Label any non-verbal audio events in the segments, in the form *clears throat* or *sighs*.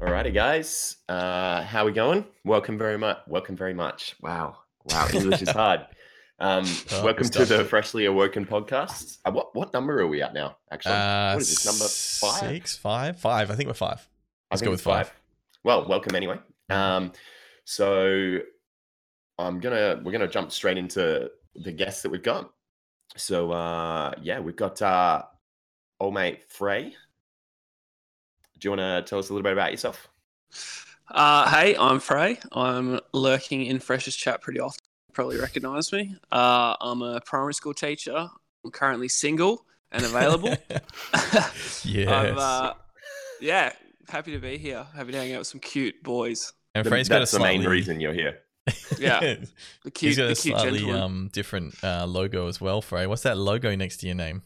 Alrighty, guys. Uh, how we going? Welcome very much. Welcome very much. Wow, wow, English is hard. *laughs* Um, Oh, welcome to the Freshly Awoken podcast. Uh, what what number are we at now? Actually, Uh, what is this number? Five. Six, five, five. I think we're five. Let's go with five. Well, welcome anyway. Um, so I'm gonna we're gonna jump straight into the guests that we've got. So uh, yeah, we've got uh, old mate Frey. Do you want to tell us a little bit about yourself? Uh, hey, I'm Frey. I'm lurking in Fresh's chat pretty often. You Probably recognise me. Uh, I'm a primary school teacher. I'm currently single and available. *laughs* *laughs* yes. I'm, uh, yeah, happy to be here. Happy to hang out with some cute boys. and The- Frey's got a that's the main reason you're here. *laughs* Yeah, The cute, got the a cute slightly gentleman. um different uh, logo as well, Frey. What's that logo next to your name?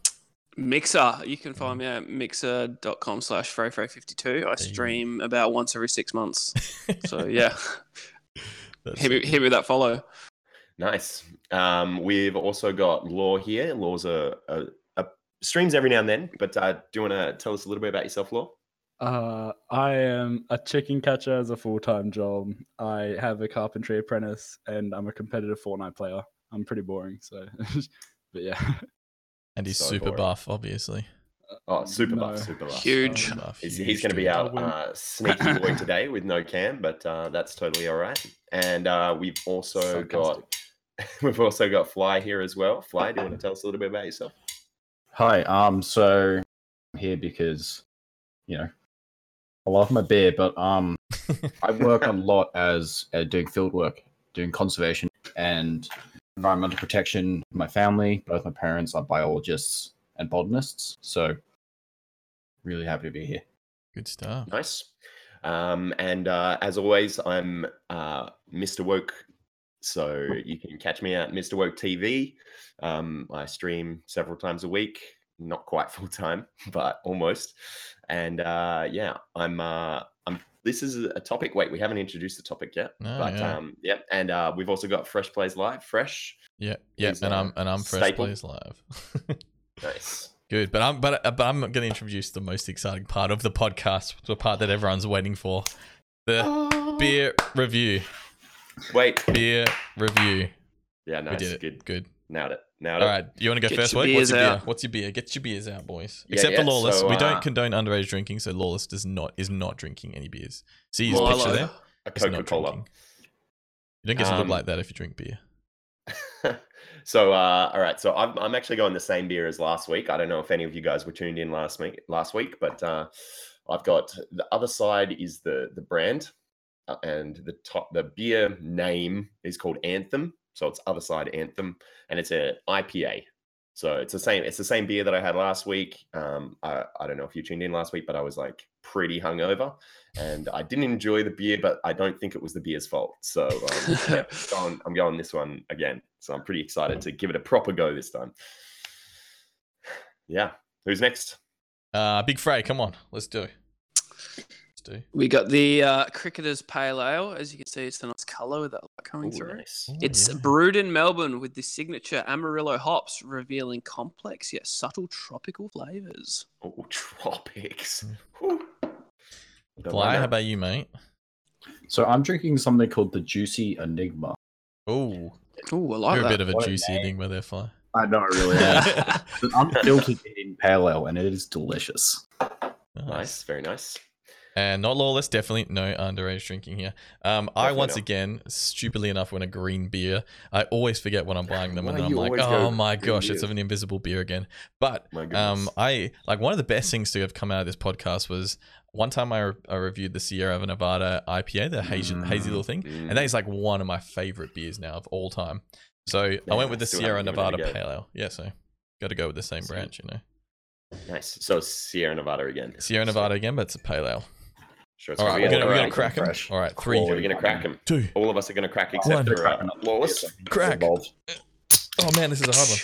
Mixer. You can find me at mixer.com slash freyfrey52. I stream about once every six months. So *laughs* yeah, That's- hit me, hit me with that follow. Nice. Um, we've also got Law here. Law's a, a, a streams every now and then, but uh, do you want to tell us a little bit about yourself, Law? Uh, I am a chicken catcher as a full time job. I have a carpentry apprentice, and I'm a competitive Fortnite player. I'm pretty boring, so, *laughs* but yeah. And he's So super boring. buff, obviously. Oh, super buff, super buff. Huge. Super buff, He's, he's going to be dude. our uh, sneaky boy *coughs* today with no cam, but uh, that's totally all right. And uh, we've also got *laughs* we've also got Fly here as well. Fly, do you want to tell us a little bit about yourself? Hi. Um. So I'm here because you know I love my beer, but um *laughs* I work a lot as uh, doing field work, doing conservation and environmental protection. My family, both my parents are biologists and botanists, so really happy to be here. Good stuff. Nice. Um, and uh, as always, I'm uh, Mr. Woke. So you can catch me at Mr. Woke TV. Um, I stream several times a week, not quite *laughs* full time, but almost. And uh, yeah, I'm. Uh. This is a topic. Wait, we haven't introduced the topic yet. Oh, but yeah. um, yeah, and uh, we've also got Fresh Plays Live. Fresh, Yeah, yeah, and uh, I'm and I'm fresh staple. plays live. *laughs* nice. Good, but I'm but but I'm going to introduce the most exciting part of the podcast, the part that everyone's waiting for, the beer review. Wait, Beer review. yeah, We nice, did it. good, Good. nailed it, nailed All it. you want to go first, What's your beer? What's your beer? Get your beers out, boys. Yeah, Except for Lawless, so, we uh, don't condone underage drinking, so Lawless does not is not drinking any beers. See his Milo. picture there. A Coca Cola. You don't get to look Um, like that if you drink beer. *laughs* so uh all right so I'm, I'm actually going the same beer as last week i don't know if any of you guys were tuned in last week last week but uh i've got the other side is the the brand uh, and the top the beer name is called anthem so it's other side anthem and it's a ipa so it's the same it's the same beer that i had last week um i, I don't know if you tuned in last week but i was like pretty hungover and i didn't enjoy the beer but i don't think it was the beer's fault so um, yeah, *laughs* going, I'm going this one again. So I'm pretty excited to give it a proper go this time. *sighs* Yeah. Who's next? Uh, Big Frey, come on, let's do. Let's do. We got the uh, Cricketers Pale Ale. As you can see, it's the nice colour with that light coming Ooh, through. nice. Ooh, It's yeah. brewed in Melbourne with the signature Amarillo hops, revealing complex yet subtle tropical flavors. Oh, tropics. Fly, how about you, mate? So I'm drinking something called the Juicy Enigma. Oh, Oh, I like you're a bit of a What juicy name. enigma there, Fly. I know, really. nice. *laughs* It's an unfiltered in pale ale, and it is delicious. Nice. Very nice. And not lawless, definitely no underage drinking here. Um, I once not. again, stupidly enough, went a green beer. I always forget when I'm buying them, and then I'm like, oh my gosh, it's beers? an invisible beer again. But um. I like one of the best things to have come out of this podcast was one time I, re- I reviewed the Sierra Nevada IPA, the hazy, hazy little thing, Mm. and that is like one of my favorite beers now of all time. So I went with the Sierra haven't given it a Nevada. Pale Ale. Yeah, so got to go with the same Sweet. branch, you know. nice. So Sierra Nevada again. Sierra Nevada again, but it's a pale ale. Sure. it's All right, we're gonna, we're gonna crack them. fresh. All right, three, We're gonna crack them. two. All of us are gonna crack One. except for uh, Lawless. Crack. Oh man, this is a hard one.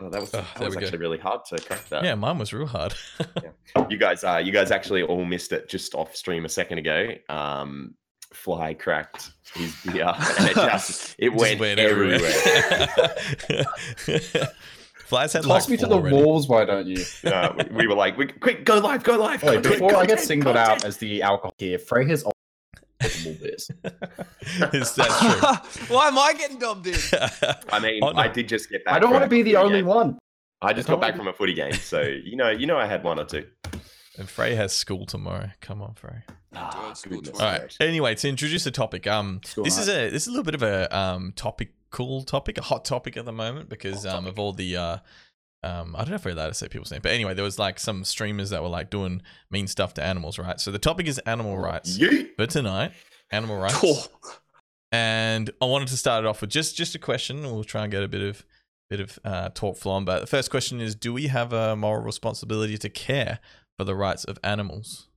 Oh, that was, Oh, that was we go. actually really hard to crack that. Yeah, mine was real hard. *laughs* You guys, uh, you guys actually all missed it just off stream a second ago. Um, Fly cracked his beer, and it *laughs* just it Just went, everywhere. *laughs* Flies had Toss like me to the already. wolves, why don't you? *laughs* Uh, we, we were like, we, quick, go live, go live. Wait, content, before I get content, singled out content. as the alcohol here, Frey has multiple beers. *laughs* Is that *laughs* Why am I getting dubbed in? I mean, Oh, no. I did just get back. I don't want to be the only game. one. I just I got back told from a footy game, so you know, you know, I had one or two. And Frey has school tomorrow. Come on, Frey. Ah, school tomorrow. All right. Anyway, to introduce a topic, um, School this is a this is a little bit of a um topical topic, a hot topic at the moment because um of all the uh um I don't know if we're allowed to say people's name, but anyway, there was like some streamers that were like doing mean stuff to animals, right? So the topic is animal rights Yeet. for tonight. Animal rights. Oh, And I wanted to start it off with just just a question. We'll try and get a bit of bit of uh, talk flowing. But the first question is: Do we have a moral responsibility to care for the rights of animals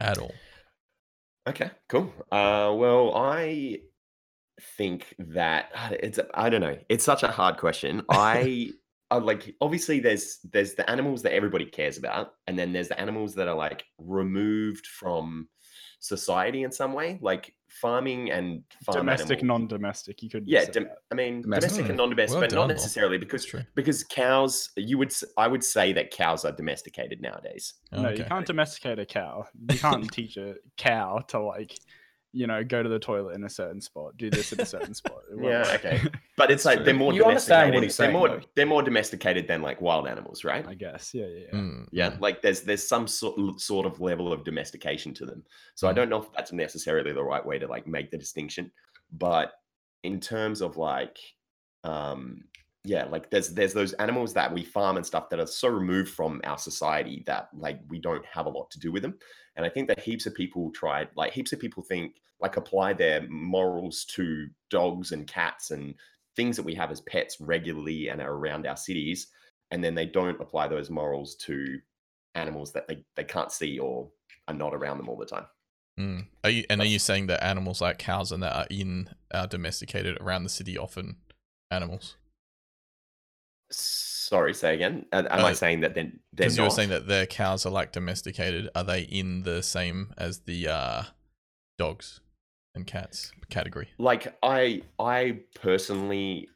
at all? Okay, cool. Uh, well, I think that ah, it's I don't know. It's such a hard question. *laughs* I, I like obviously there's there's the animals that everybody cares about, and then there's the animals that are like removed from society in some way, like farming and farm Domestic, animal- non-domestic. You could. Yeah, dom- I mean Domestic. domestic, and non-domestic, well but done, not necessarily because true. because cows. You would I would say that cows are domesticated nowadays. No, Okay. you can't domesticate a cow. You can't teach a cow to like, you know, go to the toilet in a certain spot, do this in a certain *laughs* spot. Yeah, work. okay. *laughs* But it's like they're more You understand domesticated. what he's they're saying, more though. they're more domesticated than like wild animals, right? I guess. Yeah, yeah. yeah. Mm, Yeah, mm. like there's there's some sort sort of level of domestication to them. So I Mm. don't know if that's necessarily the right way to like make the distinction, but in terms of like um yeah, like there's there's those animals that we farm and stuff that are so removed from our society that like we don't have a lot to do with them. And I think that heaps of people tried like heaps of people think like apply their morals to dogs and cats and things that we have as pets regularly and are around our cities and then they don't apply those morals to animals that they, they can't see or are not around them all the time. Mm. Are you and are you saying that animals like cows and that are in are domesticated around the city often animals? Sorry, say again. Am am I Uh, saying that then Because you were saying that the cows are like domesticated. Are they in the same as the uh, dogs and cats category? like I I personally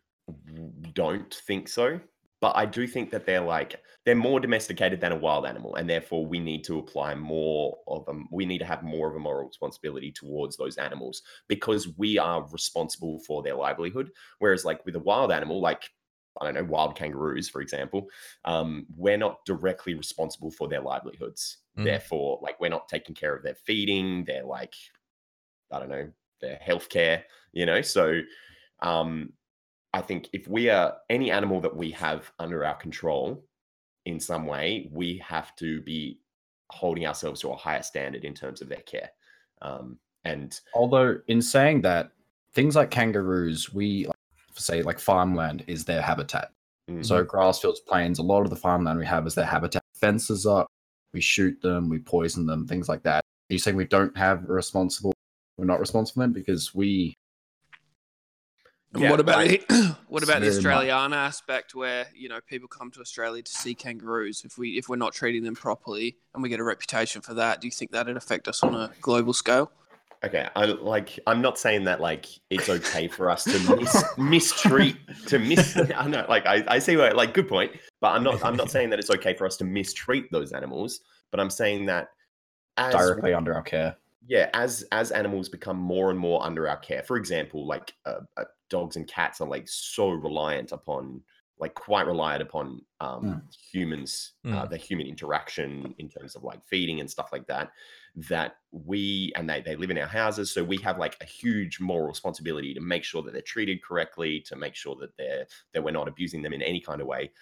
don't think so, but I do think that they're like they're more domesticated than a wild animal, and therefore we need to apply more of them. We need to have more of a moral responsibility towards those animals because we are responsible for their livelihood. Whereas, like with a wild animal, like I don't know, wild kangaroos, for example, um, we're not directly responsible for their livelihoods. Mm. Therefore, like we're not taking care of their feeding, their like, I don't know, their healthcare, you know. So, um, I think if we are any animal that we have under our control in some way, we have to be holding ourselves to a higher standard in terms of their care. Um, and Although, in saying that, things like kangaroos, we like, say like farmland is their habitat. mm, So grass fields, plains, a lot of the farmland we have is their habitat. Fences up, we shoot them, we poison them, things like that. Are you saying we don't have a responsible? We're not responsible then because we. And Yeah, what about I- the, *clears throat* what about the It's very much- Australiana aspect where you know people come to Australia to see kangaroos? If we if we're not treating them properly and we get a reputation for that, do you think that'd affect us on a global scale? Okay, I like. I'm not saying that like it's okay for us to mis- mistreat to mis. *laughs* I know, like I, I see what like good point, but I'm not. I'm not saying that it's okay for us to mistreat those animals. But I'm saying that as directly under our care. Yeah, as as animals become more and more under our care. For example, like uh, uh, dogs and cats are like so reliant upon, like quite reliant upon um, Mm. humans, uh, Mm. the human interaction in terms of like feeding and stuff like that. That we and they they live in our houses, so we have like a huge moral responsibility to make sure that they're treated correctly, to make sure that they're that we're not abusing them in any kind of way.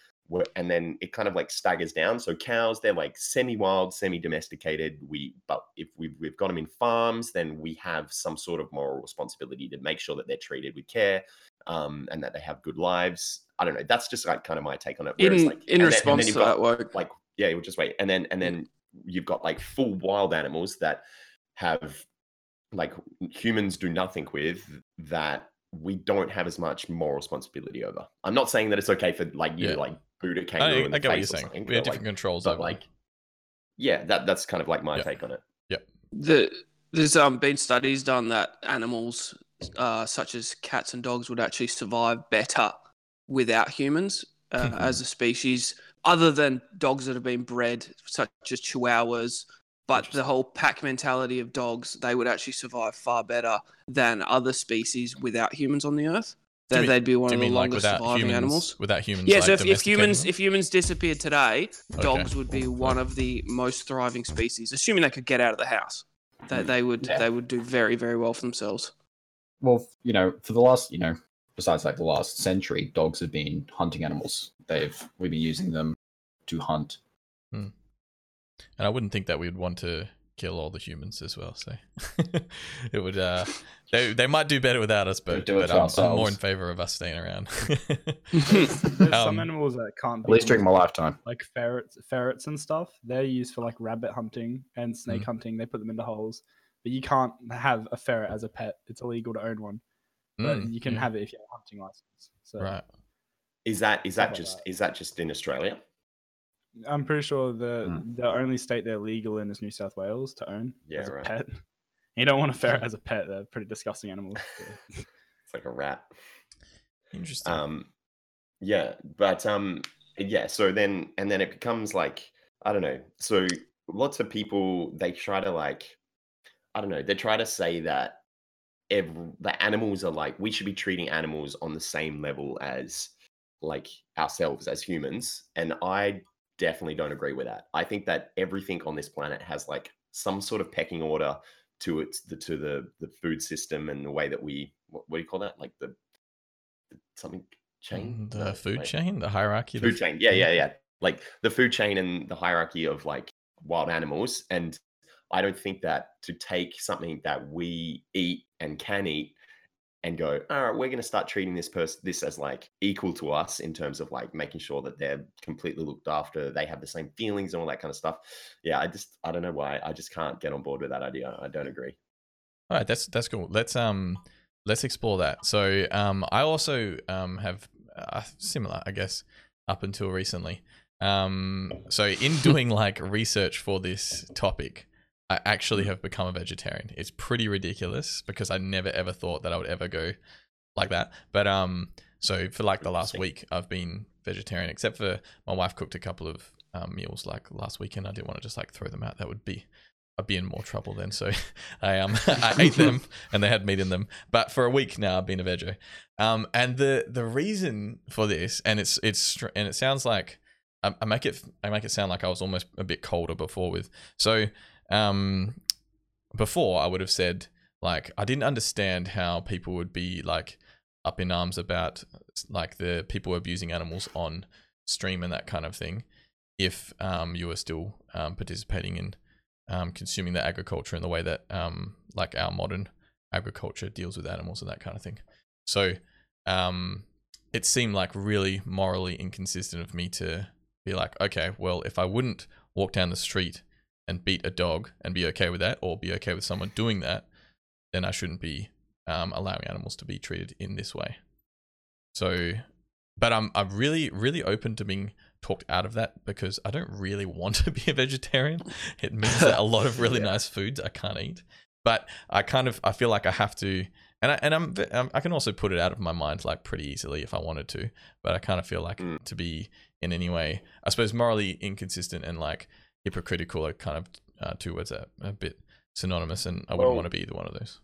And then it kind of like staggers down. So cows, they're like semi-wild, semi-domesticated. We, but if we've we've got them in farms, then we have some sort of moral responsibility to make sure that they're treated with care, um, and that they have good lives. I don't know. That's just like kind of my take on it. In Whereas, like, in and then- then response to got, that, woke like yeah you'll just wait and then and then you've got like full wild animals that have like humans do nothing with that we don't have as much moral responsibility over i'm not saying that it's okay for like you Yeah. like boot a I, kangaroo in I the get what you're face saying. We have different like, controls but over. like yeah that that's kind of like my Yeah. take on it the there's um been studies done that animals uh, such as cats and dogs would actually survive better without humans uh, as a species, other than dogs that have been bred, such as Chihuahuas. But the whole pack mentality of dogs, they would actually survive far better than other species without humans on the earth. Do you That mean- they'd be one of the mean like longest surviving humans? animals. Without humans, Yeah, like so if, if humans them? if humans disappeared today, Okay. dogs would be one of the most thriving species, assuming they could get out of the house. They, they would Yeah. they would do very very well for themselves. Well, you know, for the last, you know, besides like the last century, dogs have been hunting animals. They've we've been using them to hunt. Hmm. and I wouldn't think that we'd want to kill all the humans as well. So *laughs* it would. uh They they might do better without us, but, but I'm, I'm more in favor of us staying around. *laughs* *laughs* There's some Um, animals that can't At least during my lifetime. like ferrets, ferrets and stuff. They're used for like rabbit hunting and snake Mm. hunting. They put them into holes, but you can't have a ferret as a pet. It's illegal to own one, but Mm, you can yeah. have it if you have a hunting license. So right. Is that is that just that. is that just in Australia? I'm pretty sure the Mm. the only state they're legal in is New South Wales to own Yeah, as a right. pet. *laughs* You don't want a ferret *laughs* as a pet; they're pretty disgusting animals. *laughs* It's like a rat. Interesting. Um, yeah, but um, yeah. So then, and then it becomes like I don't know. So lots of people they try to like, I don't know. They try to say that every, the animals are like we should be treating animals on the same level as like ourselves as humans, and I definitely don't agree with that. I think that everything on this planet has like some sort of pecking order to its the to the the food system and the way that we what, what do you call that like the, the something chain Mm, the No, food wait. chain, the hierarchy. the food f- chain yeah yeah yeah like the food chain and the hierarchy of like wild animals and i don't think that to take something that we eat and can eat and go all right we're going to start treating this person this as like equal to us in terms of like making sure that they're completely looked after they have the same feelings and all that kind of stuff yeah i just i don't know why i just can't get on board with that idea i don't agree All right, that's that's cool. Let's um let's explore that. So um I also um have uh, similar, I guess, up until recently. Um so in *laughs* doing like research for this topic, I actually have become a vegetarian. It's pretty ridiculous because I never ever thought that I would ever go like that. But um so for like the last week I've been vegetarian except for my wife cooked a couple of um, meals like last weekend. I didn't want to just like throw them out. That would be I'd be in more trouble then. So *laughs* I um *laughs* I ate them *laughs* and they had meat in them. But for a week now I've been a veggie. Um and the the reason for this and it's it's and it sounds like I, I make it I make it sound like I was almost a bit colder before with so um before I would have said like I didn't understand how people would be like up in arms about like the people abusing animals on stream and that kind of thing if um you were still um participating in um, consuming the agriculture in the way that um, like our modern agriculture deals with animals and that kind of thing. So um, it seemed like really morally inconsistent of me to be like, okay, well, if I wouldn't walk down the street and beat a dog and be okay with that, or be okay with someone doing that, then I shouldn't be um, allowing animals to be treated in this way. So, but I'm I'm really really open to being talked out of that because I don't really *laughs* want to be a vegetarian. It means that a lot of really *laughs* Yeah. nice foods I can't eat. But I kind of I feel like I have to, and I and I'm, um, I can also put it out of my mind like pretty easily if I wanted to. But I kind of feel like Mm. to be in any way, I suppose morally inconsistent and like hypocritical are kind of uh, two words that are a bit synonymous, and I wouldn't Well- want to be either one of those.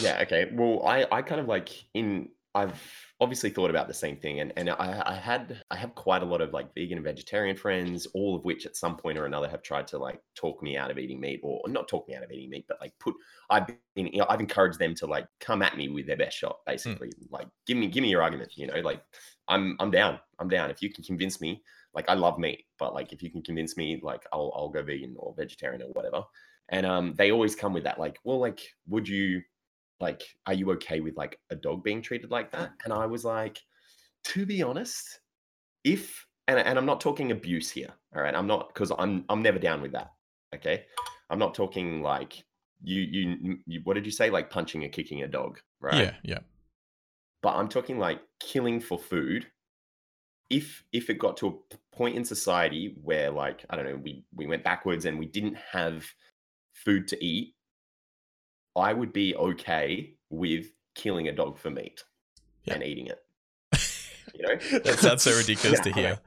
Yeah, okay. Well, I I kind of like in I've obviously thought about the same thing and and I I had I have quite a lot of like vegan and vegetarian friends, all of which at some point or another have tried to like talk me out of eating meat or not talk me out of eating meat, but like put I've been you know, I've encouraged them to like come at me with their best shot basically. Like give me give me your argument, you know, like I'm I'm down. I'm down if you can convince me like I love meat, but like if you can convince me like I'll I'll go vegan or vegetarian or whatever. And um they always come with that like, well like would you like are you okay with like a dog being treated like that? And i was like to be honest if and, and i'm not talking abuse here all right? I'm not because i'm i'm never down with that okay? I'm not talking like you, you you what did you say? Like punching and kicking a dog right? Yeah, yeah. but i'm talking like killing for food if if it got to a point in society where like i don't know we we went backwards and we didn't have food to eat i would be okay with killing a dog for meat Yeah. and eating it *laughs* You know, that sounds so ridiculous to Yeah, I know. hear.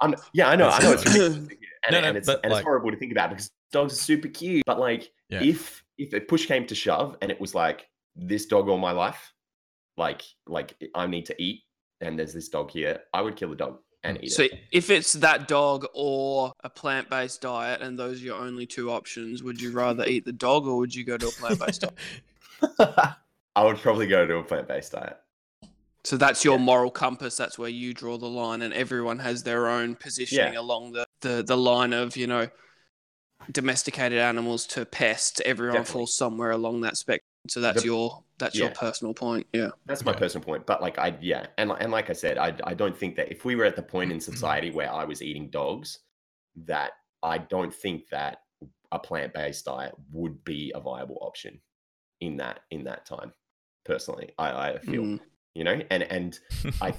I'm, yeah, I know, I know it's ridiculous and, No, no, and it's and like- it's horrible to think about because dogs are super cute. But like, Yeah. if if a push came to shove and it was like this dog all my life, like like I need to eat, and there's this dog here, I would kill the dog and eat So it. if it's that dog or a plant-based diet, and those are your only two options, would you rather eat the dog or would you go to a plant-based diet? *laughs* I would probably go to a plant based diet. So that's your Yeah. moral compass. That's where you draw the line, and everyone has their own positioning Yeah. along the, the the line of you know domesticated animals to pests. Everyone Definitely. falls somewhere along that spectrum. So that's The- your that's your personal point. Yeah. That's my Yeah. personal point. But like I yeah, and and like I said, I I don't think that if we were at the point in society where I was eating dogs, that I don't think that a plant based diet would be a viable option in that in that time. Personally, I I feel Mm. you know, and and *laughs* I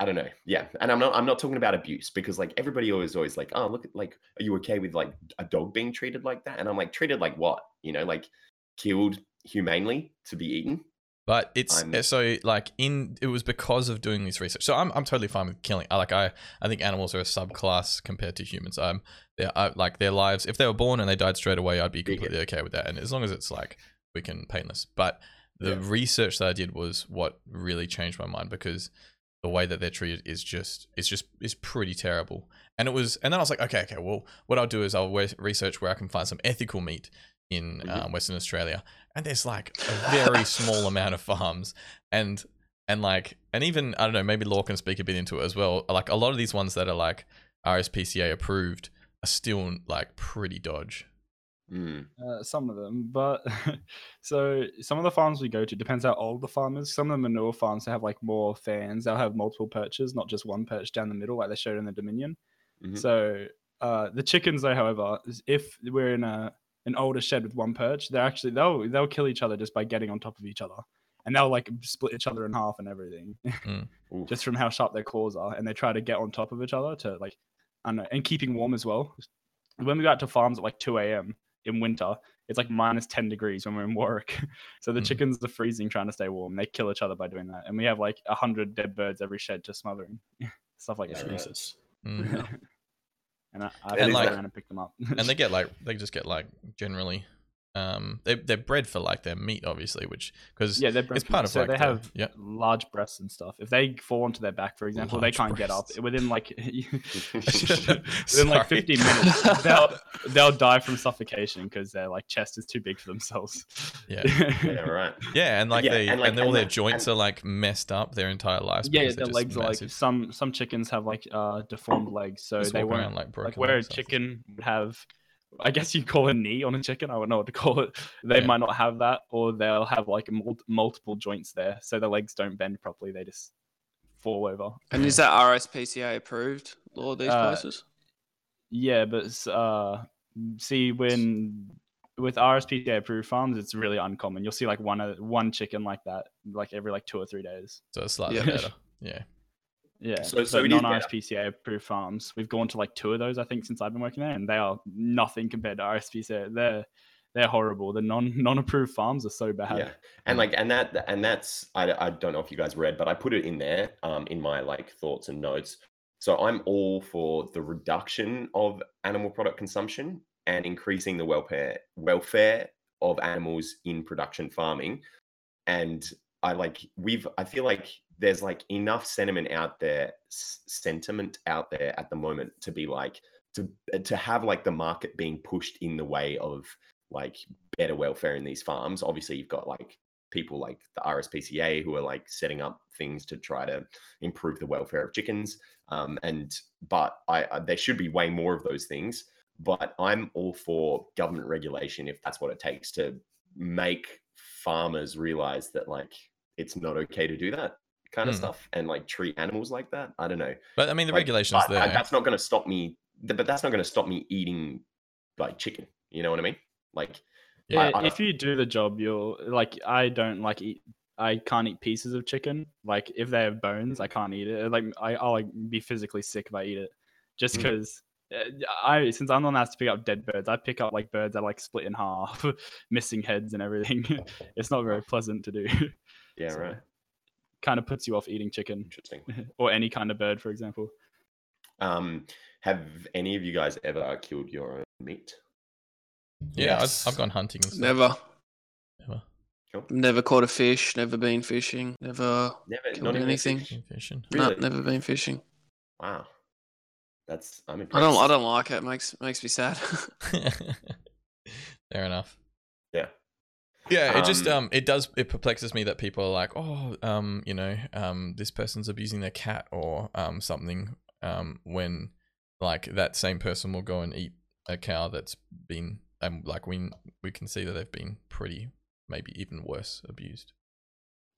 I don't know, yeah, and I'm not I'm not talking about abuse because like everybody always always like oh look like are you okay with like a dog being treated like that? And I'm like treated like what? You know, like killed humanely to be eaten. But it's I'm- uh, so like in it was because of doing this research. So I'm I'm totally fine with killing. I like I I think animals are a subclass compared to humans. Um, they're I, like their lives. If they were born and they died straight away, I'd be completely okay with that. And as long as it's like we can painless. But the Yeah. research that I did was what really changed my mind because the way that they're treated is just it's just is pretty terrible. And it was and then I was like, okay, okay, well, what I'll do is I'll research where I can find some ethical meat in Mhm. um, Western Australia, and there's like a very small *laughs* amount of farms, and and like and even I don't know, maybe Law can speak a bit into it as well. Like a lot of these ones that are like RSPCA approved are still like pretty dodge. Mm, Uh, some of them, but *laughs* so some of the farms we go to depends how old the farm is. Some of the manure farms they have like more fans. They'll have multiple perches, not just one perch down the middle, like they showed in the Dominion. Mhm. So uh, the chickens, though, however, if we're in a an older shed with one perch, they're actually they'll they'll kill each other just by getting on top of each other, and they'll like split each other in half and everything, *laughs* Oof. just from how sharp their claws are. And they try to get on top of each other to like, I don't know, and keeping warm as well. When we go out to farms at like two a.m. in winter, it's like minus 10 degrees when we're in Warwick. *laughs* So the Mm. chickens are freezing trying to stay warm. They kill each other by doing that. And we have like 100 dead birds every shed just smothering. *laughs* Stuff like that. Jesus. Mm. And I, I And like- around and pick them up. and they *laughs* get like they just get like generally um they they're bred for like their meat obviously which because yeah, they're bred it's breast part meat. of so like they the- have yeah large breasts and stuff. If they fall onto their back, for example, Large they can't get up within like *laughs* *laughs* within like 15 minutes. They'll *laughs* they'll die from suffocation because their like chest is too big for themselves. Yeah. yeah, right. yeah and like Yeah, they and, and, all and their the- joints are like messed up their entire lives yeah, their they're just legs are like some some chickens have like uh deformed legs, so Just they walk around won't like broken like where a legs, I think. chicken would have I guess you call a knee on a chicken. I don't know what to call it. They Yeah. might not have that, or they'll have like mul- multiple joints there, so the legs don't bend properly. They just fall over. And is that RSPCA approved? Law these Uh, places? Yeah, but uh, see when with RSPCA approved farms, it's really uncommon. You'll see like one uh, one chicken like that, like every like two or three days. so it's slightly Yeah. better yeah Yeah. So- so is non RSPCA approved farms. We've gone to like two of those, I think, since I've been working there, and they are nothing compared to RSPCA. They're they're horrible. The non *laughs* non approved farms are so bad. yeah and like and that and that's I, I don't know if you guys read but i put it in there um in my like thoughts and notes so i'm all for the reduction of animal product consumption and increasing the welfare welfare of animals in production farming and i like we've i feel like there's like enough sentiment out there sentiment out there at the moment to be like to to have like the market being pushed in the way of like better welfare in these farms. Obviously you've got like people like the rspca who are like setting up things to try to improve the welfare of chickens. Um, and but I, I there should be way more of those things. But i'm all for government regulation if that's what it takes to make farmers realize that like it's not okay to do that kind of Hmm. stuff and like treat animals like that i don't know but i mean the like, regulations but there that's not going to stop me but that's not going to stop me eating like chicken you know what i mean like Yeah, I- if you do the job, you'll like. I don't like eat. I can't eat pieces of chicken. Like if they have bones, I can't eat it. Like I, I'll like be physically sick if I eat it, just Mm. because. I since I'm the one that has to pick up dead birds, I pick up like birds that are like split in half, *laughs* missing heads and everything. *laughs* it's not very pleasant to do. *laughs* yeah So, right kind of puts you off eating chicken Interesting. *laughs* or any kind of bird, for example. Um, have any of you guys ever killed your own meat? Yeah, Yes. I've, I've gone hunting and stuff. Never, Never. Cool. never caught a fish. Never been fishing. Never. Never, Killed not anything. fish? Been fishing. no, never been fishing. Wow, that's I'm I don't. I don't like it. it makes makes me sad. *laughs* *laughs* Fair enough. Yeah. It just Um, um it does it perplexes me that people are like, oh, um, you know, um this person's abusing their cat or um something um when like that same person will go and eat a cow that's been um like we we can see that they've been pretty maybe even worse abused.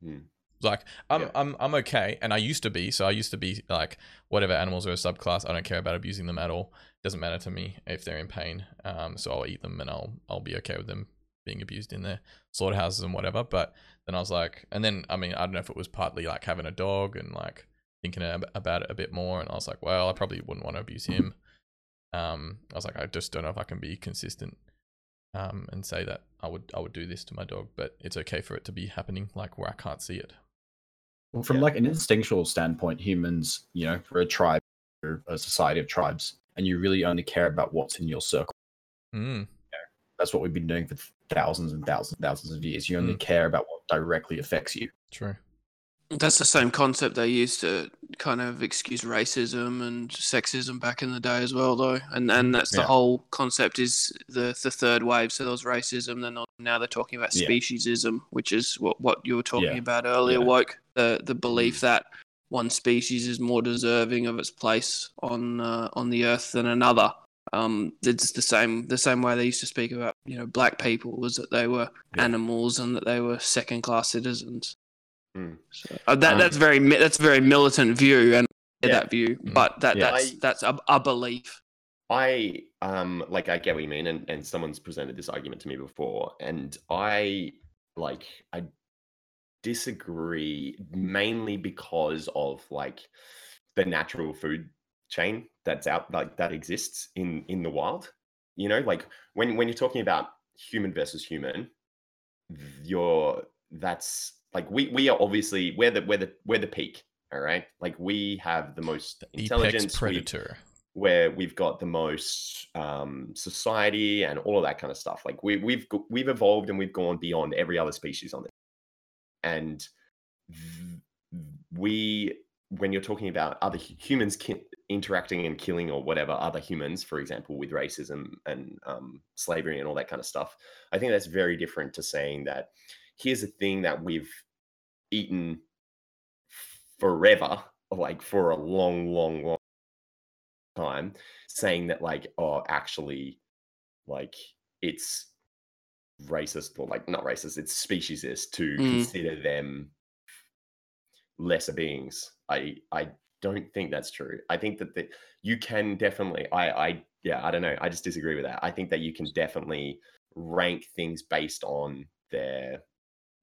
Hmm. Like I'm Yeah. I'm I'm okay and I used to be so I used to be like whatever animals are a subclass I don't care about abusing them at all doesn't matter to me if they're in pain um so I'll eat them and I'll I'll be okay with them being abused in their slaughterhouses and whatever but then I was like and then I mean I don't know if it was partly like having a dog and like thinking ab- about it a bit more and I was like well I probably wouldn't want to abuse him um I was like I just don't know if I can be consistent um and say that I would I would do this to my dog but it's okay for it to be happening like where I can't see it Well, from Yeah. like an instinctual standpoint, humans, you know, we're a tribe, we're a society of tribes, and you really only care about what's in your circle. mm. That's what we've been doing for thousands and thousands and thousands of years. You only care about what directly affects you. true That's the same concept they used to kind of excuse racism and sexism back in the day as well, though. And and that's the Yeah. whole concept is the the third wave. So there was racism, then now they're talking about Yeah. speciesism, which is what what you were talking Yeah. about earlier. Yeah. Woke the the belief that one species is more deserving of its place on uh, on the earth than another. Um, it's the same the same way they used to speak about you know black people was that they were Yeah. animals and that they were second class citizens. Mm. So uh, that Um, that's very that's a very militant view and Yeah. that view, Mm. but that Yeah. that's I- that's a, a belief. I um like I get what you mean, and and someone's presented this argument to me before, and I like I disagree mainly because of like the natural food chain that's out like that exists in in the wild. You know, like when when you're talking about human versus human, you're that's like we we are obviously we're the we're the we're the peak. All right, like we have the most intelligence. apex we- predator where we've got the most um, society and all of that kind of stuff. Like we, we've we've evolved and we've gone beyond every other species on this. And th- we, when you're talking about other humans ki- interacting and killing or whatever other humans, for example, with racism and um, slavery and all that kind of stuff, I think that's very different to saying that here's a thing that we've eaten forever, like for a long, long, long time saying that like oh actually like it's racist or like not racist it's speciesist to Mm. consider them lesser beings i i don't think that's true i think that the, you can definitely i i yeah i don't know i just disagree with that i think that you can definitely rank things based on their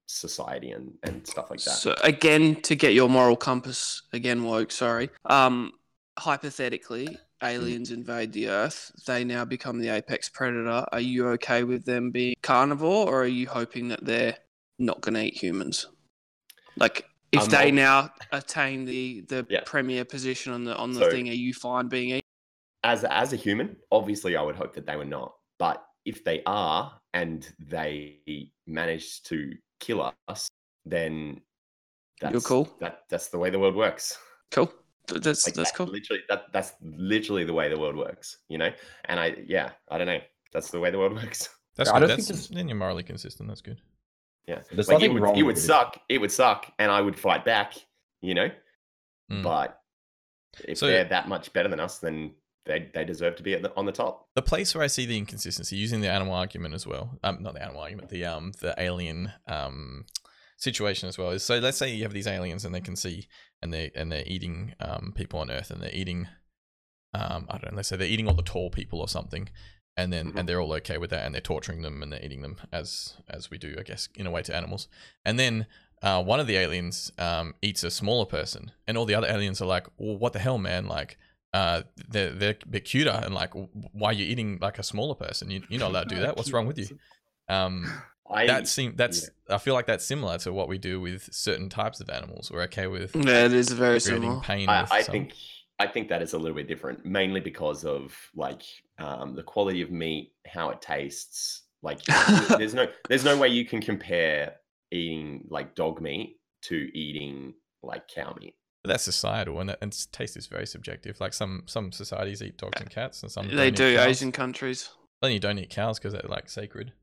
society and and stuff like that So again, to get your moral compass again, woke. Sorry. Um, hypothetically, aliens invade the Earth. They now become the apex predator. Are you okay with them being carnivore, or are you hoping that they're not going to eat humans? Like, if I'm they not- now attain the the Yeah. premier position on the on the So- thing, are you fine being eaten? as as a human, obviously I would hope that they were not. But if they are and they manage to kill us, then that's You're cool. That that's the way the world works. Cool. That's Like that's that- cool. Literally, that that's literally the way the world works. You know, and I yeah, I don't know. That's the way the world *laughs* works. that's I good don't that's think there's- then you're morally consistent that's good Yeah, like it would, it would it. suck. It would suck, and I would fight back. You know, Mm. but if So- they're that much better than us, then they they deserve to be at the, on the top. the place where I see the inconsistency using the animal argument as well, um, not the animal argument, the um, the alien um, situation as well is so. Let's say you have these aliens and they can see and they and they're eating um people on Earth and they're eating, um, I don't know. Let's say they're eating all the tall people or something, and then Mhm. and they're all okay with that and they're torturing them and they're eating them as as we do, I guess, in a way to animals, and then. Uh, one of the aliens um, eats a smaller person, and all the other aliens are like, "Well, what the hell, man? Like, uh, they're they're a bit cuter, and like, why are you eating like a smaller person? You, you're not allowed to do *laughs* that. What's wrong with you? Um, *sighs* I that seem that's I feel like that's similar to what we do with certain types of animals. We're okay with Yeah, it is very similar. pain. I, I think I think that is a little bit different, mainly because of like um, the quality of meat, how it tastes. Like *laughs* there's no there's no way you can compare eating like dog meat to eating like cow meat. But that's societal, and, and taste is very subjective. Like some some societies eat dogs and cats, and some they don't eat do cows. Asian countries. Then you don't eat cows because they're like sacred.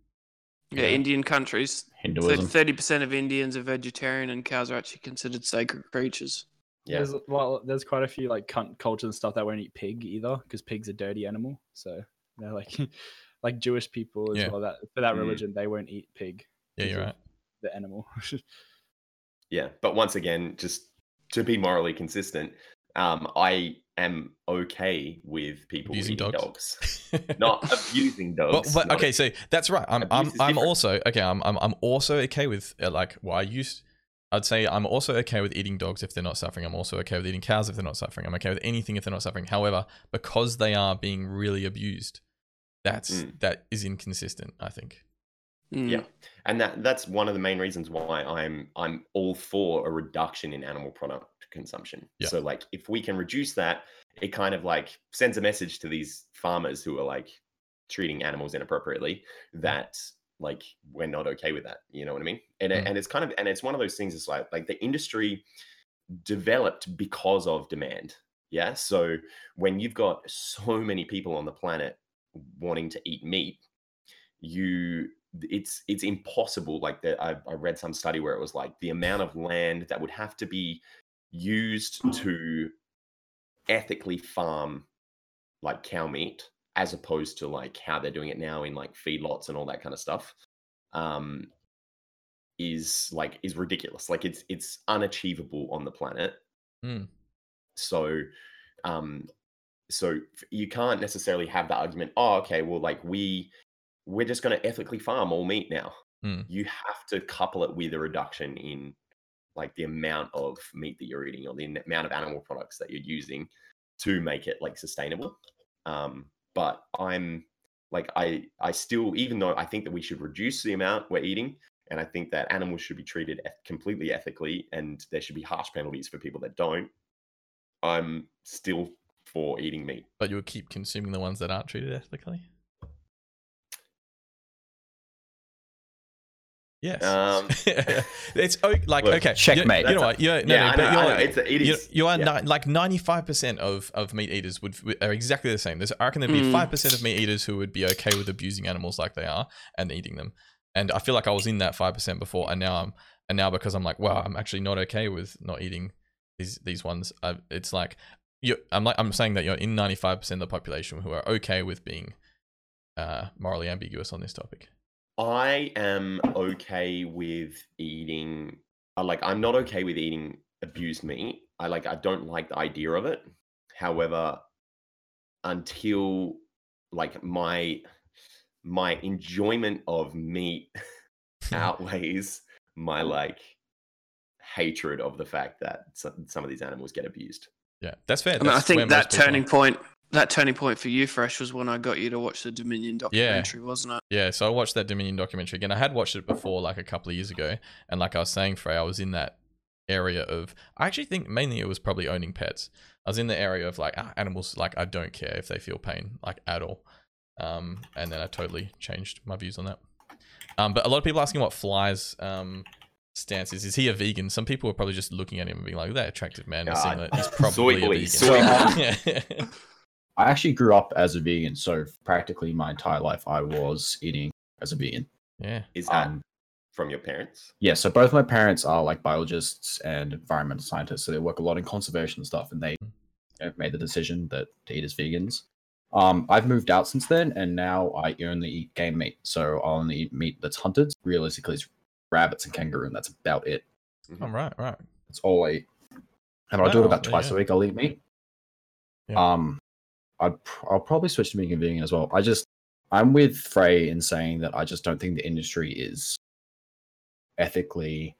Yeah, Indian countries. Hinduism. Thirty percent of Indians are vegetarian, and cows are actually considered sacred creatures. Yeah, There's well, there's quite a few like cunt cultures and stuff that won't eat pig either because pig's a dirty animal. So they're like *laughs* like Jewish people as Yeah. well. That for that Mm. religion they won't eat pig, Yeah, you're right. the animal. *laughs* yeah. But once again, just to be morally consistent, um, I am okay with people Abusing dogs. dogs, *laughs* not abusing Well, dogs. but not- okay, so that's right. I'm I'm I'm different. also okay. I'm I'm I'm also okay with uh, like well, I used. I'd say I'm also okay with eating dogs if they're not suffering. I'm also okay with eating cows if they're not suffering. I'm okay with anything if they're not suffering. However, because they are being really abused, that's Mm. that is inconsistent. I think. Mm. Yeah. and that that's one of the main reasons why I'm I'm all for a reduction in animal product consumption. Yeah. So like if we can reduce that, it kind of like sends a message to these farmers who are like treating animals inappropriately that like we're not okay with that. You know what I mean? And Mm. and it's kind of and it's one of those things. It's like like the industry developed because of demand. Yeah. So when you've got so many people on the planet wanting to eat meat, you it's it's impossible. Like that, I, I read some study where it was like the amount of land that would have to be used to ethically farm like cow meat as opposed to like how they're doing it now in like feedlots and all that kind of stuff um is like is ridiculous like it's it's unachievable on the planet Mm. so um so you can't necessarily have the argument oh okay well like we we're just going to ethically farm all meat now Mm. you have to couple it with a reduction in like the amount of meat that you're eating or the amount of animal products that you're using to make it like sustainable um but i'm like i i still even though i think that we should reduce the amount we're eating and i think that animals should be treated completely ethically and there should be harsh penalties for people that don't i'm still for eating meat But you'll keep consuming the ones that aren't treated ethically. Yes. Um, *laughs* it's o- like Look, okay. checkmate. You, you know what? You're, no, yeah, no, I know, you're, know. It's, a- it you, is. you are yeah. ni- like ninety five percent of of meat eaters would are exactly the same. There's I reckon there'd be Mm. five percent of meat eaters who would be okay with abusing animals like they are and eating them. And I feel like I was in that five percent before, and now I'm and now because I'm like, wow, I'm actually not okay with not eating these these ones. I, it's like you. I'm like I'm saying that you're in ninety five percent of the population who are okay with being uh, morally ambiguous on this topic. I am okay with eating. uh, Like, I'm not okay with eating abused meat. I like. I don't like the idea of it. However, until like my my enjoyment of meat *laughs* outweighs my like hatred of the fact that some, some of these animals get abused. Yeah, that's fair. I mean, I That's where think that most people are. turning point, that turning point for you, Fresh, was when I got you to watch the Dominion documentary, wasn't it? Yeah, so I watched that Dominion documentary again. I had watched it before, like a couple of years ago, and like I was saying, Frey, I was in that area of. I actually think mainly it was probably owning pets. I was in the area of like ah, animals. Like I don't care if they feel pain, like at all. Um, and then I totally changed my views on that. Um, but a lot of people asking what Fly's um stance is. Is he a vegan? Some people are probably just looking at him and being like, "That attractive man in *laughs* a Ah. He's probably soy a vegan." soy *laughs* yeah. I actually grew up as a vegan, so practically my entire life I was eating as a vegan. yeah. Is that Um, from your parents? yeah, so both my parents are like biologists and environmental scientists, so they work a lot in conservation stuff, and they have made the decision that to eat as vegans. Um, I've moved out since then, and now I only eat game meat. So I only eat meat that's hunted. Realistically, it's rabbits and kangaroo, and that's about it. All right, right. Right. That's all I eat. And I'll do it about twice you a week. I'll eat meat. Yeah. Um, I'd, pr- I'll probably switch to being a vegan as well. I just, I'm with Frey in saying that I just don't think the industry is ethically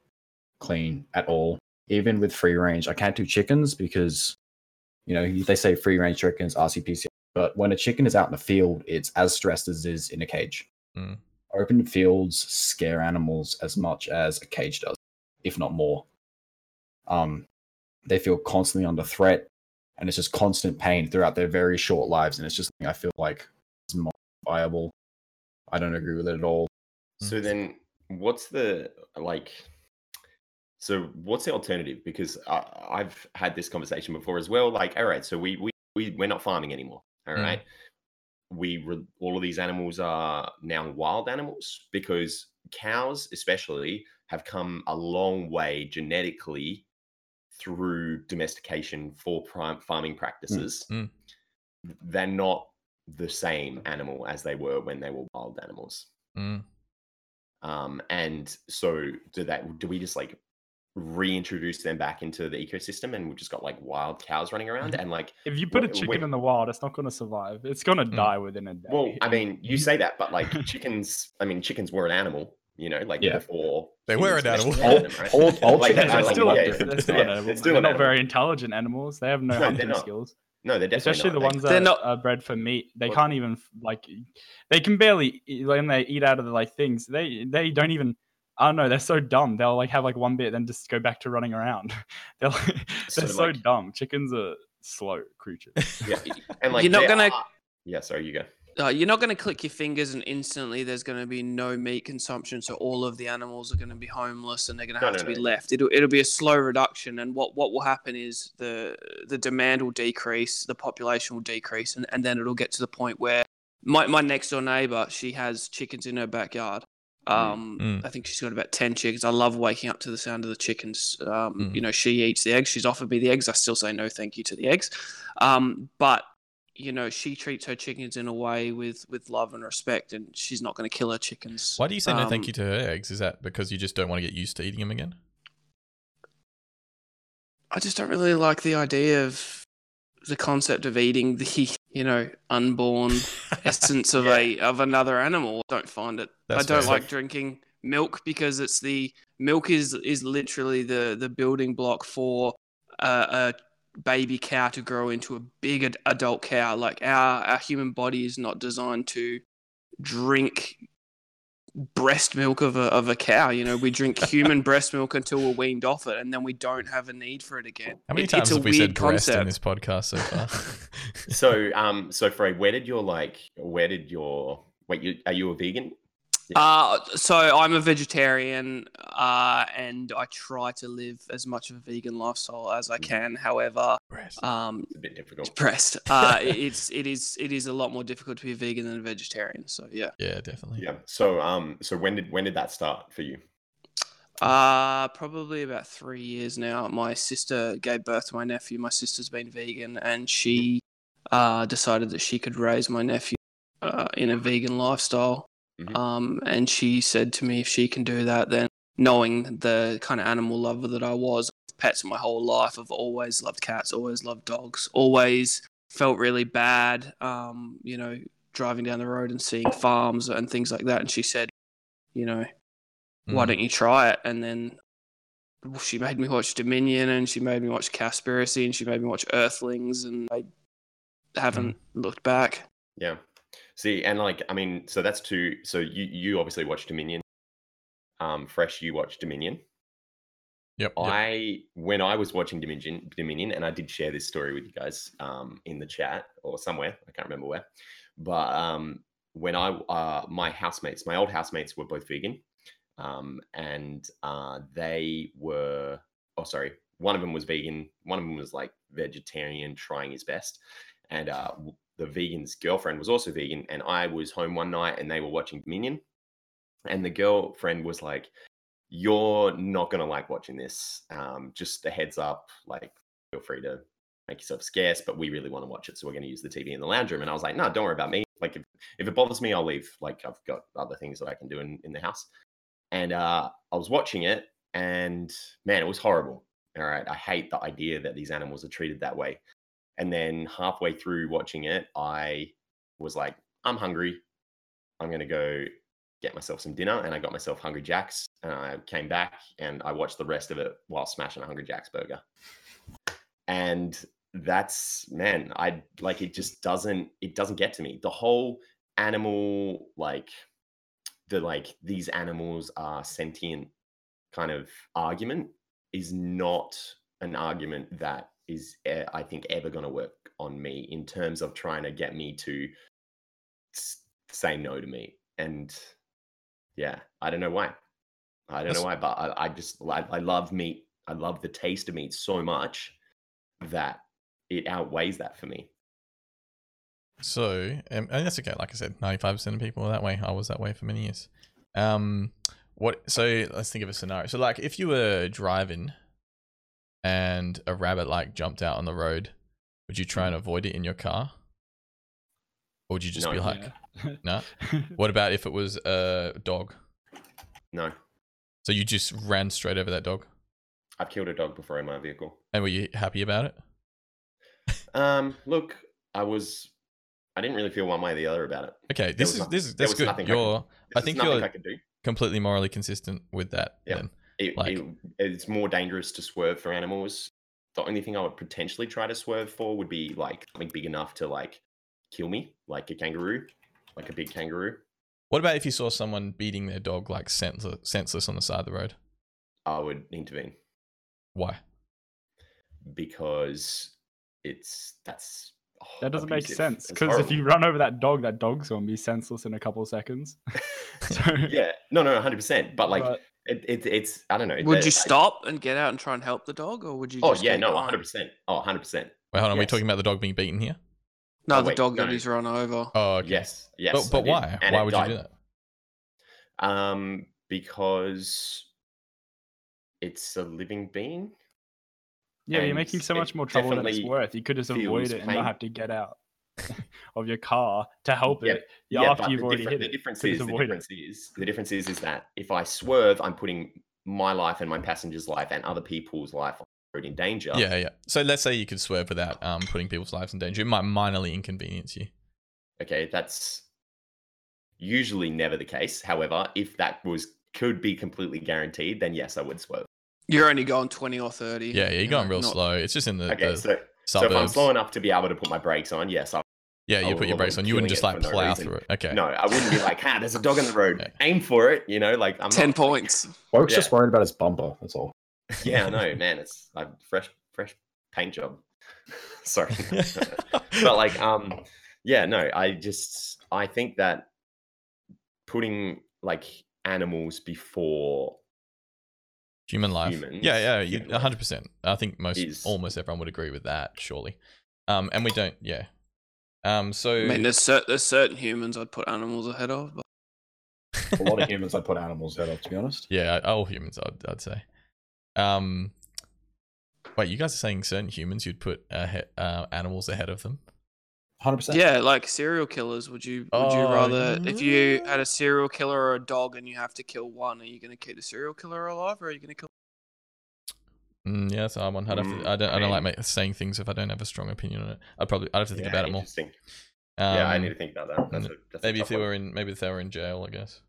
clean at all. Even with free range, I can't do chickens because, you know, they say free range chickens, RCPC, but when a chicken is out in the field, it's as stressed as it is in a cage. Mm. open fields scare animals as much as a cage does, if not more. Um, they feel constantly under threat, and it's just constant pain throughout their very short lives. And it's just I feel like it's not viable. I don't agree with it at all. So then, what's the like? So what's the alternative? Because I, I've had this conversation before as well. Like, all right, so we we, we we're not farming anymore. All Mm. right, we re- all of these animals are now wild animals because cows, especially, have come a long way genetically through domestication for prime farming practices. Mm. They're not the same animal as they were when they were wild animals. Mm. Um, and so do that do we just like reintroduce them back into the ecosystem and we've just got like wild cows running around and like If you put a chicken wait. in the wild, it's not going to survive. It's going to Mm. die within a day. well i mean you say that but like *laughs* chickens i mean chickens were an animal you know like Yeah. before They were an humans animal. domesticated them, right? All, *laughs* all Like, chickens they're like- still, like yeah, they're, still, Yeah, an animal. still They're an not animal. very intelligent animals. They have no *laughs* No, hunting skills. no they're definitely Especially not. the They- ones They're that not- are bred for meat. They Well- can't even like. They can barely eat- when they eat out of the like things. They they don't even. I don't know. They're so dumb. They'll like have like one bit, then just go back to running around. *laughs* they're like, So, they're so like- dumb. Chickens are slow creatures. yeah and like You're not gonna- are- yeah sorry you go Uh, you're not going to click your fingers and instantly there's going to be no meat consumption, so all of the animals are going to be homeless and they're going to No, have no, to be no. left. It'll it'll be a slow reduction, and what what will happen is the the demand will decrease, the population will decrease, and, and then it'll get to the point where my my next door neighbor she has chickens in her backyard. Um, Mm. I think she's got about ten chickens. I love waking up to the sound of the chickens. Um, Mm. You know, she eats the eggs. She's offered me the eggs. I still say no, thank you to the eggs. Um, but you know, she treats her chickens in a way with with love and respect, and she's not going to kill her chickens. Why do you say no thank Um, you to her eggs? Is that because you just don't want to get used to eating them again? I just don't really like the idea of the concept of eating the *laughs* you know unborn *laughs* essence of a of another animal. I don't find it. That's I don't fair. like drinking milk because it's the milk is is literally the the building block for a, a baby cow to grow into a big ad- adult cow. Like our our human body is not designed to drink breast milk of a of a cow. You know, we drink *laughs* human breast milk until we're weaned off it, and then we don't have a need for it again. How many It- times it's a have we weird said breast in this podcast so far? *laughs* so um so Frey, where did your like where did your wait you are you a vegan Uh, so I'm a vegetarian, uh, and I try to live as much of a vegan lifestyle as I Mm. can. However, um, it's a bit difficult breast, uh, *laughs* it's it is it is a lot more difficult to be a vegan than a vegetarian. So yeah. Yeah, definitely. yeah so um so when did when did that start for you Uh, probably about three years now. My sister gave birth to my nephew. My sister's been vegan, and she uh, decided that she could raise my nephew uh, in a vegan lifestyle. Mhm. Um, and she said to me, if she can do that, then knowing the kind of animal lover that I was, pets my whole life, I've always loved cats, always loved dogs, always felt really bad. Um, you know, driving down the road and seeing farms and things like that. And she said, you know, why Mm. don't you try it? And then she made me watch Dominion and she made me watch Cowspiracy and she made me watch Earthlings and I haven't looked back. Yeah. See, and like, I mean, so that's two. So you you obviously watched Dominion. Um, Fresh, you watched Dominion. Yep. yep. I when I was watching Dominion, Dominion, and I did share this story with you guys um, in the chat or somewhere. I can't remember where. But um, when I uh, my housemates, my old housemates were both vegan, um, and uh, they were. Oh, sorry. One of them was vegan. One of them was like vegetarian, trying his best, and uh, the vegan's girlfriend was also vegan. And I was home one night, and they were watching Dominion, and the girlfriend was like, you're not gonna like watching this. Um, just a heads up, like feel free to make yourself scarce, but we really want to watch it, so we're gonna use the TV in the lounge room. And I was like, no, don't worry about me. Like if, if it bothers me, I'll leave. Like I've got other things that I can do in, in the house. And uh, I was watching it, and man, it was horrible. All right, I hate the idea that these animals are treated that way. And then halfway through watching it, I was like, I'm hungry. I'm gonna go get myself some dinner and I got myself Hungry Jack's and I came back and I watched the rest of it while smashing a Hungry Jack's burger. And that's man, I like it just doesn't it doesn't get to me. The whole animal like the like these animals are sentient kind of argument is not an argument that is eh, I think ever going to work on me in terms of trying to get me to s- say no to meat. And yeah, I don't know why. I don't know why, but I, I just I, I love meat. I love the taste of meat so much that it outweighs that for me. So, um, and that's okay. Like I said, ninety-five percent of people are that way. I was that way for many years. Um, what? So let's think of a scenario. So, like, if you were driving and a rabbit like jumped out on the road, would you try and avoid it in your car, or would you just No. be like, *laughs* no? What about if it was a dog? No, So you just ran straight over that dog, I've killed a dog before in my vehicle. and were you happy about it? Um, look, I was. I didn't really feel one way or the other about it. Okay, this is this is that's good. nothing I could- You're I think you're- I completely morally consistent with that. Yeah. Then It, Like- it- it's more dangerous to swerve for animals. The only thing I would potentially try to swerve for would be like something big enough to like kill me, like a kangaroo, like a big kangaroo. what about if you saw someone beating their dog like senseless, senseless on the side of the road? I would intervene Why? because it's that's oh, That doesn't make sense because if you run over that dog, that dog's gonna be senseless in a couple of seconds. So, *laughs* *laughs* yeah, no, no, hundred percent. But like, but it, it, it's I don't know. Would the- you I- stop and get out and try and help the dog, or would you? Oh just yeah, no, hundred percent. Oh, 100 percent. Wait, hold on. We're Yes. talking about the dog being beaten here. No, Oh, the wait, dog no, that he's run over. Oh, okay. Yes, yes. but but why? and Why it would you do that? Um, because it's a living being. yeah, you're making so much more trouble than it's worth. You could just avoid it and pain. not have to get out *laughs* of your car to help Yeah, it after but you've the already different- hit the it. difference is the avoid difference is the difference is is that if I swerve, I'm putting my life and my passenger's life and other people's life on road in danger. Yeah, yeah. So let's say you could swerve without um putting people's lives in danger. It might minorly inconvenience you. Okay, that's usually never the case. However, if that was could be completely guaranteed, then yes, I would swerve. You're only going twenty or thirty. Yeah, yeah. You're going real not- slow. It's just in the, Okay, the so so if I'm slow enough to be able to put my brakes on, yes, I yeah, you put your brakes on. You wouldn't just like for no plow reason. through it. Okay. no, I wouldn't be like, ah, there's a dog on the road. *laughs* Aim for it, you know, like I'm Ten not, points. *laughs* Woke's Yeah. just worried about his bumper. That's all. Yeah, I know, man. It's a fresh, fresh paint job. *laughs* Sorry, but like, um, yeah, no, I just I think that putting like animals before human life. humans, yeah, yeah, you, 100%. I think most is- almost everyone would agree with that, surely. Um and we don't yeah. Um so I mean, there's, cer- there's certain humans I'd put animals ahead of. But A lot of humans I'd put animals ahead of, to be honest. yeah, all humans I'd, I'd say. Um Wait, you guys are saying certain humans you'd put ahe- uh, animals ahead of them? 100%. yeah, like serial killers. Would you? Would you Oh, rather if you had a serial killer or a dog and you have to kill one? Are you going to keep the serial killer alive, or are you going to kill? Mm, yeah, so I'm on. I'd have to, Mm, I don't. I, I don't like saying things if I don't have a strong opinion on it. I'd probably. I'd have to think Yeah, about it more. Um, yeah, I need to think about that. That's a, that's maybe if they one. were in maybe if they were in jail i guess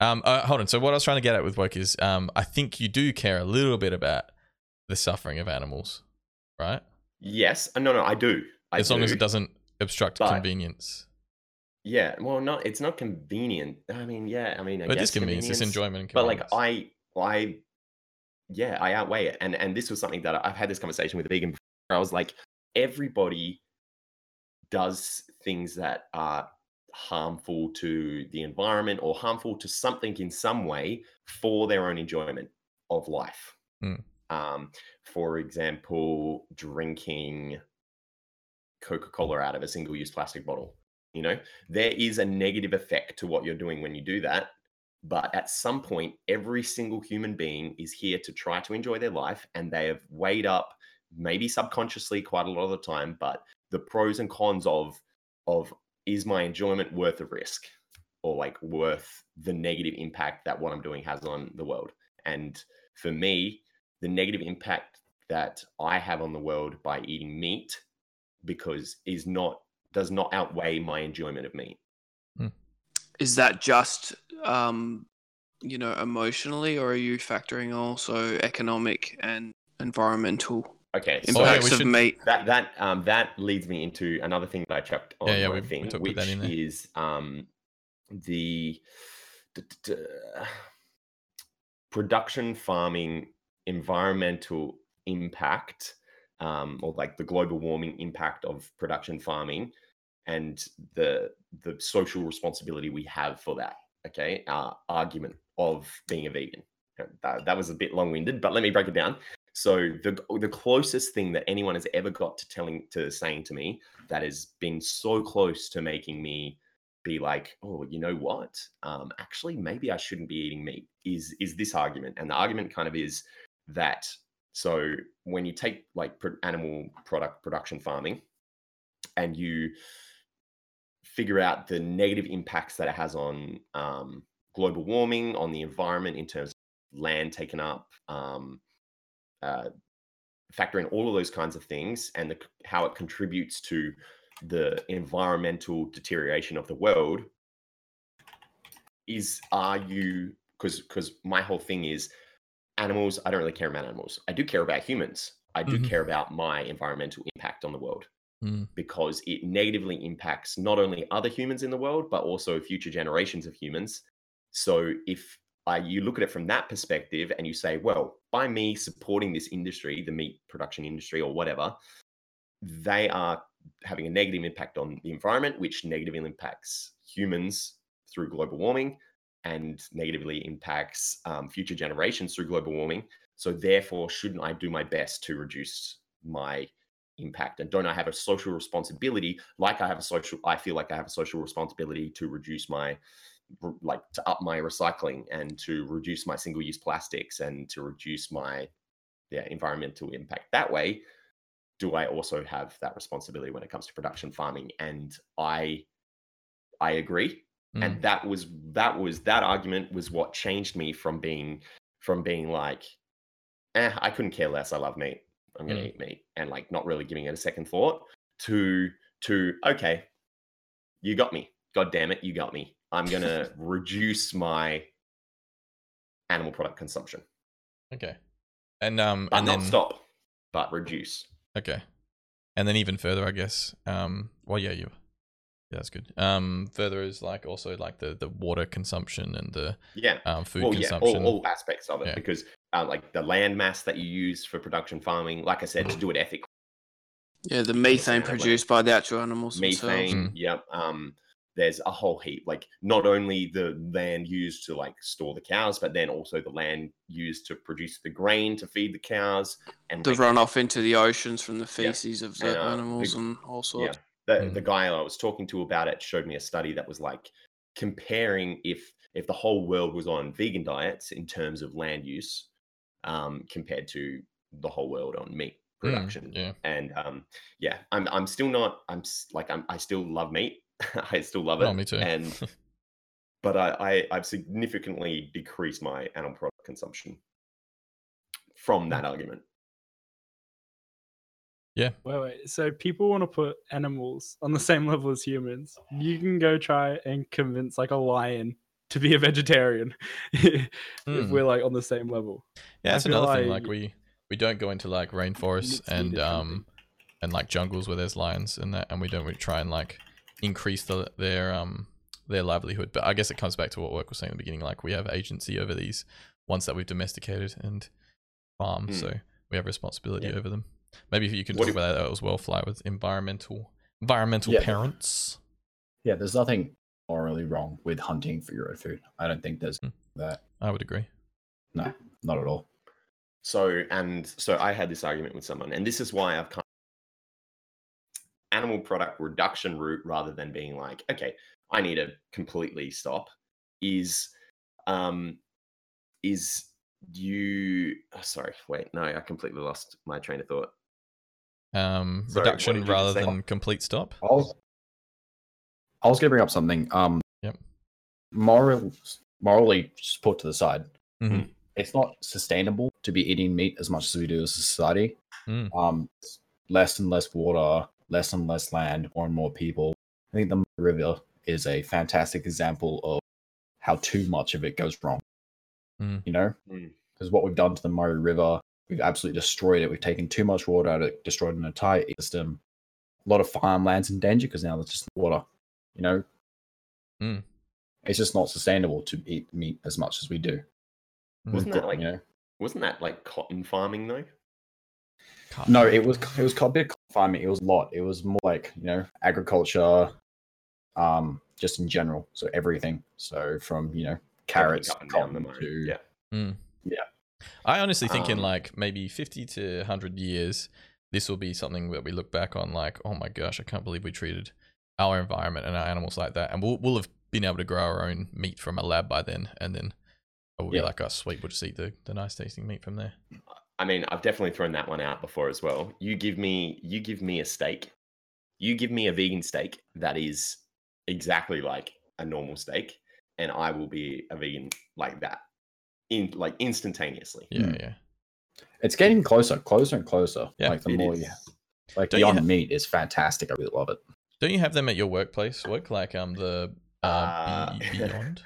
um uh, hold on so what i was trying to get at with woke is um i think you do care a little bit about the suffering of animals right Yes, uh, no, no, I do. I as long as it doesn't obstruct but- convenience Yeah, well, not it's not convenient. I mean, yeah, I mean, I but it guess is convenience it's enjoyment and But like. I, I, yeah, I outweigh it, and and this was something that I've had this conversation with a vegan. Before. I was like, everybody does things that are harmful to the environment or harmful to something in some way for their own enjoyment of life. Mm. Um, for example, drinking Coca Cola out of a single use plastic bottle. You know, there is a negative effect to what you're doing when you do that. But at some point, every single human being is here to try to enjoy their life, and they have weighed up, maybe subconsciously, quite a lot of the time, but the pros and cons of of is my enjoyment worth the risk, or like worth the negative impact that what I'm doing has on the world. And for me, the negative impact that I have on the world by eating meat because is not does not outweigh my enjoyment of meat. Hmm. Is that just um, you know, emotionally, or are you factoring also economic and environmental Okay, Oh, so yeah, impacts we of should- meat? that that um that leads me into another thing that I chucked on Yeah, yeah, we- we thing, talked about which that in there. is um the d- d- d- production farming environmental impact um, or like the global warming impact of production farming and the the social responsibility we have for that okay uh, argument of being a vegan that, that was a bit long-winded but let me break it down so the the closest thing that anyone has ever got to telling to saying to me that has been so close to making me be like, oh, you know what? Um, actually, maybe I shouldn't be eating meat. Is is this argument? And the argument kind of is that so when you take like animal product production farming, and you figure out the negative impacts that it has on um, global warming, on the environment in terms of land taken up, um, uh, factor in all of those kinds of things, and the, how it contributes to the environmental deterioration of the world is are you because because my whole thing is animals i don't really care about animals. I do care about humans. I do Mhm. care about my environmental impact on the world Mm. because it negatively impacts not only other humans in the world but also future generations of humans so if you look at it from that perspective and you say well by me supporting this industry the meat production industry or whatever they are having a negative impact on the environment, which negatively impacts humans through global warming and negatively impacts um, future generations through global warming. So, therefore, shouldn't I do my best to reduce my impact? And don't I have a social responsibility? Like I have a social, I feel like I have a social responsibility to reduce my, like to up my recycling and to reduce my single use plastics and to reduce my yeah, environmental impact that way do I also have that responsibility when it comes to production farming? And I I agree. Mm. And that was that was that argument was what changed me from being from being like, eh, I couldn't care less. I love meat. I'm gonna Mm. eat meat. And like not really giving it a second thought to to okay, you got me. God damn it, you got me. I'm gonna *laughs* reduce my animal product consumption. Okay. And um But and not then stop, but reduce. okay. And then even further, I guess. Um well yeah, you yeah, that's good. Um further is like also like the the water consumption and the Yeah. um food well, yeah, consumption. all, all aspects of it Yeah. because uh, like the land mass that you use for production farming, like I said, to do it ethically, Yeah, the methane produced by the actual animals methane, Mm. yep. Um, there's a whole heap. Like not only the land used to like store the cows, but then also the land used to produce the grain to feed the cows and The like, runoff into the oceans from the Yeah. feces of the And, uh, the- animals and all sorts. Yeah. the Mm. the guy I was talking to about it showed me a study that was like comparing if if the whole world was on vegan diets in terms of land use um, compared to the whole world on meat Mm, production. yeah. And um, yeah, I'm I'm still not I'm like I'm I still love meat. *laughs* I still love it. Oh, me too. And *laughs* but I, I I've significantly decreased my animal product consumption from that argument. Yeah. Wait, wait. So people want to put animals on the same level as humans. You can go try and convince like a lion to be a vegetarian *laughs* if Hmm. we're like on the same level. Yeah, that's another thing. like Like we we don't go into like rainforests and um and like jungles where there's lions and that, and we don't really try and like increase the, their um their livelihood. But I guess it comes back to what work was saying in the beginning. Like we have agency over these ones that we've domesticated and farm, Hmm. so we have responsibility Yeah. over them. Maybe if you can What talk about that as well, Fly, with environmental environmental Yeah. parents. Yeah, there's nothing morally wrong with hunting for your own food. I don't think there's Hmm. that. I would agree. No, not at all. So and so I had this argument with someone, and this is why I've come animal product reduction route rather than being like, okay, I need to completely stop. Is um is you oh, sorry, wait, no, I completely lost my train of thought. Um, Sorry, reduction did you just rather than complete stop. I was, I was going to bring up something. Um, Yep. Moral, morally, just put to the side. Mhm. It's not sustainable to be eating meat as much as we do as a society. Mm. Um, less and less water, less and less land, more and more people. I think the Murray river is a fantastic example of how too much of it goes wrong. Mm. You know, Mm. because what we've done to the Murray River, we've absolutely destroyed it. We've taken too much water out of it, destroyed an entire ecosystem. A lot of farmlands in danger because now there's just water. You know, Mm. it's just not sustainable to eat meat as much as we do. Mm. Wasn't that like you know? wasn't that like cotton farming though? Can't- No, it was it was a bit of farming. It was a lot. It was more like you know agriculture, um, just in general. So everything. So from you know carrots, Everything up and down cotton to Yeah. Mm. Yeah. I honestly think in Um, like maybe 50 to 100 years, this will be something that we look back on like, oh my gosh, I can't believe we treated our environment and our animals like that. And we'll, we'll have been able to grow our own meat from a lab by then. And then it will be Yeah. like, oh, sweet, we'll just eat the, the nice tasting meat from there. I mean, I've definitely thrown that one out before as well. You give me you give me a steak. You give me a vegan steak that is exactly like a normal steak, and I will be a vegan like that. In like instantaneously. Yeah, Mm. yeah. it's getting closer, closer and closer. Yeah, like the more is. you like Don't you Beyond Meat is fantastic. I really love it. Don't you have them at your workplace work? Like um the uh, Uh, Be- *laughs* Beyond?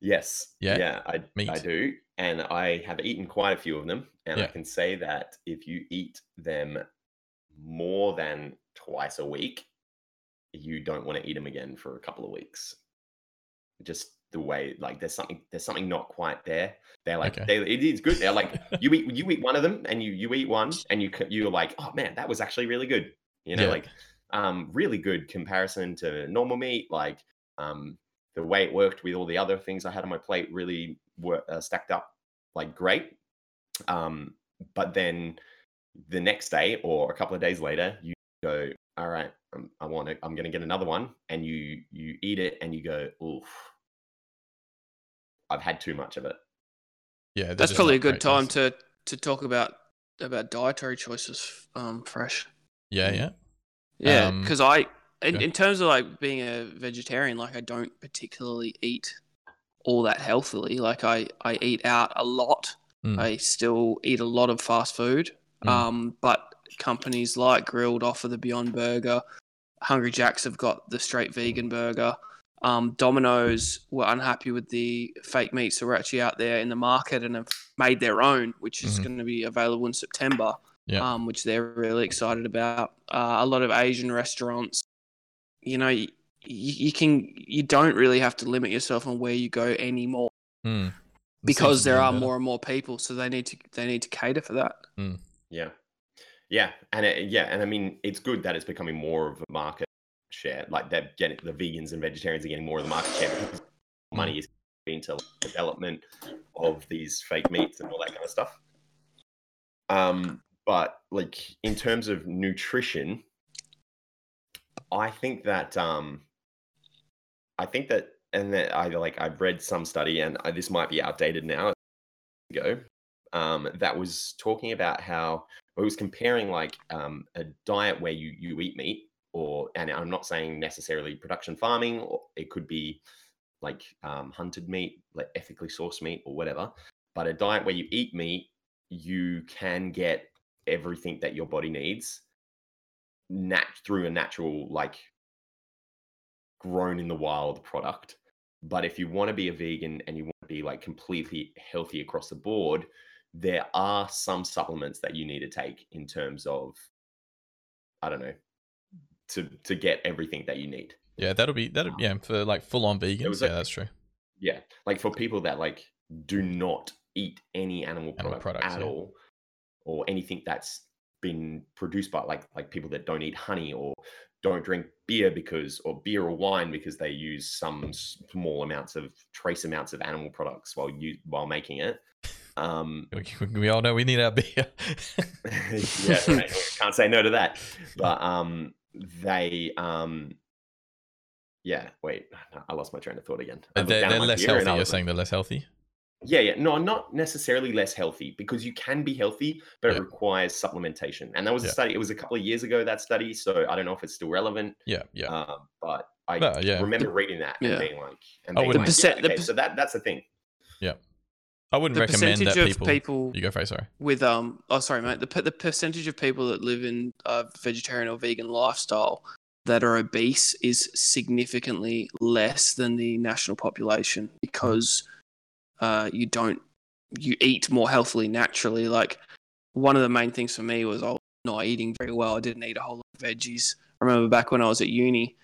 Yes. Yeah? Yeah, I, I do. And I have eaten quite a few of them. And I can say that if you eat them more than twice a week, you don't want to eat them again for a couple of weeks. Just the way, like, there's something, there's something not quite there. They're like, Okay. they, it is good. They're like, *laughs* you eat, you eat one of them, and you you eat one, and you you're like, oh man, that was actually really good. You know, Yeah. like, um, really good comparison to normal meat. Like, um, the way it worked with all the other things I had on my plate really were uh, stacked up like great. Um, but then the next day or a couple of days later, you go, all right, um, I want to, I'm going to get another one, and you you eat it and you go, oof, I've had too much of it. Yeah, That's probably a good time taste. to to talk about about dietary choices. Um, fresh. Yeah, yeah. Yeah, Um, because I, in, okay. in terms of like being a vegetarian, like I don't particularly eat all that healthily. Like I, I eat out a lot. Mm. I still eat a lot of fast food. Mm. Um, but companies like Grilled offer the Beyond Burger. Hungry Jacks have got the straight vegan burger. Um, Domino's were unhappy with the fake meats that were actually out there in the market and have made their own, which is Mhm. going to be available in September Yeah. um, which they're really excited about. Uh, a lot of Asian restaurants, you know, you, you can you don't really have to limit yourself on where you go anymore Mm. Because there are better. more and more people, so they need to they need to cater for that. Yeah, yeah, and it, yeah, and I mean, it's good that it's becoming more of a market share. Like they're getting the vegans and vegetarians are getting more of the market share because money is into development of these fake meats and all that kind of stuff. Um, but like in terms of nutrition, I think that um, I think that, and that I like I've read some study, and I, this might be outdated now. Ago, um, that was talking about how it was comparing like um, a diet where you you eat meat, or and I'm not saying necessarily production farming, or it could be like um, hunted meat, like ethically sourced meat, or whatever. But a diet where you eat meat, you can get everything that your body needs nat through a natural like grown in the wild product but if you want to be a vegan and you want to be like completely healthy across the board there are some supplements that you need to take in terms of i don't know to to get everything that you need Yeah, that'll be that'll um, yeah for like full on vegans. yeah, like- that's true. yeah like for people that like do not eat any animal Animal product products, at yeah. all or anything that's been produced by like like people that don't eat honey or don't drink beer because or beer or wine because they use some small amounts of trace amounts of animal products while you while making it um *laughs* We, all know we need our beer. *laughs* yeah right, can't say no to that but um they um yeah wait i lost my train of thought again they're they're less healthy. You're saying they're less healthy. Yeah, yeah. No, not necessarily less healthy because you can be healthy, but Yeah. it requires supplementation. And that was a study, it was a couple of years ago, that study. So I don't know if it's still relevant. Yeah, yeah. Um, but I No, yeah. remember reading that and being like, and I being wouldn't- like, The percent- yeah, the okay, per- so that that's the thing. Yeah. I wouldn't The recommend percentage that of people. people, You go first. Sorry. with um oh sorry mate the the percentage of people that live in a vegetarian or vegan lifestyle that are obese is significantly less than the national population because uh you don't you eat more healthily naturally like one of the main things for me was I was not eating very well I didn't eat a whole lot of veggies I remember back when I was at uni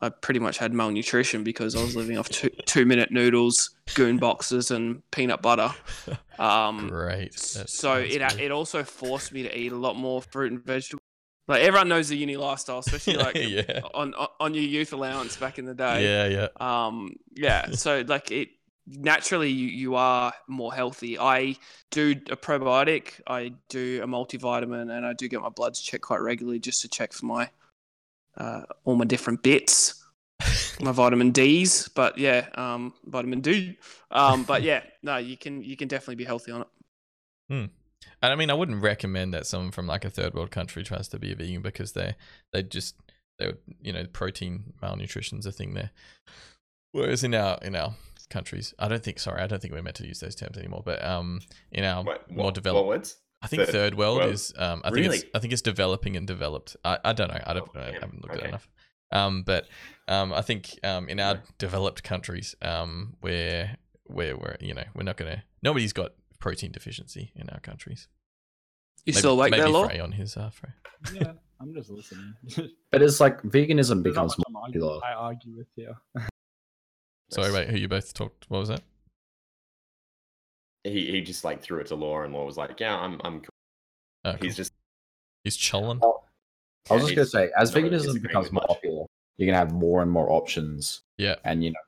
I pretty much had malnutrition because I was living off two *laughs* two minute noodles, goon boxes, and peanut butter. *laughs* Um, Great. so it good. it also forced me to eat a lot more fruit and vegetables. Like everyone knows the uni lifestyle, especially *laughs* like yeah. on on- on your youth allowance back in the day. Yeah, yeah. Um, yeah. So like it naturally you, you are more healthy. I do a probiotic, I do a multivitamin, and I do get my bloods checked quite regularly just to check for my uh, all my different bits, *laughs* my vitamin D's. But yeah, um, vitamin D. Um, but yeah, *laughs* no, you can you can definitely be healthy on it. And I mean, I wouldn't recommend that someone from like a third world country tries to be a vegan because they they just they would you know protein malnutrition's a thing there. Whereas in our in our countries, I don't think sorry, I don't think we're meant to use those terms anymore. But um, in our What, more what, developed, what words? I think third third world world? is um, I think it's I think it's developing and developed. I, I don't know. I don't Oh. I haven't looked at enough. Um, but um, I think um, in our Right. developed countries, um, where where we're you know we're not gonna nobody's got protein deficiency in our countries. You Maybe- still awake maybe there, Law? On his uh, Frey. Yeah, I'm just listening. But it's like *laughs* veganism becomes more I'm popular. argue- I argue with here. *laughs* Sorry, wait, who you both talked? What was that? He, he just like threw it to Law, and Law was like, "Yeah, I'm I'm cool." Oh, He's cool. just he's chulling. I was yeah, just gonna say, as not veganism becomes more much. popular, you're gonna have more and more options, Yeah, and you know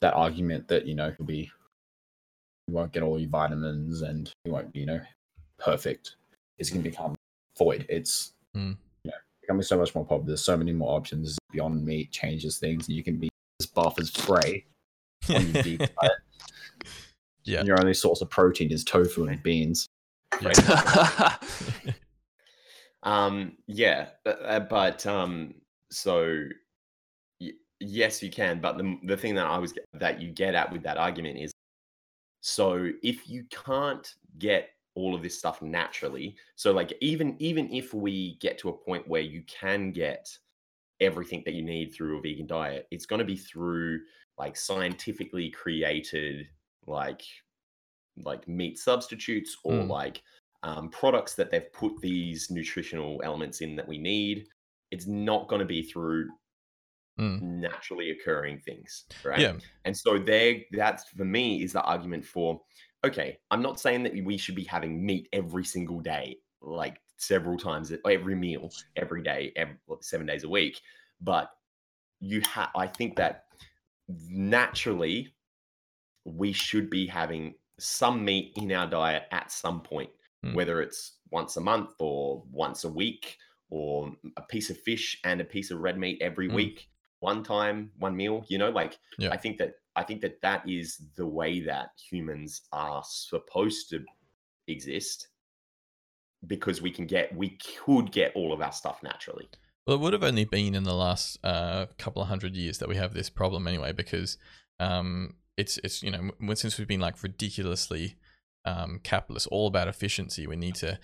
that argument that you know you'll be you won't get all your vitamins and you won't be you know perfect is gonna become void. It's Mm. you know becoming so much more popular. There's so many more options. Beyond Meat changes things, and you can be as buff as Frey *laughs* on your vegan diet. Yeah. And your only source of protein is tofu and beans. yeah. *laughs* Um, yeah, but, uh, but um, so y- yes, you can. But the the thing that I was that you get at with that argument is, so if you can't get all of this stuff naturally, so like even even if we get to a point where you can get everything that you need through a vegan diet, it's going to be through like scientifically created like like meat substitutes or Mm. like um, products that they've put these nutritional elements in that we need. It's not going to be through Mm. naturally occurring things, right? Yeah. And so there, that's for me is the argument for, okay, I'm not saying that we should be having meat every single day, like several times, every meal, every day, every, seven days a week, but you have. I think that naturally we should be having some meat in our diet at some point, Mm. whether it's once a month or once a week or a piece of fish and a piece of red meat every Mm. week, one time, one meal, you know, like Yeah. I think that I think that that is the way that humans are supposed to exist because we can get we could get all of our stuff naturally. Well, it would have only been in the last uh, couple of hundred years that we have this problem anyway, because um, it's it's you know since we've been like ridiculously um, capitalist, all about efficiency. We need to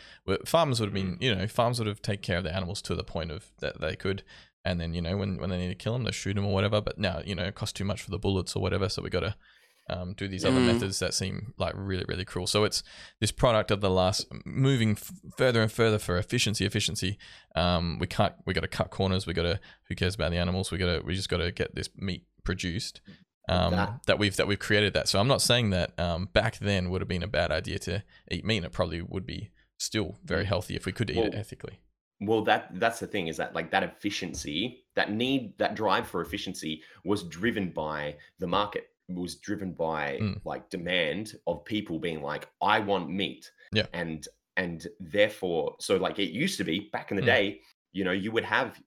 farmers would have been you know farms would have taken care of the animals to the point of that they could, and then you know when when they need to kill them, they shoot them or whatever. But now you know it costs too much for the bullets or whatever, so we got to um, do these other Mm. methods that seem like really really cruel. So it's this product of the last moving f- further and further for efficiency, efficiency. Um, we can't. We got to cut corners. We got to. Who cares about the animals? We got to. We just got to get this meat produced. Um, That- that, we've that we've created that. So I'm not saying that um, back then would have been a bad idea to eat meat. and It probably would be still very healthy if we could eat it ethically. Well, that that's the thing is that like that efficiency, that need, that drive for efficiency was driven by the market. Was driven by Mm. like demand of people being like, I want meat. Yeah. And and therefore, so like it used to be back in the Mm. day, you know, you would have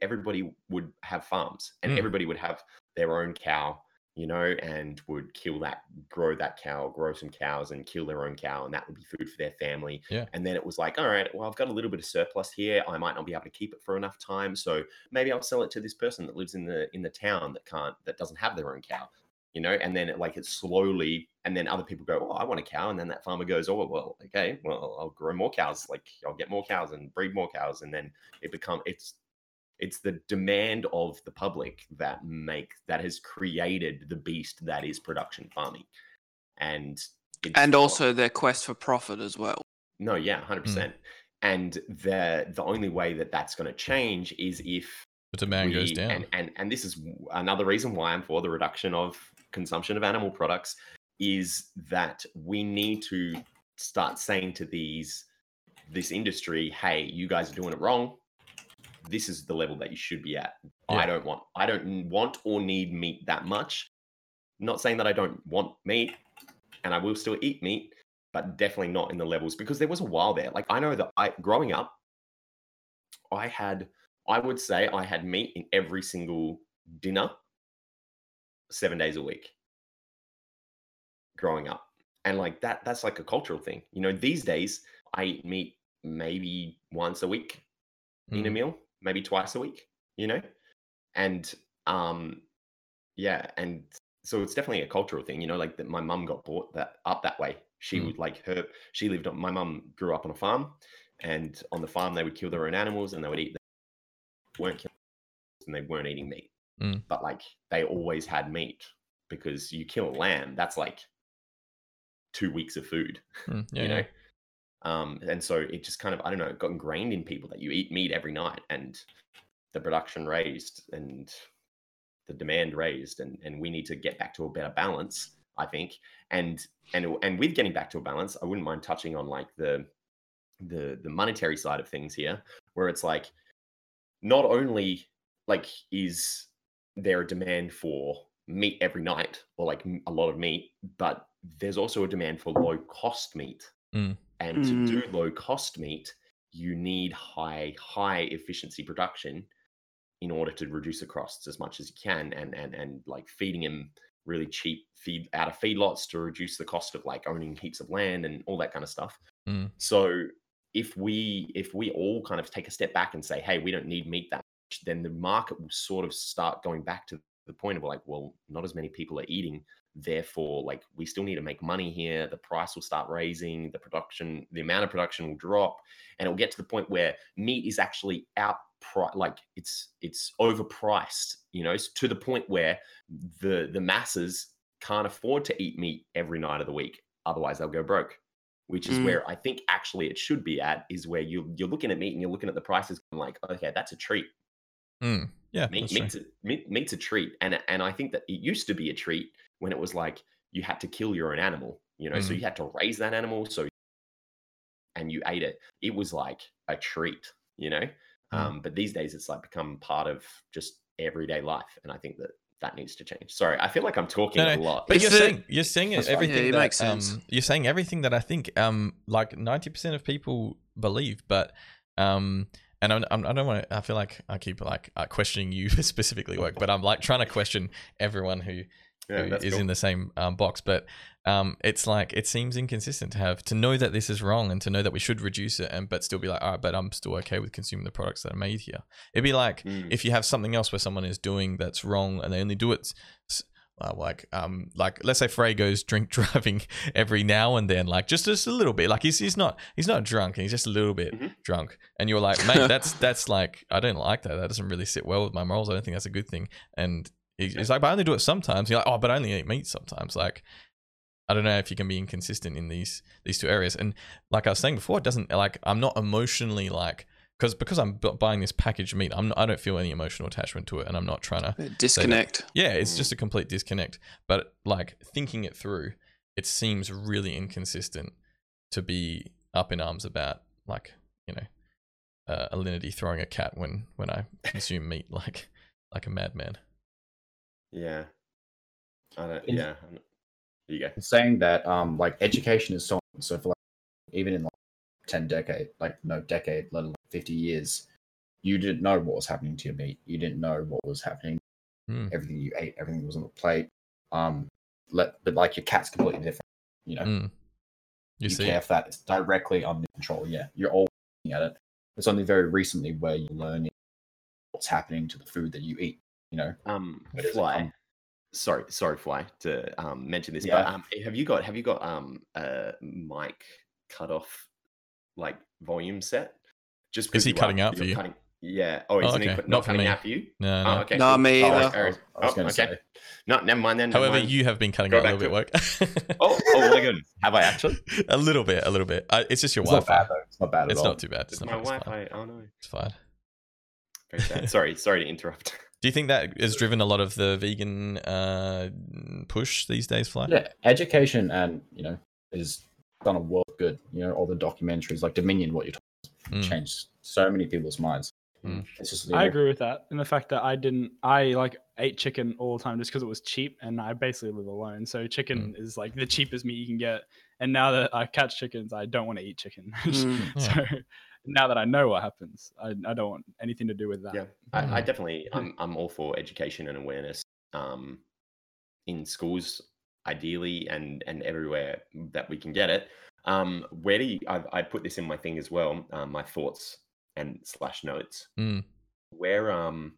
everybody would have farms and Mm. everybody would have their own cow, you know, and would kill that, grow that cow, grow some cows and kill their own cow, and that would be food for their family. Yeah. And then it was like, all right, well, I've got a little bit of surplus here. I might not be able to keep it for enough time, so maybe I'll sell it to this person that lives in the in the town that can't that doesn't have their own cow, you know. And then it like it slowly, and then other people go, oh, I want a cow, and then that farmer goes, oh, well, okay, well, I'll grow more cows, like I'll get more cows and breed more cows, and then it become it's it's the demand of the public that make that has created the beast that is production farming and it's and also their quest for profit as well. no yeah 100% hmm. and the the only way that that's going to change is if The demand goes down. And, and and this is another reason why I'm for the reduction of consumption of animal products is that we need to start saying to these this industry, hey, you guys are doing it wrong. This is the level that you should be at. Yeah. I don't want I don't want or need meat that much. Not saying that I don't want meat and I will still eat meat, but definitely not in the levels because there was a while there. Like I know that I growing up, I had I would say I had meat in every single dinner, seven days a week. Growing up, and like that, that's like a cultural thing. You know, these days I eat meat maybe once a week in a Mm. meal, maybe twice a week. You know, and um, yeah, and so it's definitely a cultural thing. You know, like that my mum got brought that up that way. She Mm. would like her. She lived on. My mum grew up on a farm, and on the farm they would kill their own animals and they would eat. Them. weren't killing and they weren't eating meat, Mm. but like they always had meat because you kill a lamb, that's like two weeks of food Mm, *laughs* yeah, you yeah. know um and so it just kind of i don't know it got ingrained in people that you eat meat every night and the production raised and the demand raised and and we need to get back to a better balance i think and and and with getting back to a balance i wouldn't mind touching on like the the the monetary side of things here where it's like not only like is there a demand for meat every night or like a lot of meat but there's also a demand for low cost meat Mm. and to do low cost meat you need high high efficiency production in order to reduce the costs as much as you can and and and like feeding them really cheap feed out of feedlots to reduce the cost of like owning heaps of land and all that kind of stuff Mm. so if we if we all kind of take a step back and say hey we don't need meat that much then the market will sort of start going back to the point of like well not as many people are eating therefore like we still need to make money here the price will start raising the production the amount of production will drop and it'll get to the point where meat is actually out like it's it's overpriced you know to the point where the the masses can't afford to eat meat every night of the week otherwise they'll go broke which is Mm. where i think actually it should be at is where you you're looking at meat and you're looking at the prices and like okay that's a treat Mm. Yeah, meat, meat's, a, meat, meat's a treat and and i think that it used to be a treat when it was like you had to kill your own animal you know so Mhm. you had to raise that animal so and you ate it it was like a treat you know Mm. um but these days it's like become part of just everyday life and i think that that needs to change sorry i feel like i'm talking No, a lot But Is you're the- saying you're saying That's fine. everything Yeah, it that makes sense. um you're saying everything that I think um like ninety percent of people believe, but um and I'm, I'm, I don't want to. I feel like I keep like uh, questioning you *laughs* specifically, work, but I'm like trying to question everyone who yeah, who is cool. in the same um, box. But um, it's like it seems inconsistent to have to know that this is wrong and to know that we should reduce it, and but still be like, all right, but I'm still okay with consuming the products that are made here. It'd be like Mm. if you have something else where someone is doing that's wrong and they only do it. Uh, like um like let's say Frey goes drink *laughs* driving every now and then like just just a little bit. Like he's he's not he's not drunk he's just a little bit Mhm. drunk. And you're like mate that's *laughs* that's like I don't like that. That doesn't really sit well with my morals. I don't think that's a good thing. And he- he's like but I only do it sometimes. You're like oh but I only eat meat sometimes. Like I don't know if you can be inconsistent in these these two areas. And like I was saying before, it doesn't like I'm not emotionally like because because I'm bu- buying this packaged meat. I'm not, I don't feel any emotional attachment to it, and I'm not trying to. Disconnect. Yeah, it's Mm. just a complete disconnect. But like thinking it through, it seems really inconsistent to be up in arms about like you know uh, Alinity throwing a cat when when I consume meat *laughs* like like a madman. yeah I don't, In- yeah there you go saying that um like education is so so for like even in like 10 decade like no decade let alone 50 years you didn't know what was happening to your meat. You didn't know what was happening. Hmm. everything you ate everything was on the plate. Um let but like your cat's completely different you know? Mm. You, you, see, care if that is directly under control yeah. You're all looking at it. It's only very recently where you're learning what's happening to the food that you eat you know? Um Where does it fly. come- sorry sorry fly to um mention this but um have you got have you got um a mic cut off like volume set just Is he you are- cutting out for you? cutting- yeah oh Oh, isn't he okay. Not not cutting me. out for you no, no. oh okay No, cool. me Oh, either. I alright, was, I was oh, okay say no never mind then never However, mind. you have been cutting Go out a little bit. Work. *laughs* oh oh my goodness have I actually *laughs* a little bit, a little bit. Uh, it's just your it's Wi-Fi. bad though it's not bad at It's all not too bad. It's, it's not my bad. It's fine. Wi-Fi oh no It's fine. Very sad. sorry, sorry to interrupt. *laughs* Do you think that has driven a lot of the vegan uh, push these days, Fly? Yeah, education and you know is done a world good. You know, all the documentaries like Dominion, what you're talking, Mm. changed so many people's minds. Mm. It's just I agree with that. And the fact that I didn't, I like ate chicken all the time just because it was cheap and I basically live alone. So chicken is like the cheapest meat you can get. And now that I catch chickens, I don't want to eat chicken. *laughs* Mm. so now that I know what happens, I, I don't want anything to do with that. Yeah, I, I definitely, I'm, I'm all for education and awareness um, in schools, ideally, and and everywhere that we can get it. Um, where do you, I, I put this in my thing as well? Um, my thoughts and slash notes. Mm. Where um,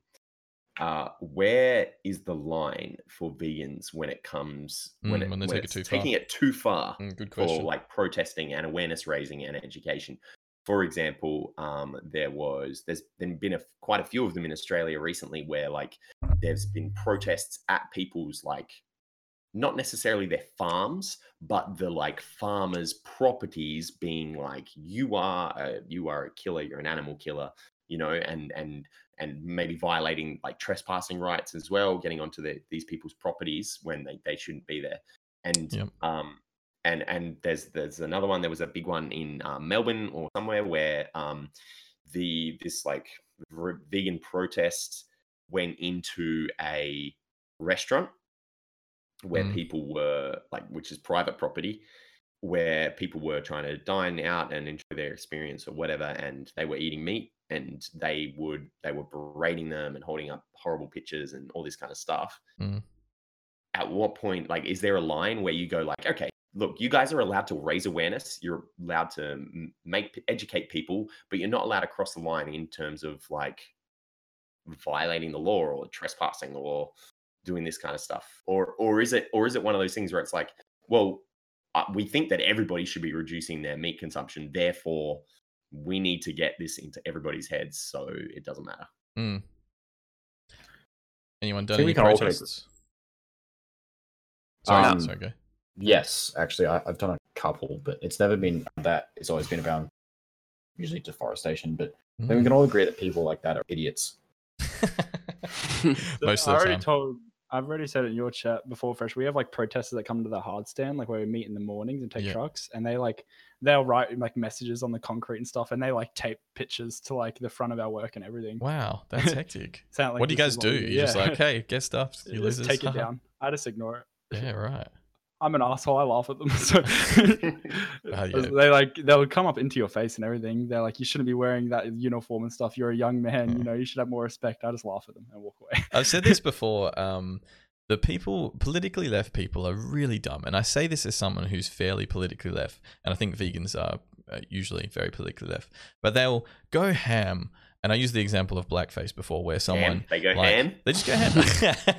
uh, where is the line for vegans when it comes when Mm, it when they take it too far. taking it too far? Mm, good for like protesting and awareness raising and education. For example, um, there was there's been, been a, quite a few of them in Australia recently where like there's been protests at people's like not necessarily their farms, but the like farmers' properties being like you are a, you are a killer, you're an animal killer, you know, and and and maybe violating like trespassing rights as well, getting onto the, these people's properties when they, they shouldn't be there. And Yep. um and and there's there's another one. There was a big one in uh, Melbourne or somewhere where um the this like vegan protest went into a restaurant where Mm. people were like which is private property where people were trying to dine out and enjoy their experience or whatever and they were eating meat and they would they were berating them and holding up horrible pictures and all this kind of stuff Mm. at what point like is there a line where you go like okay look you guys are allowed to raise awareness you're allowed to make educate people but you're not allowed to cross the line in terms of like violating the law or trespassing or doing this kind of stuff or or is it or is it one of those things where it's like well uh, we think that everybody should be reducing their meat consumption therefore we need to get this into everybody's heads so it doesn't matter Mm. Anyone done any we can all take- protests? Sorry, Um, sorry, go. Yes, actually, I, I've done a couple, but it's never been that. It's always been around usually deforestation. But I think we can all agree that people like that are idiots. *laughs* *laughs* Most I of the already time. told. I've already said it in your chat before, Fresh. We have like protesters that come to the hard stand, like where we meet in the mornings and take Yeah. trucks, and they like they'll write like messages on the concrete and stuff, and they like tape pictures to like the front of our work and everything. Wow, that's *laughs* hectic. Sound like what do you guys do? You're just Yeah. like, hey, get stuff. *laughs* You Just losers. take it *laughs* down. I just ignore it. Yeah, right. I'm an asshole. I laugh at them. *laughs* So Ah, *laughs* yeah. they like they'll come up into your face and everything. They're like, you shouldn't be wearing that uniform and stuff. You're a young man. Mm. You know, you should have more respect. I just laugh at them and walk away. I've said this *laughs* before. Um, the people, politically left people, are really dumb, and I say this as someone who's fairly politically left, and I think vegans are uh, usually very politically left. But they'll go ham, and I used the example of blackface before, where someone ham. they go like, ham they just go ham.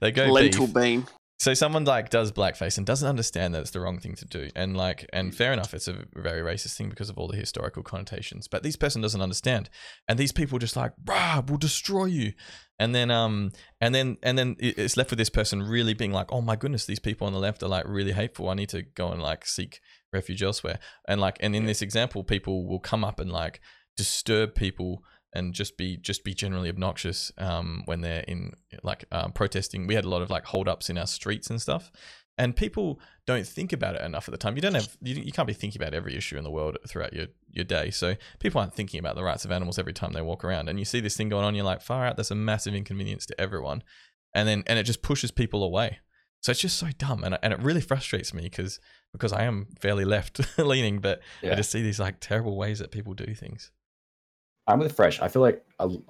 they go Lentil beef. bean. So someone like does blackface and doesn't understand that it's the wrong thing to do, and like, and fair enough, it's a very racist thing because of all the historical connotations. But this person doesn't understand, and these people just like, "Rah, we'll destroy you," and then, um, and then, and then it's left with this person really being like, "Oh my goodness, these people on the left are like really hateful. I need to go and like seek refuge elsewhere." And like, and in this example, people will come up and like disturb people and just be just be generally obnoxious um, when they're in like um, protesting. We had a lot of like holdups in our streets and stuff, and people don't think about it enough at the time. You don't have you, you can't be thinking about every issue in the world throughout your your day. So people aren't thinking about the rights of animals every time they walk around. And you see this thing going on, you're like, far out. That's a massive inconvenience to everyone, and then and it just pushes people away. So it's just so dumb, and and it really frustrates me because because I am fairly left *laughs* leaning, but I just see these like terrible ways that people do things. I'm with Fresh. I feel like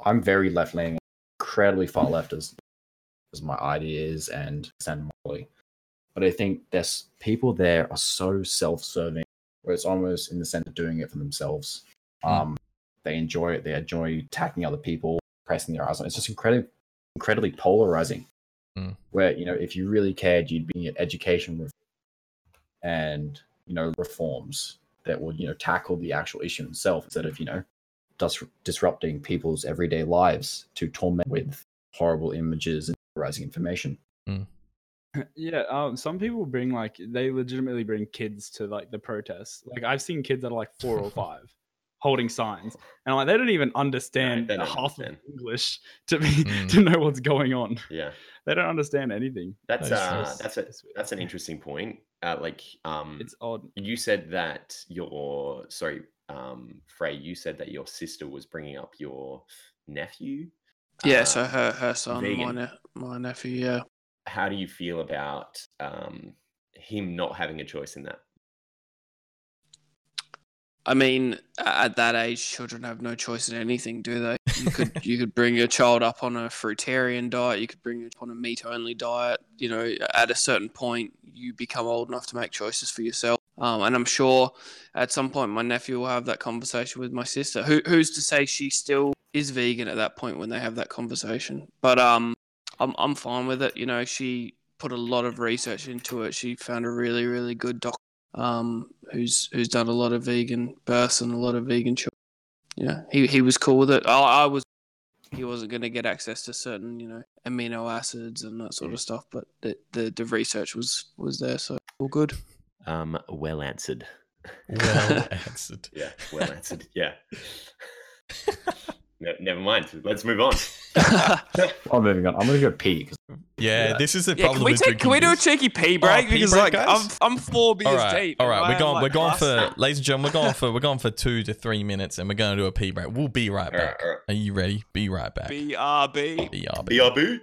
I'm very left leaning, incredibly far left as as my ideas and stand morally. But I think there's people there are so self-serving, where it's almost in the sense of doing it for themselves. Mm. Um, they enjoy it. They enjoy attacking other people, pressing their eyes on. It's just incredibly, incredibly polarizing. Mm. Where you know, if you really cared, you'd be at education and you know reforms that would you know tackle the actual issue itself instead of you know dis- disrupting people's everyday lives to torment with horrible images and polarizing information. *laughs* Yeah, um, some people bring like they legitimately bring kids to like the protests. Like I've seen kids that are like four or *laughs* five holding signs, and like they don't even understand they don't half understand. of English to be Mm. to know what's going on. Yeah, They don't understand anything. that's That is uh, true. that's a that's an interesting point. Uh, like, um, It's odd. you said that your sorry, um, Frey, you said that your sister was bringing up your nephew. Yeah, Uh, so her her son, my, ne- my nephew, yeah. how do you feel about um, him not having a choice in that? I mean, at that age, children have no choice in anything, do they? You could you could bring your child up on a fruitarian diet. You could bring it up on a meat only diet. You know, at a certain point, you become old enough to make choices for yourself. Um, and I'm sure at some point my nephew will have that conversation with my sister. Who who's to say she still is vegan at that point when they have that conversation? But um, I'm I'm fine with it. You know, she put a lot of research into it. She found a really really good doc um, who's who's done a lot of vegan births and a lot of vegan children. Yeah, he he was cool with it. I, I was. He wasn't going to get access to certain, you know, amino acids and that sort of stuff, but the the, the research was was there, so all good. Um, well answered. Well *laughs* answered. Yeah, well answered. Yeah. *laughs* Ne- never mind. Let's move on. *laughs* I'm moving on. I'm gonna go pee. 'cause- Yeah, Yeah. this is the yeah, problem. can we with take? Can we do a cheeky pee break? pee because break, like guys? I'm I'm four beers All right, deep. all right. and We're going. like, we're going for, rusty. ladies and gentlemen. We're going for. We're going for two to three minutes, and we're going to do a pee break. We'll be right All right, back. all right. Are you ready? Be right back. BRB. BRB. BRB. back.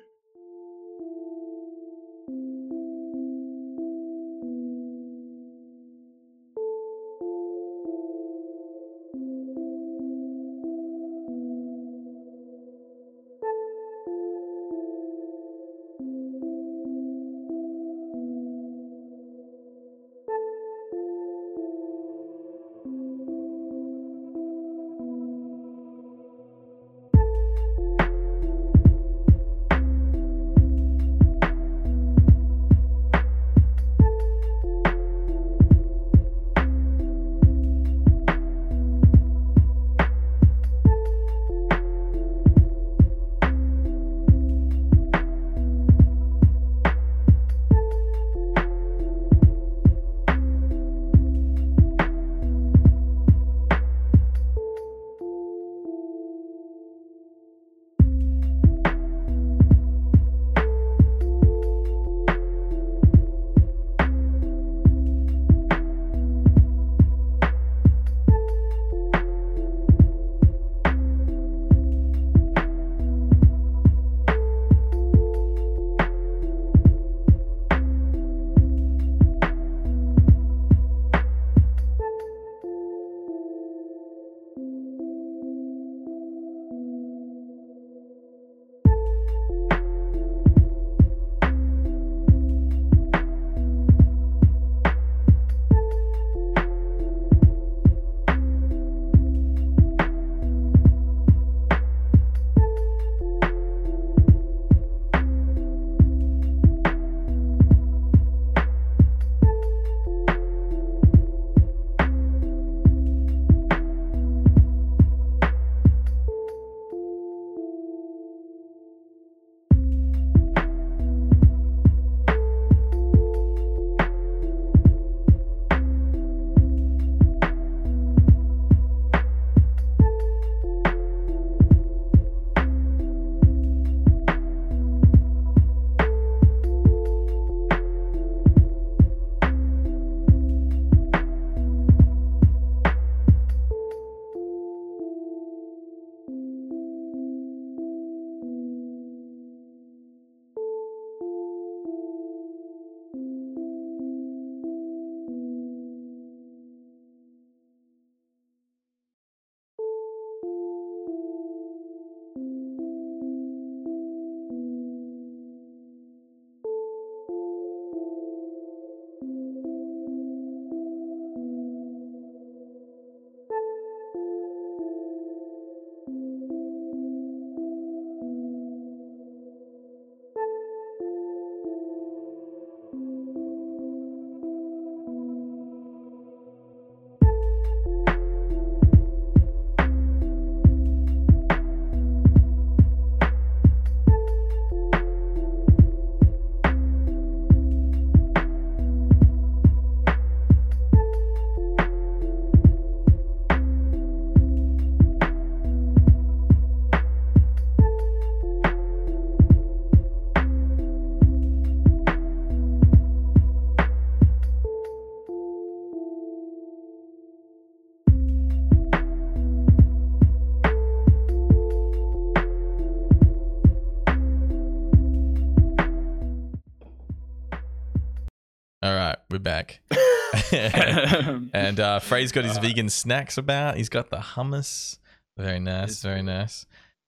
*laughs* and uh, Frey's got his vegan snacks about. He's got the hummus. Very nice, very nice.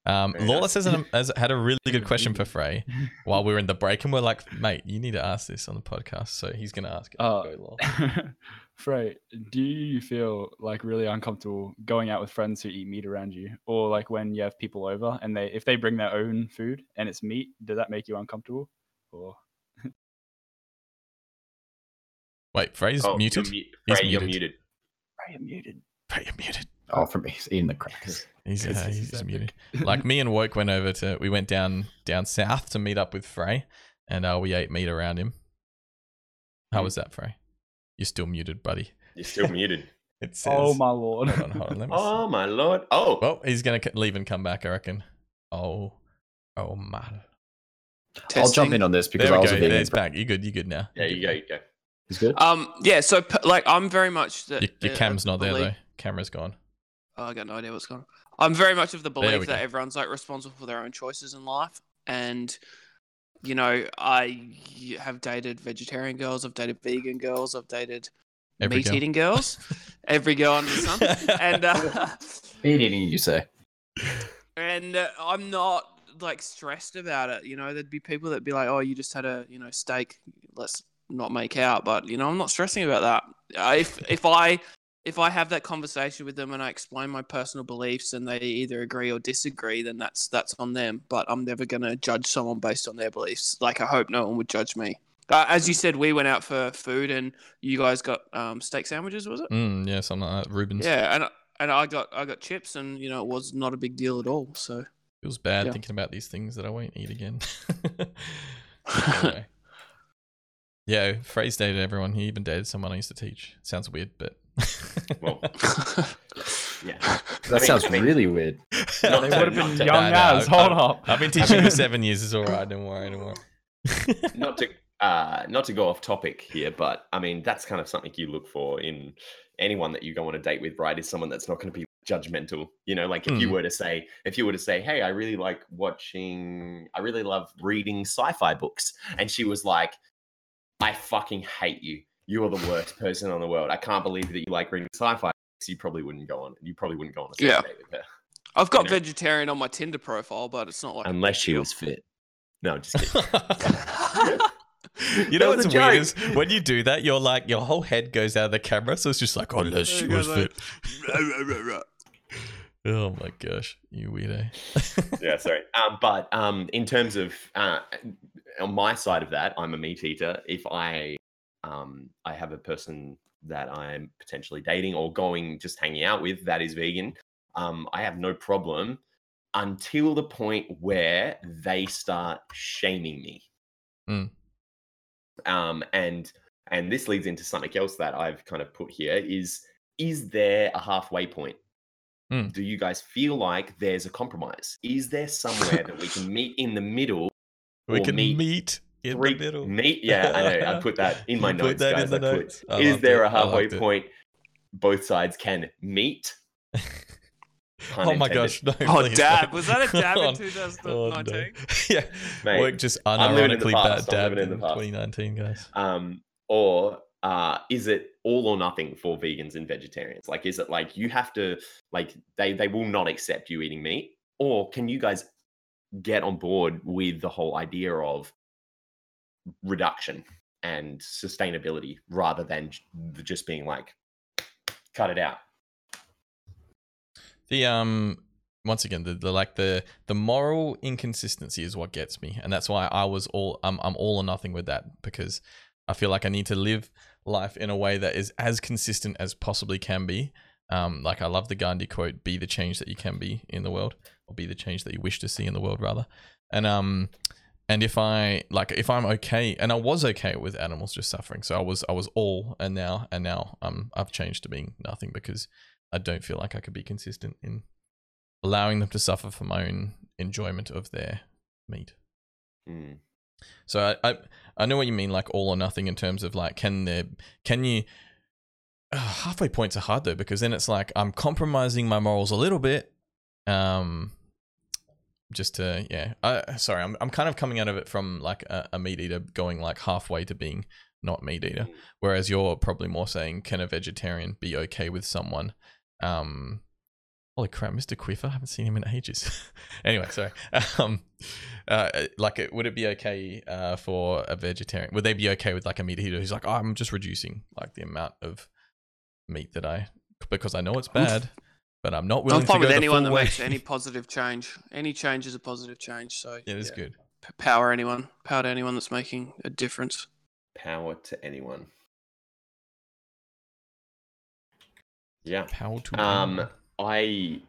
Um, Very Lawless has, an, has had a really good Good question for. Frey while we were in the break, and we're like, mate, you need to ask this on the podcast. So he's going to ask it. Uh, Go, *laughs* Frey, do you feel like really uncomfortable going out with friends who eat meat around you, or like when you have people over and they if they bring their own food and it's meat, does that make you uncomfortable? Or Wait, Frey's Oh, muted? You're, mu- He's Frey, you're muted. muted. Frey, I'm muted. Frey, you're muted. Oh, from me, he's eating the crackers. *laughs* He's, uh, it's he's muted. *laughs* Like me and Woke went over to, we went down down south to meet up with Frey, and uh, we ate meat around him. How Mm. was that, Frey? You're still muted, buddy. You're still *laughs* muted. It says. oh my lord! Hold on, hold on. Let me Oh my lord. Oh, Well, he's gonna leave and come back, I reckon. Oh, oh man. I'll jump in on this because There I we was go. a vegan. There's back. You good? You good now? yeah, you go, you go. He's good. Um, yeah. So like, I'm very much the, Your, your the- cam's not there belief- though. Camera's gone. Oh, I got no idea what's going on. I'm very much of the There we belief go. that everyone's like responsible for their own choices in life, and you know, I have dated vegetarian girls, I've dated vegan girls, I've dated Every meat girl. eating girls, *laughs* every girl under the sun, and uh, *laughs* Meat eating, you say? and uh, I'm not like stressed about it. You know, there'd be people that'd be like, "Oh, you just had a you know steak. Let's not make out." But you know, I'm not stressing about that. Uh, If if I if I have that conversation with them and I explain my personal beliefs and they either agree or disagree, then that's that's on them. But I'm never gonna judge someone based on their beliefs. Like I hope no one would judge me. Uh, as you said, we went out for food and you guys got um, steak sandwiches, was it? Mm, yeah, something like that. Reubens. Yeah, and and I got I got chips and you know it was not a big deal at all. So. Feels bad Yeah. thinking about these things that I won't eat again. *laughs* *laughs* Anyway. Yeah, phrase dated everyone. He even dated someone I used to teach. Sounds weird, but *laughs* Well, *laughs* yeah. That I mean- sounds I mean- really weird. Not they would have been to- young No, no, as. I- Hold up. I've been teaching for *laughs* seven years. It's all right. Don't worry. Don't worry. not to uh not to go off topic here but i mean that's kind of something you look for in anyone that you go on a date with right is someone that's not going to be judgmental you know like if you Mm. were to say if you were to say hey i really like watching i really love reading sci-fi books and she was like i fucking hate you. You're the worst person on the world. I can't believe that you like reading sci-fi. Books you probably wouldn't go on you probably wouldn't go on a Yeah. date with her. I've got know. vegetarian on my Tinder profile, but it's not like unless she was fit. No just kidding. *laughs* You know what's weird is when you do that, you're like your whole head goes out of the camera, so it's just like unless she was like- fit. *laughs* Oh my gosh, you weirdo. yeah, *laughs* sorry. Um, but um, in terms of uh, on my side of that, I'm a meat eater. If I um, I have a person that I'm potentially dating or going just hanging out with that is vegan, um, I have no problem until the point where they start shaming me. Mm. Um, and and this leads into something else that I've kind of put here is is there a halfway point? Mm. Do you guys feel like there's a compromise? Is there somewhere that we can meet in the middle? *laughs* we can meet meet in Three the middle. *laughs* meet? Yeah, I know. I put that in *laughs* my You put notes, that in guys. the I put, is there it. a I halfway point? Both sides can meet. Pun oh my gosh! No, Oh, please dab. don't. Was that a dab Oh, in no. 2019? yeah, Mate, work just I'm living in the unironically past. bad I'm dab in, in the past. 2019, guys. um, or uh, is it all or nothing for vegans and vegetarians? Like, is it like you have to like they they will not accept you eating meat, or can you guys get on board with the whole idea of reduction and sustainability rather than just being like cut it out? The um once again the, the like the the moral inconsistency is what gets me and that's why I was all I'm I'm all or nothing with that because I feel like I need to live life in a way that is as consistent as possibly can be. Um like I love the Gandhi quote be the change that you can be in the world or be the change that you wish to see in the world rather. And um and if I like if I'm okay and I was okay with animals just suffering so I was I was all and now and now um I've changed to being nothing because I don't feel like I could be consistent in allowing them to suffer for my own enjoyment of their meat. Mm. So I, I I know what you mean, like all or nothing in terms of like can there can you uh, halfway points are hard though because then it's like I'm compromising my morals a little bit, um, just to yeah. I sorry, I'm I'm kind of coming out of it from like a, a meat eater going like halfway to being not meat eater. Mm. Whereas you're probably more saying, can a vegetarian be okay with someone? Um, holy crap, Mr. Quiffer, I haven't seen him in ages. *laughs* anyway, sorry. *laughs* Um, uh, like, it, would it be okay uh, for a vegetarian? Would they be okay with like a meat eater who's like, oh, I'm just reducing like the amount of meat that I because I know it's bad, but I'm not willing I'm fine to go with the anyone full that way. makes any *laughs* positive change. Any change is a positive change. So yeah, it's yeah. good. P- power anyone, power to anyone that's making a difference. Power to anyone. Yeah. Power to Um, anyone. I,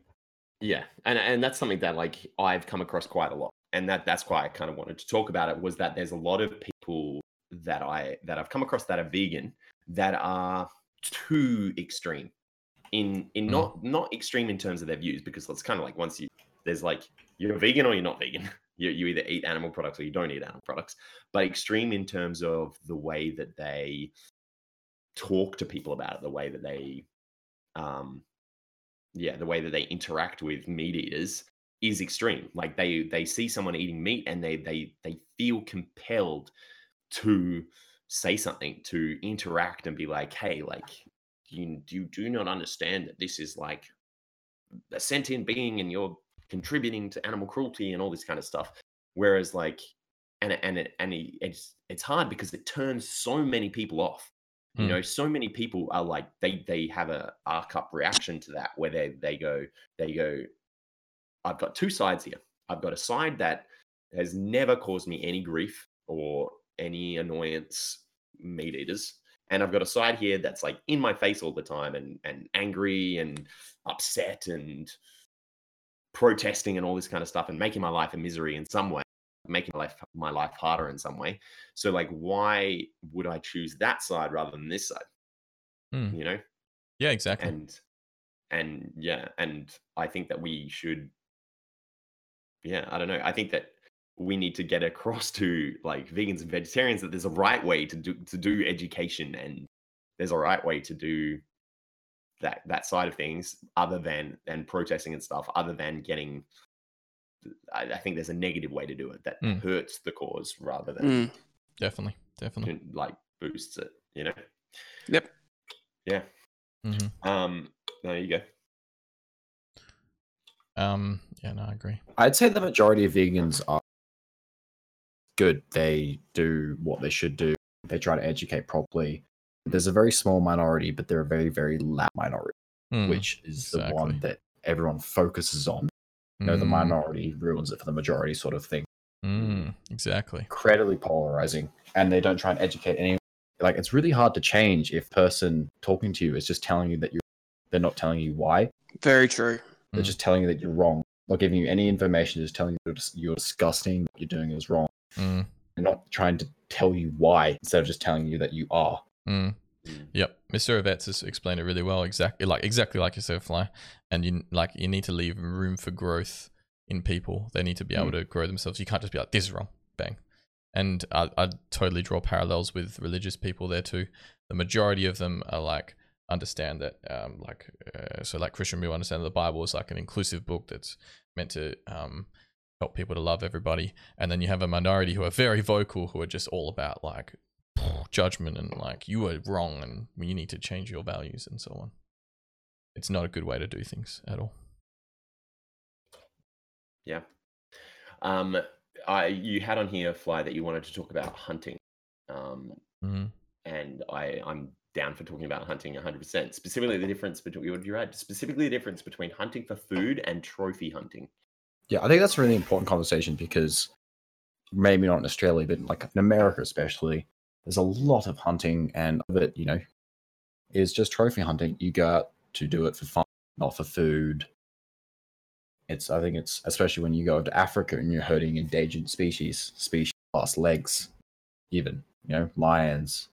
yeah, and and that's something that like I've come across quite a lot, and that that's why I kind of wanted to talk about it. Was that there's a lot of people that I that I've come across that are vegan that are too extreme in in Mm. not not extreme in terms of their views because it's kind of like once you there's like you're vegan or you're not vegan. *laughs* You, you either eat animal products or you don't eat animal products, but extreme in terms of the way that they talk to people about it, the way that they um yeah the way that they interact with meat eaters is extreme. Like they they see someone eating meat and they they they feel compelled to say something to interact and be like hey like you you do not understand that this is like a sentient being and you're contributing to animal cruelty and all this kind of stuff? Whereas like and and and it, it's it's hard because it turns so many people off you Mm. know so many people are like they they have a arc up reaction to that where they they go they go i've got two sides here i've got a side that has never caused me any grief or any annoyance meat eaters and i've got a side here that's like in my face all the time and and angry and upset and protesting and all this kind of stuff and making my life a misery in some way making my life my life harder in some way so like why would i choose that side rather than this side Hmm. you know Yeah, exactly. and and yeah and i think that we should yeah i don't know i think that we need to get across *laughs* to like vegans and vegetarians that there's a right way to do to do education and there's a right way to do that that side of things other than and protesting and stuff other than getting I, I think there's a negative way to do it that Mm. hurts the cause rather than Mm. definitely, definitely. like boosts it you know Yep. yeah hmm um there you go Um, yeah, no, I agree. I'd say the majority of vegans are good. They do what they should do. They try to educate properly. There's a very small minority, but they're a very, very loud minority, Mm, which is the one that everyone focuses on. You know, the mm, minority ruins it for the majority, sort of thing. mm, exactly. Incredibly polarizing, and they don't try and educate anyone. Like, it's really hard to change if person talking to you is just telling you that you're. They're not telling you why. Very true. They're Mm. just telling you that you're wrong. Not giving you any information. Just telling you you're, you're disgusting. What you're doing is wrong. Mm, and not trying to tell you why instead of just telling you that you are. mm. Mm. Yep, Mr. Ovets has explained it really well. Exactly, like exactly like you said, Fly. And you like you need to leave room for growth in people. They need to be able to grow themselves. You can't just be like, "This is wrong," bang. And I I totally draw parallels with religious people there too. The majority of them are like understand that um like uh, so like Christian we understand that the Bible is like an inclusive book that's meant to um help people to love everybody. And then you have a minority who are very vocal, who are just all about like judgment and like you are wrong and you need to change your values and so on. It's not a good way to do things at all. Yeah. Um, I you had on here fly that you wanted to talk about hunting, um, hmm and I I'm down for talking about hunting 100. percent Specifically, the difference between what you right? specifically the difference between hunting for food and trophy hunting. Yeah, I think that's a really important conversation because maybe not in Australia, but like in America especially, there's a lot of hunting and of it, you know, is just trophy hunting. You go out to do it for fun, not for food. It's I think it's especially when you go to Africa and you're hurting endangered species, species lost legs, even, you know, lions,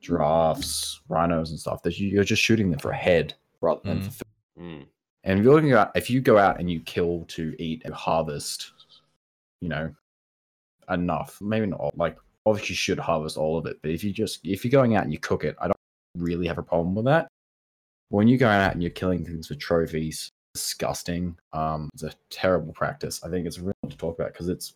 giraffes, rhinos and stuff. That you- you're just shooting them for a head rather than Mm. for food. Mm, And if you're looking at if you go out and you kill to eat and harvest, you know, enough, maybe not like obviously you should harvest all of it, but if you just if you're going out and you cook it, I don't really have a problem with that. When you're going out and you're killing things for trophies, disgusting. Um, it's a terrible practice. I think it's really to talk about because it's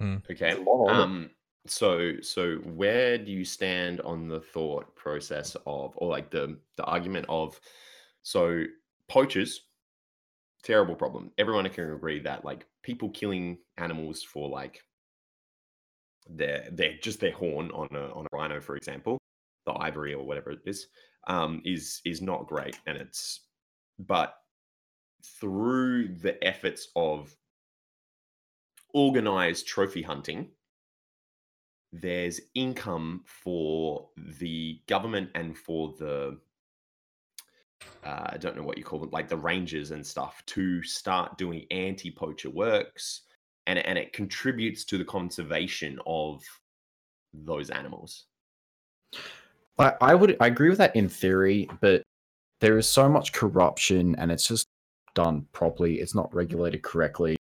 mm. okay. a it. Um, So, so where do you stand on the thought process of, or like the the argument of, so poachers, terrible problem. Everyone can agree that like people killing animals for like their their just their horn on a on a rhino, for example, the ivory or whatever it is, um, is is not great, and it's but through the efforts of organized trophy hunting, there's income for the government and for the uh, I don't know what you call them, like the rangers and stuff, to start doing anti-poacher works, and and it contributes to the conservation of those animals. I, I would I agree with that in theory, but there is so much corruption and it's just done properly. It's not regulated correctly.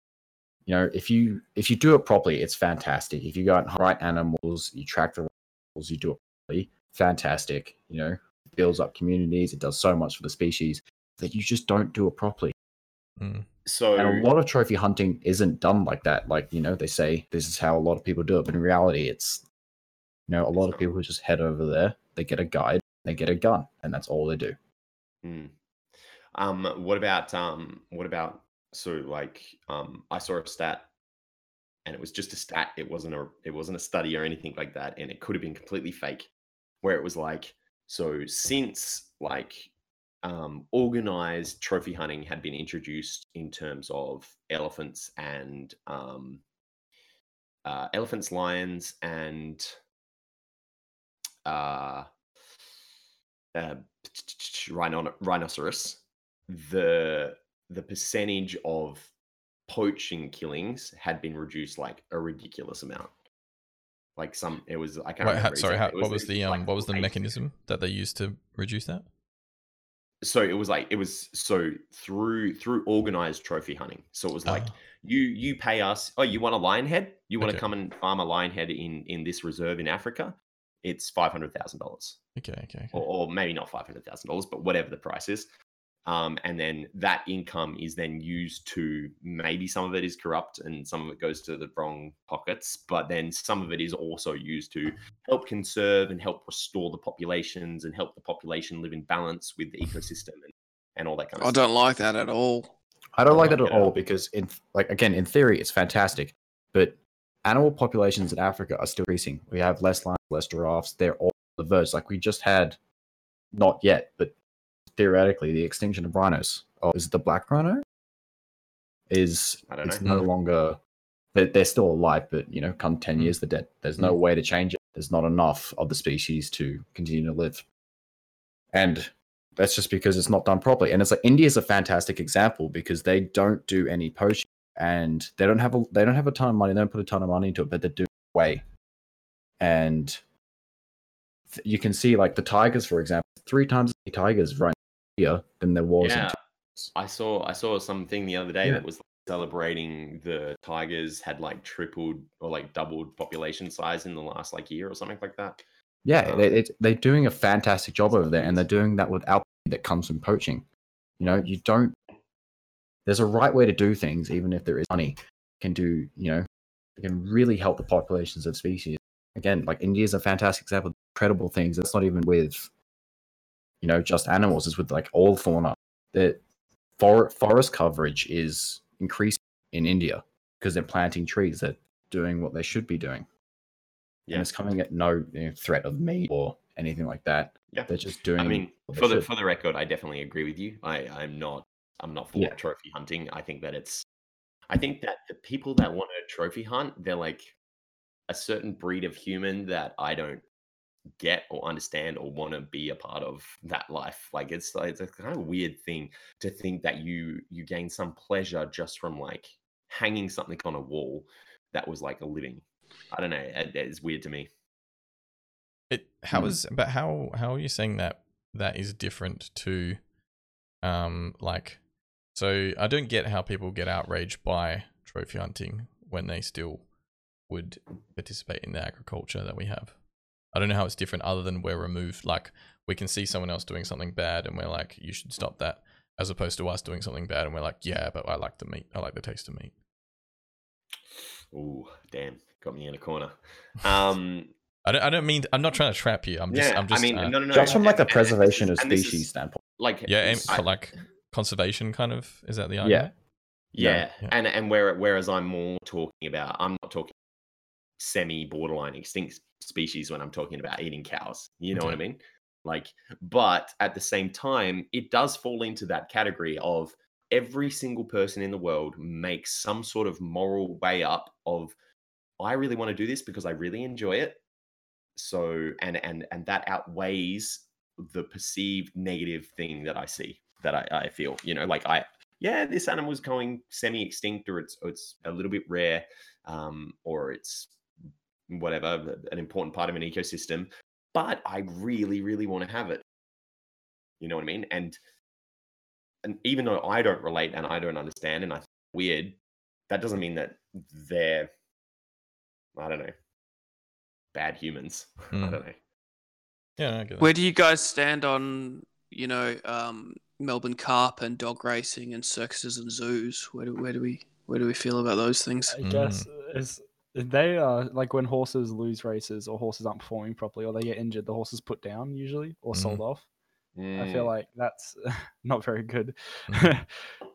You know, if you if you do it properly, it's fantastic. If you go out and right animals, you track the animals, you do it properly, fantastic. You know, builds up communities. It does so much for the species that you just don't do it properly. Mm. So And a lot of trophy hunting isn't done like that. Like, you know, they say this is how a lot of people do it, but in reality, it's, you know, a lot of people who just head over there, they get a guide, they get a gun, and that's all they do. Hmm. Um, what about um, what about so like um, I saw a stat, and it was just a stat. It wasn't a it wasn't a study or anything like that, and it could have been completely fake. Where it was like so since like um, organized trophy hunting had been introduced in terms of elephants and um, uh, elephants, lions, and uh, uh, rhino- rhinoceros, the the percentage of poaching killings had been reduced like a ridiculous amount. Like some, it was I can't Wait, sorry, how, exactly. What was the um, like what was the mechanism that they used to reduce that? So it was like it was so through through organized trophy hunting. So it was like Ah. you you pay us. Oh, you want a lion head? You want Okay. to come and farm a lion head in in this reserve in Africa? It's five hundred thousand dollars. Okay, okay, okay. or, or maybe not five hundred thousand dollars, but whatever the price is. Um, and then that income is then used to maybe some of it is corrupt and some of it goes to the wrong pockets, but then some of it is also used to help conserve and help restore the populations and help the population live in balance with the ecosystem and, and all that kind of I stuff. don't like that at all. I don't like like that at it all all. because, in like again, in theory, it's fantastic, but animal populations in Africa are still increasing. We have less lions, less giraffes. They're all on the verge. Like we just had, not yet, but theoretically, the extinction of rhinos. Oh, is it the black rhino? Is I don't it's know. no longer they're, they're still alive, but you know, come ten Mm. years, they're dead. There's no way to change it. There's not enough of the species to continue to live, and that's just because it's not done properly. And it's like India's a fantastic example because they don't do any poaching and they don't have a they don't have a ton of money. They don't put a ton of money into it, but they do way. And you can see like the tigers, for example, three times the tigers right here than there was. in Yeah, I saw I saw something the other day Yeah. that was celebrating the tigers had like tripled or like doubled population size in the last like year or something like that. Yeah, Um, they, it, they're doing a fantastic job over there, and they're doing that without the that comes from poaching. You know, you don't. There's a right way to do things, even if there is money. Can do, you know, it can really help the populations of species. Again, like India is a fantastic example. of Incredible things. It's not even with, you know, just animals. It's with like all fauna. The for, forest coverage is increasing in India because they're planting trees. They're doing what they should be doing Yeah. and it's coming at no you know, threat of me or anything like that. Yeah. They're just doing. I mean, for the should. for the record, I definitely agree with you. I I'm not I'm not for Yeah. trophy hunting. I think that it's I think that the people that want to trophy hunt, they're like a certain breed of human that I don't get or understand or want to be a part of that life. Like it's like it's a kind of weird thing to think that you you gain some pleasure just from like hanging something on a wall that was like a living. I don't know. It, it's weird to me. It how Mm. is but how how are you saying that that is different to um like so I don't get how people get outraged by trophy hunting when they still would participate in the agriculture that we have. I don't know how it's different other than we're removed like we can see someone else doing something bad and we're like you should stop that as opposed to us doing something bad and we're like yeah but I like the meat I like the taste of meat. Ooh, damn, got me in a corner. *laughs* Um, I don't. I don't mean. I'm not trying to trap you. I'm just. yeah, I'm just. I mean, uh, no, no, no. Just from like a and- and this is- preservation of and this is, species standpoint. like yeah, aim, I- like conservation kind of. Is that the Yeah. Yeah, Yeah. and and where whereas I'm more talking about, I'm not talking semi borderline extinct species when I'm talking about eating cows. You know what I mean? Like, but at the same time, it does fall into that category of every single person in the world makes some sort of moral way up of I really want to do this because I really enjoy it. So and and and that outweighs the perceived negative thing that I see that I, I feel. You know, like I yeah, this animal's going semi extinct or it's or it's a little bit rare, um, or it's whatever, an important part of an ecosystem. But I really, really want to have it. You know what I mean? And and even though I don't relate and I don't understand and I think weird, that doesn't mean that they're I don't know bad humans. *laughs* I Mm. don't know. Yeah, I get that. Where do you guys stand on, you know, um, Melbourne Cup and dog racing and circuses and zoos? Where do where do we where do we feel about those things? I guess is they are like when horses lose races or horses aren't performing properly or they get injured, the horse is put down usually or sold off. I feel Mm, like that's *laughs* not very good. *laughs* Mhm.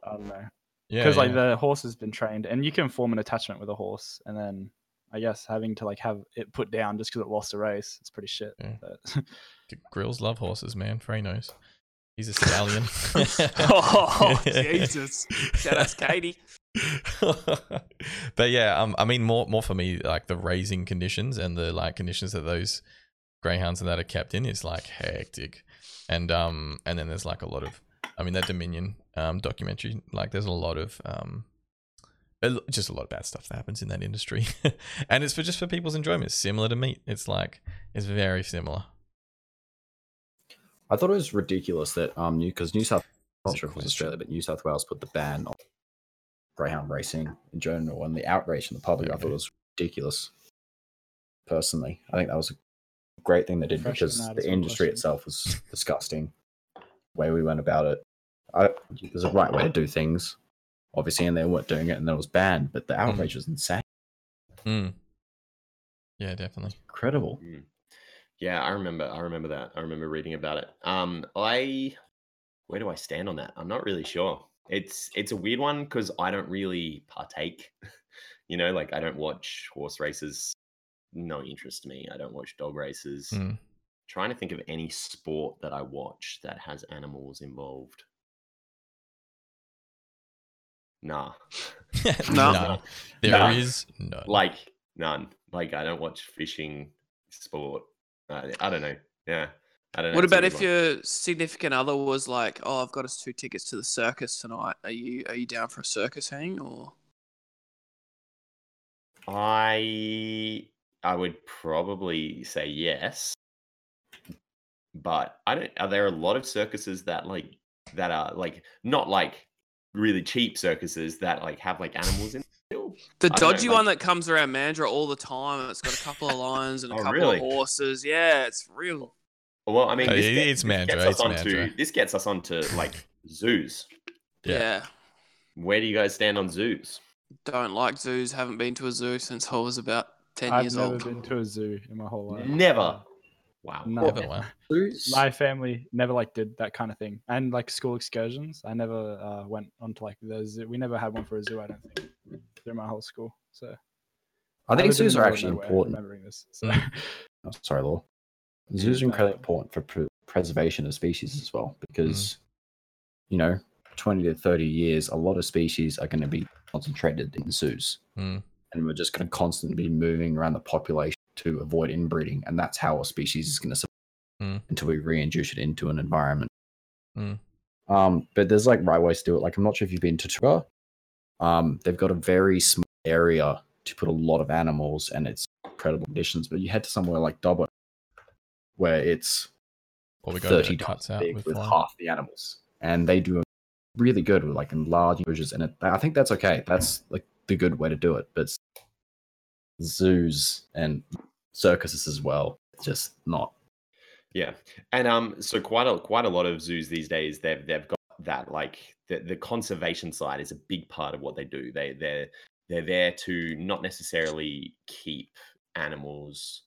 I don't know yeah, because like yeah. the horse has been trained and you can form an attachment with a horse and then I guess having to like have it put down just because it lost a race, it's pretty shit. Yeah. But *laughs* Grills love horses, man. Frey knows. He's a stallion. *laughs* oh *laughs* Jesus! Shout out Katie. but yeah, um, I mean, more more for me, like the raising conditions and the like conditions that those greyhounds and that are kept in is like hectic, and um, and then there's like a lot of, I mean, that Dominion um documentary, like there's a lot of um, just a lot of bad stuff that happens in that industry, *laughs* and it's for just for people's enjoyment. It's similar to meat. It's like it's very similar. I thought it was ridiculous that um New because New South I'm not sure if it was? Australia, but New South Wales put the ban on greyhound racing in general and the outrage in the public. I thought it was ridiculous. Personally, I think that was a great thing they did Fresher because the industry question. itself was disgusting. The way we went about it, I, there's a right way to do things, obviously, and they weren't doing it, and then it was banned. But the outrage was insane, Mm. Yeah, definitely. incredible. Mm. Yeah, I remember. I remember that. I remember reading about it. Um, I where do I stand on that? I'm not really sure. It's it's a weird one because I don't really partake. *laughs* you know, like I don't watch horse races. No interest to me. I don't watch dog races. Mm. Trying to think of any sport that I watch that has animals involved. Nah. *laughs* *laughs* No. Nah. There is Nah. none. like none. Like I don't watch fishing sport. I don't know. Yeah. I don't know. What about if one. your significant other was like, "Oh, I've got us two tickets to the circus tonight. Are you are you down for a circus hang or?" I I would probably say yes, but I don't. Are there a lot of circuses that like that are like not like really cheap circuses that like have like animals in? Still? The I know, dodgy like- one that comes around Mandurah all the time. It's got a couple of lions and a Oh, couple really? of horses. Yeah, it's real. Well, I mean, Uh, this, it- get- it's this gets us it's onto Mandurah. this gets us onto like zoos. Yeah. Yeah. Where do you guys stand on zoos? Don't like zoos. Haven't been to a zoo since I was about 10 I've years old. I've never been to a zoo in my whole life. Never. Wow. No. Never, wow. My family never like did that kind of thing, and like school excursions. I never uh, went onto like the zoo. We never had one for a zoo. I don't think through my whole school. So I think in zoos are actually important. Remembering this, so. Mm. Oh, sorry, Law. Zoos are incredibly important for pre- preservation of species as well, Mm. because you know, twenty to thirty years, a lot of species are going to be concentrated in zoos, Mm. and we're just going to constantly be moving around the population to avoid inbreeding, and that's how a species is going to survive Mm. until we reintroduce it into an environment. Mm. Um, but there's like right ways to do it. Like I'm not sure if you've been to Tura. Um, they've got a very small area to put a lot of animals, and it's incredible conditions. But you head to somewhere like Dubbo, where it's Or we go 30 times cuts out big with with half the animals, and they do really good with like enlarged enclosures, and it, I think that's okay. That's like the good way to do it. But zoos and circuses as well, just not. Yeah, and um, so quite a quite a lot of zoos these days they've they've got that like the the conservation side is a big part of what they do. They they they're there to not necessarily keep animals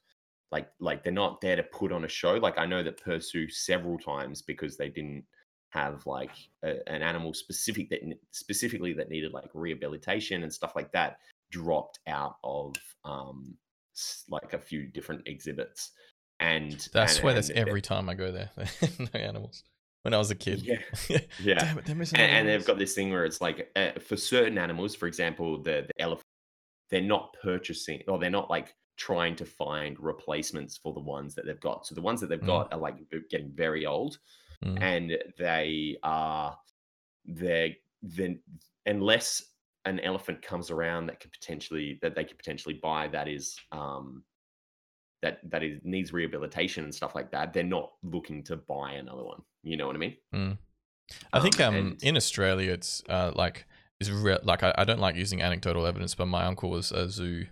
like like they're not there to put on a show. Like I know that Perth Zoo several times because they didn't have like a, an animal specific that specifically that needed like rehabilitation and stuff like that dropped out of um like a few different exhibits and that's and- swear that's and- every time I go there. *laughs* no animals. When I was a kid. yeah *laughs* yeah Damn it, they're missing. and, and they've got this thing where it's like uh, for certain animals for example the, the elephant they're not purchasing or they're not like trying to find replacements for the ones that they've got so the ones that they've Mm. got are like getting very old Mm. and they are they're then unless an elephant comes around that could potentially that they could potentially buy that is um that that is needs rehabilitation and stuff like that they're not looking to buy another one you know what i mean Mm. I think um and- in Australia it's uh like is re- like I, I don't like using anecdotal evidence, but my uncle was a zoo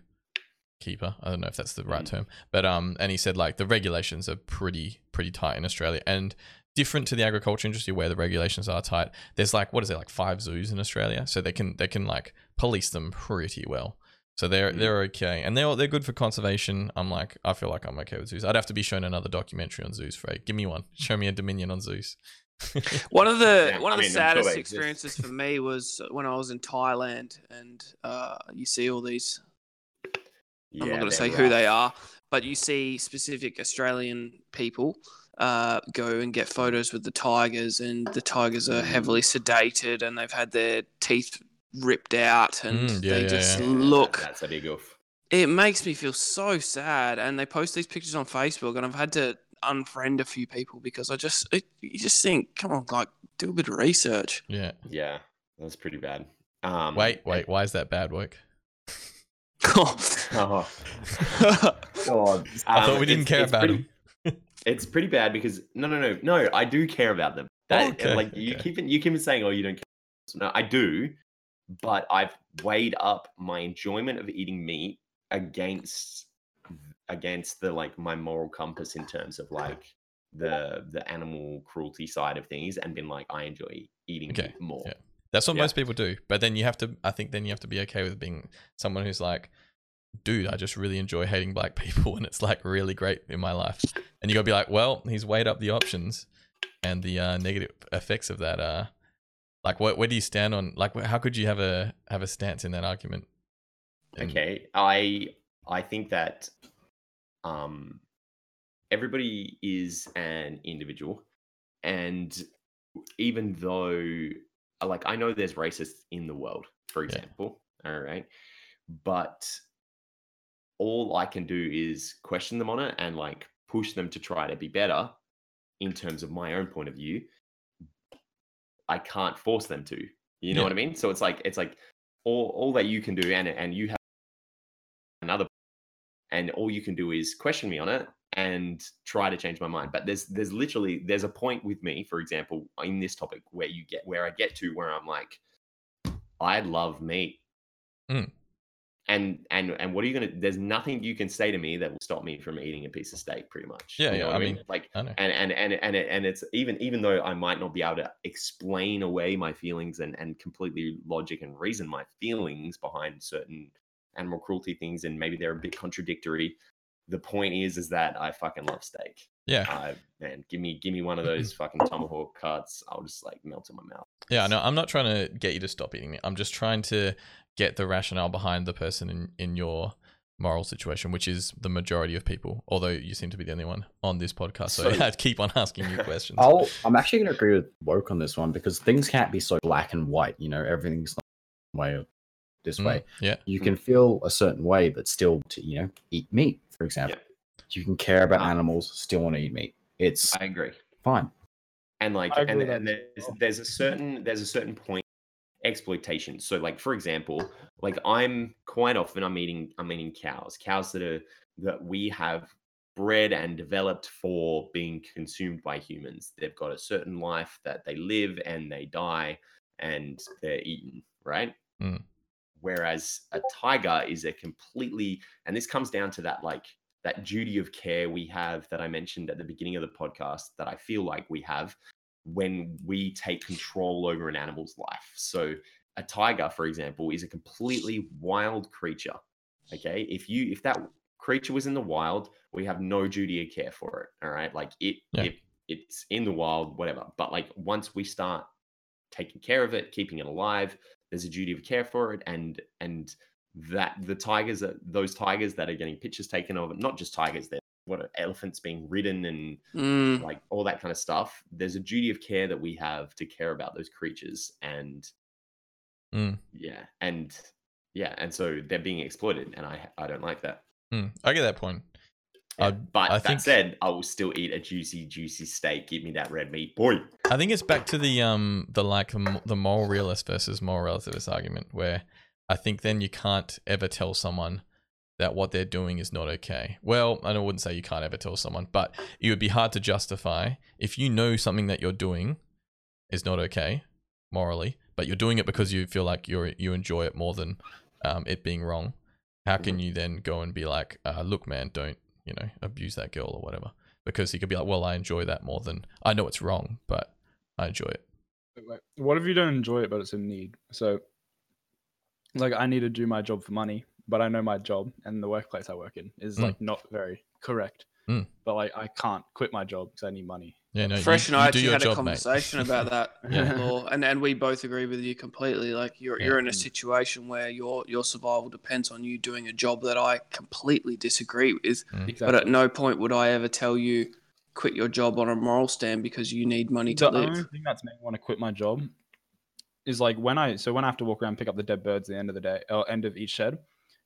keeper. I don't know if that's the right Mm. term, but um and he said like the regulations are pretty pretty tight in Australia and different to the agriculture industry where the regulations are tight. There's like what is it like five zoos in Australia, so they can they can like police them pretty well. So they're Mm. they're okay, and they're they're good for conservation. I'm like I feel like I'm okay with zoos. I'd have to be shown another documentary on zoos. Frey, give me one. *laughs* Show me a Dominion on zoos. *laughs* One of the Yeah, one I of the mean, I'm sure saddest experiences for me was when I was in Thailand, and uh, you see all these. I'm not going to they're say who they are, but you see specific Australian people uh, go and get photos with the tigers, and the tigers are heavily sedated, and they've had their teeth ripped out, and Mm, yeah, they yeah, just yeah. Yeah, look. that's a big oof It makes me feel so sad, and they post these pictures on Facebook, and I've had to unfriend a few people because I just it, you just think, come on, like do a bit of research. yeah. yeah that's pretty bad um Wait, wait. Why is that bad work? Oh. *laughs* God. I thought Um, we didn't care about pretty- him. *laughs* It's pretty bad because no, no, no, no. I do care about them. That Okay, like you keep you keep saying, oh, you don't care. No, I do, but I've weighed up my enjoyment of eating meat against against the like my moral compass in terms of like the the animal cruelty side of things, and been like, I enjoy eating Okay, meat more. yeah. That's what Yeah. most people do. But then you have to. I think then you have to be okay with being someone who's like, dude, I just really enjoy hating black *laughs* people, and it's like really great in my life. And you gotta be like, well, he's weighed up the options and the uh, negative effects of that. Uh, like, what where do you stand on? Like, how could you have a have a stance in that argument? Okay, I I think that um everybody is an individual, and even though like I know there's racists in the world, for Yeah. example, all right, but all I can do is question them on it and like push them to try to be better in terms of my own point of view. I can't force them to. You know Yeah. what I mean? So it's like it's like all all that you can do and and you have another and all you can do is question me on it and try to change my mind but there's there's literally there's a point with me for example in this topic where you get where i get to where i'm like i love meat Mm. And and and what are you gonna there's nothing you can say to me that will stop me from eating a piece of steak pretty much Yeah, You yeah, know what I mean, like I and and and and it, and it's even even though I might not be able to explain away my feelings and and completely logic and reason my feelings behind certain animal cruelty things and maybe they're a bit contradictory. The point is is that I fucking love steak. Yeah, I man, give me give me one of mm-hmm. those fucking tomahawk cuts. I'll just like melt in my mouth. yeah. No, I'm not trying to get you to stop eating it. I'm just trying to get the rationale behind the person in in your moral situation, which is the majority of people. Although you seem to be the only one on this podcast, so, So- *laughs* I keep on asking you questions. I'll, I'm actually going to agree with woke on this one because things can't be so black and white. You know, everything's not one way or this Mm, way. yeah, You can feel a certain way, but still, to, you know, eat meat. For example, you can care about animals, still want to eat meat. It's I agree. fine. and like and, and there's, there's a certain there's a certain point exploitation. So like for example like i'm quite often i'm eating i'm eating cows cows that are that we have bred and developed for being consumed by humans. They've got a certain life that they live and they die and they're eaten right? Mm. whereas a tiger is a completely and this comes down to that like that duty of care we have that I mentioned at the beginning of the podcast that I feel like we have when we take control over an animal's life. So a tiger, for example, is a completely wild creature. Okay, if you if that creature was in the wild, we have no duty of care for it. All right, like it, Yeah. it it's in the wild, whatever. But like once we start taking care of it, keeping it alive, there's a duty of care for it, and and that the tigers that those tigers that are getting pictures taken of it, not just tigers, they're what are elephants being ridden and Mm. like all that kind of stuff. There's a duty of care that we have to care about those creatures, and Mm. yeah, and yeah, and so they're being exploited, and I I don't like that. Mm, I get that point. Yeah, I'd- but I that think- said, I will still eat a juicy, juicy steak. Give me that red meat, boy. I think it's back to the um the like the m- the moral realist versus moral relativist argument, where I think then you can't ever tell someone that what they're doing is not okay. Well, I wouldn't say you can't ever tell someone, but it would be hard to justify if you know something that you're doing is not okay morally, but you're doing it because you feel like you're you enjoy it more than um, it being wrong. How can you then go and be like, uh, look, man, don't you know abuse that girl or whatever? Because he could be like, well, I enjoy that more than I know it's wrong, but I enjoy it. What if you don't enjoy it, but it's in need? So, like, I need to do my job for money, but I know my job and the workplace I work in is Mm. like not very correct. Mm. But like, I can't quit my job because I need money. Yeah, no, Fresh you, and I actually your had a conversation mate. *laughs* about that Yeah. *laughs* law, and and we both agree with you completely. Like you're Yeah. you're in a Mm. situation where your your survival depends on you doing a job that I completely disagree with. Exactly. But at no point would I ever tell you quit your job on a moral stand because you need money to the live. only thing that's made me want to quit my job is like when I so when I have to walk around and pick up the dead birds at the end of the day or end of each shed,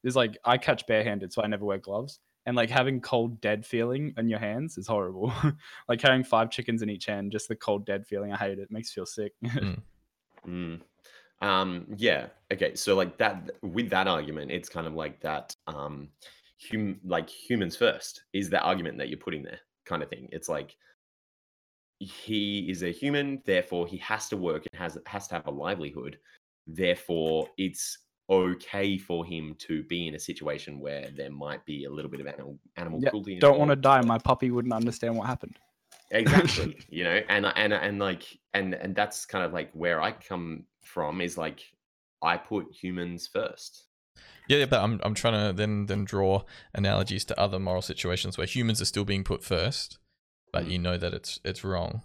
is like I catch barehanded, so I never wear gloves. And like having cold dead feeling in your hands is horrible. *laughs* like carrying five chickens in each hand, just the cold dead feeling. I hate it. It makes you feel sick. Mm. *laughs* Um, yeah. Okay. So like that with that argument, it's kind of like that um hum like humans first is the argument that you're putting there kind of thing. It's like he is a human, therefore he has to work and has has to have a livelihood. Therefore, it's okay for him to be in a situation where there might be a little bit of animal animal Yeah, cruelty. Don't want to die. My puppy wouldn't understand what happened. exactly *laughs* you know and and and like and and that's kind of like where i come from is like i put humans first Yeah, yeah, but I'm I'm trying to then then draw analogies to other moral situations where humans are still being put first, but Mm. you know that it's it's wrong.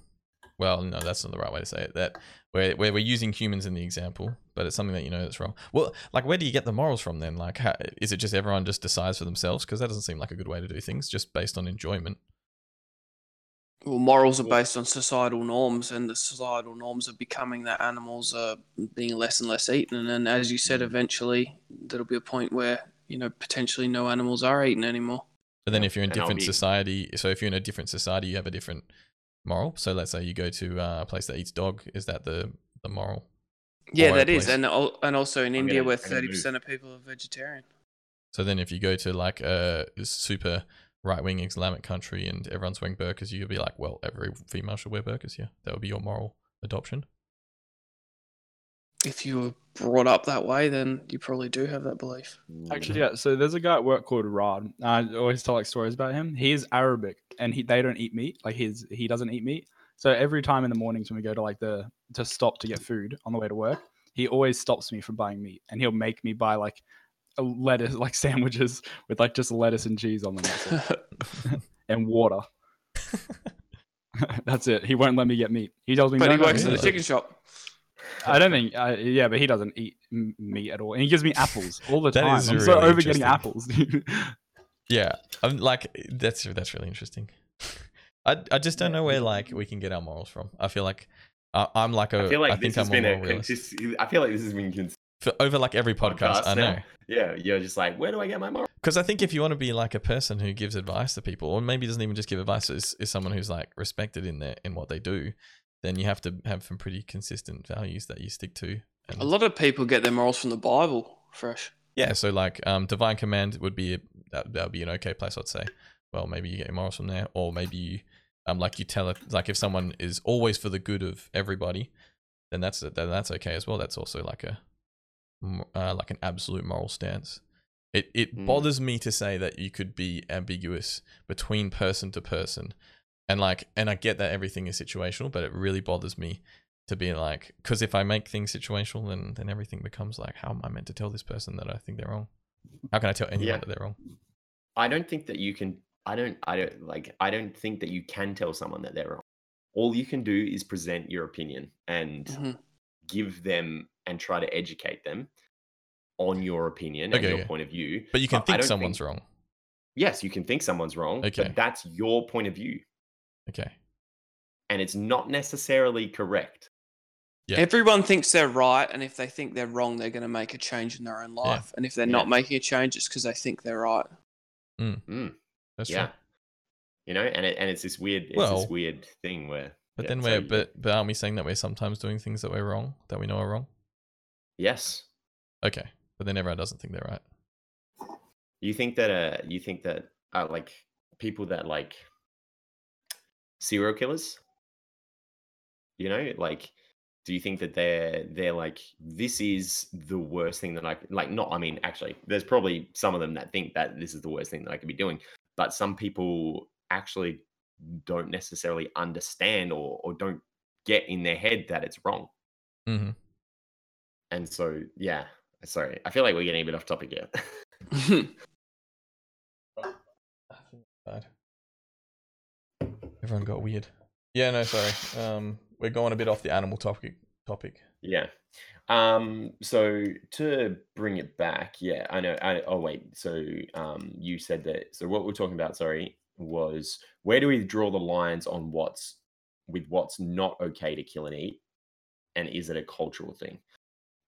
Well, no, that's not the right way to say it. That where where we're using humans in the example, but it's something that you know that's wrong. Well, like where do you get the morals from then? Like, how, is it just everyone just decides for themselves? Because that doesn't seem like a good way to do things, just based on enjoyment. Well, morals are based on societal norms, and the societal norms are becoming that animals are being less and less eaten. And then, as you said, mm. eventually there'll be a point where you know potentially no animals are eaten anymore. But then if you're in and different be- society, so if you're in a different society, you have a different moral. So let's say you go to uh, a place that eats dog. Is that the the moral? Yeah, Or that is, place. and and also in I'm India, gonna- where thirty percent of people are vegetarian. So then, if you go to like a super right wing Islamic country and everyone's wearing burqas, you'd be like, well, every female should wear burqas. Yeah, that would be your moral adoption. If you were brought up that way, then you probably do have that belief. Actually, yeah. So there's a guy at work called Rod. I always tell like stories about him. He is Arabic, and he they don't eat meat. Like his he doesn't eat meat. So every time in the mornings when we go to like the to stop to get food on the way to work, he always stops me from buying meat, and he'll make me buy like a lettuce *laughs* like sandwiches with like just lettuce and cheese on them *laughs* and water. *laughs* that's it. He won't let me get meat. He tells me. but no, he no, works no, in the chicken shop. I don't think. Uh, yeah, but he doesn't eat m- meat at all, and he gives me apples all the That time. is I'm so over getting apples. dude. Yeah, I'm like that's that's really interesting. *laughs* I I just don't know where like we can get our morals from. I feel like uh, I'm like a i feel like I this think has I'm been a a moral realist. consist- i feel like this has been cons- For, over like every podcast. podcast I now. know. yeah you're just like where do i get my morals? Because I think if you want to be like a person who gives advice to people, or maybe doesn't even just give advice, is, is someone who's like respected in their in what they do, then you have to have some pretty consistent values that you stick to. And A lot of people get their morals from the Bible. Fresh. Yeah, so like um, divine command would be a, that that would be an okay place, I'd say. Well, maybe you get your morals from there, or maybe you um like you tell it like if someone is always for the good of everybody, then that's then that's okay as well. That's also like a uh, like an absolute moral stance. It it Mm. bothers me to say that you could be ambiguous between person to person, and like and I get that everything is situational, but it really bothers me to be like because if I make things situational, then then everything becomes like how am I meant to tell this person that I think they're wrong? How can I tell anyone Yeah. that they're wrong? I don't think that you can. I don't. I don't like. I don't think that you can tell someone that they're wrong. All you can do is present your opinion and Mhm. give them and try to educate them on your opinion and your okay. point of view. But you can But think someone's think- wrong. Yes, you can think someone's wrong, Okay. but that's your point of view, Okay. and it's not necessarily correct. Yeah. Everyone thinks they're right, and if they think they're wrong, they're going to make a change in their own life. And if they're Yeah. not making a change, it's because they think they're right. Mm, That's yeah, true. you know, and it, and it's this weird, it's Well, this weird thing where. But yeah, then we're you- but but aren't we saying that we're sometimes doing things that we're wrong that we know are wrong? yes, Okay. But then everyone doesn't think they're right. You think that uh you think that uh like people that like serial killers? You know, like do you think that they're they're like this is the worst thing that I c- like not I mean actually there's probably some of them that think that this is the worst thing that I could be doing, but some people actually don't necessarily understand or or don't get in their head that it's wrong. Mm-hmm. And so yeah, sorry. I feel like we're getting a bit off topic here. Bad. *laughs* *laughs* Everyone got weird. Yeah, no, sorry. Um, we're going a bit off the animal topic. Topic. Yeah. Um, so to bring it back, yeah, I know. I, oh wait, so um, you said that. So what we're talking about, sorry, was where do we draw the lines on what's with what's not okay to kill and eat, and is it a cultural thing?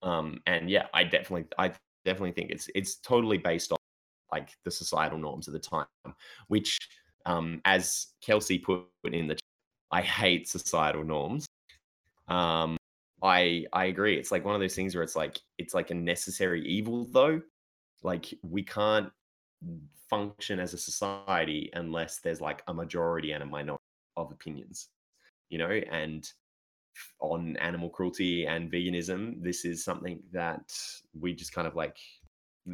Um, and yeah, I definitely, I definitely think it's it's totally based on like the societal norms of the time, which, um, as Kelsey put in the, I hate societal norms. Um, I I agree. It's like one of those things where it's like it's like a necessary evil though. Like we can't function as a society unless there's like a majority and a minority of opinions. You know, and on animal cruelty and veganism, this is something that we just kind of like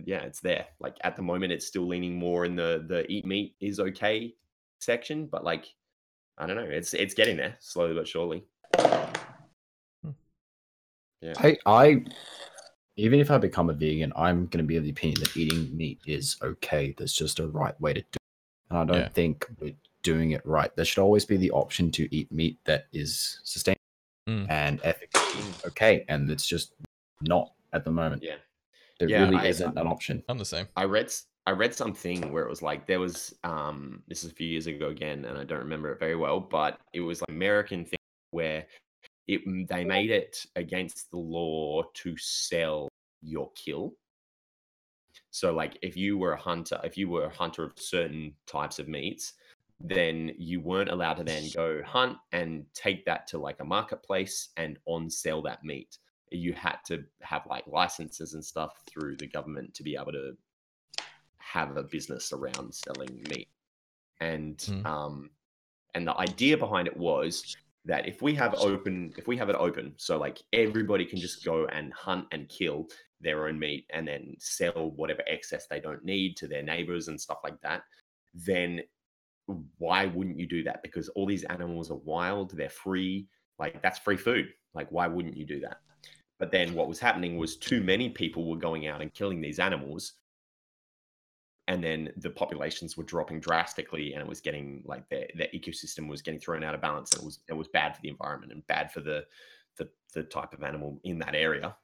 yeah, it's there. Like at the moment it's still leaning more in the the eat meat is okay section, but like I don't know, it's it's getting there slowly but surely. Yeah. I, I, even if I become a vegan, I'm going to be of the opinion that eating meat is okay. There's just a right way to do it. And I don't Yeah. think we're doing it right. There should always be the option to eat meat that is sustainable Mm. and ethically okay. And it's just not at the moment. Yeah. There Yeah, really I- isn't an option. I'm the same. I read s- I read something where it was like there was um this is a few years ago again and I don't remember it very well but it was like American thing where it they made it against the law to sell your kill. So like if you were a hunter, if you were a hunter of certain types of meats, then you weren't allowed to then go hunt and take that to like a marketplace and on sell that meat. You had to have like licenses and stuff through the government to be able to have a business around selling meat. And Mm. um and the idea behind it was that if we have open if we have it open so like everybody can just go and hunt and kill their own meat and then sell whatever excess they don't need to their neighbors and stuff like that then why wouldn't you do that because all these animals are wild they're free like that's free food like why wouldn't you do that but then what was happening was too many people were going out and killing these animals. And then the populations were dropping drastically and it was getting like the, the ecosystem was getting thrown out of balance. And it was it was bad for the environment and bad for the the, the type of animal in that area.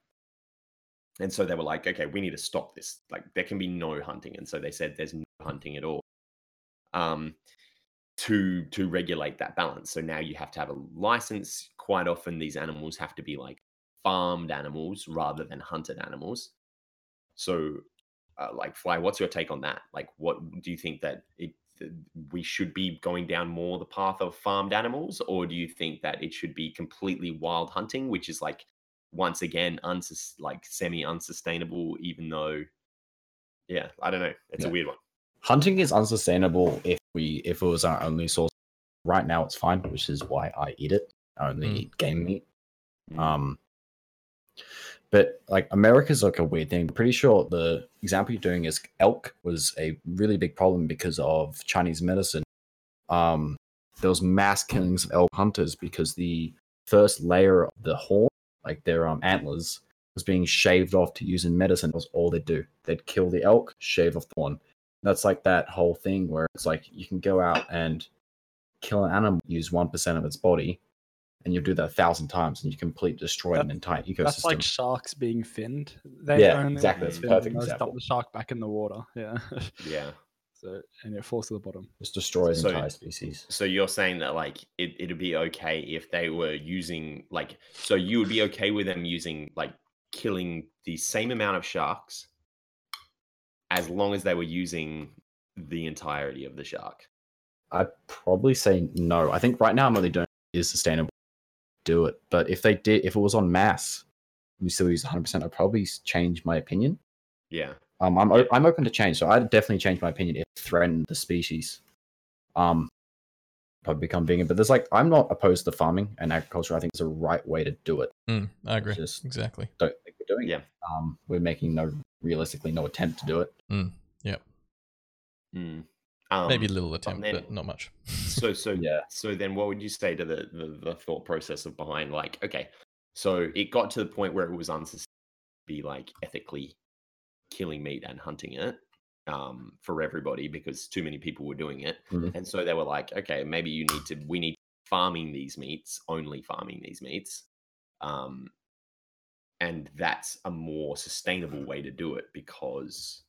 And so they were like okay we need to stop this. Like there can be no hunting. And so they said there's no hunting at all um to to regulate that balance. So now you have to have a license. Quite often these animals have to be like farmed animals rather than hunted animals so uh, like fly what's your take on that like what do you think that it we should be going down more the path of farmed animals or do you think that it should be completely wild hunting which is like once again unsus- like semi unsustainable even though yeah i don't know it's a weird one Hunting is unsustainable if we if it was our only source. Right now, it's fine, which is why I eat it. I only Mm. eat game meat. Mm. Um, but like America's like a weird thing. Pretty sure the example you're doing is elk was a really big problem because of Chinese medicine. Um, there was mass killings of elk hunters because the first layer of the horn, like their um, antlers, was being shaved off to use in medicine. Was all they'd do. They'd kill the elk, shave off the horn. That's like that whole thing where it's like you can go out and kill an animal, use one percent of its body, and you'll do that a thousand times, and you completely destroy an entire ecosystem. That's like sharks being finned. They Yeah, only exactly. That's a perfect example. Dump the shark back in the water. Yeah. *laughs* Yeah. so and it falls to the bottom. just destroys So- entire species. So you're saying that like it, it'd be okay if they were using like so you would be okay with them using like killing the same amount of sharks as long as they were using the entirety of the shark. I'd probably say no. I think right now I'm only doing is sustainable. Do it, but if they did, if it was on mass, we still use 100. percent I'd probably change my opinion. Yeah. Um, I'm o- I'm open to change, so I'd definitely change my opinion if it threatened the species. Um, probably become vegan, but there's like I'm not opposed to farming and agriculture. I think it's a right way to do it. Mm, I agree. Just Exactly. don't think we're doing Yeah. it. Um, we're making no realistically no attempt to do it. Mm. Um, Maybe a little attempt, then- but not much. so *laughs* so Yeah. so then what would you say to the, the the thought process of behind like okay so it got to the point where it was unsustainable to be like ethically killing meat and hunting it um for everybody because too many people were doing it Mhm. and so they were like okay maybe you need to we need farming these meats only farming these meats um and that's a more sustainable way to do it because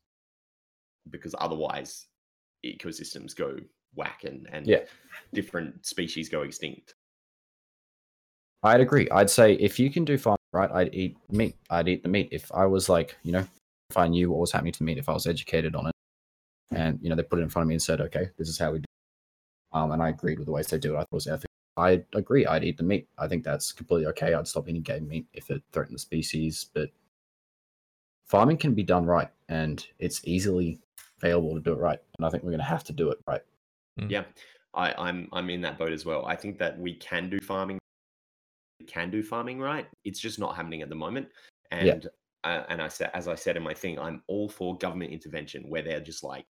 because otherwise ecosystems go whack and and Yeah. different species go extinct. I'd agree. I'd say if you can do farming right, I'd eat meat. I'd eat the meat. If I was like, you know, if I knew what was happening to the meat, if I was educated on it, and you know, they put it in front of me and said, okay, this is how we do. It. Um, and I agreed with the ways they do it. I thought it was ethical. I agree. I'd eat the meat. I think that's completely okay. I'd stop eating game meat if it threatened the species. But farming can be done right, and it's easily available to do it right. And I think we're going to have to do it right. Yeah, I, I'm I'm in that boat as well. I think that we can do farming, we can do farming right. It's just not happening at the moment. And Yeah. uh, and I said, as I said in my thing, I'm all for government intervention where they're just like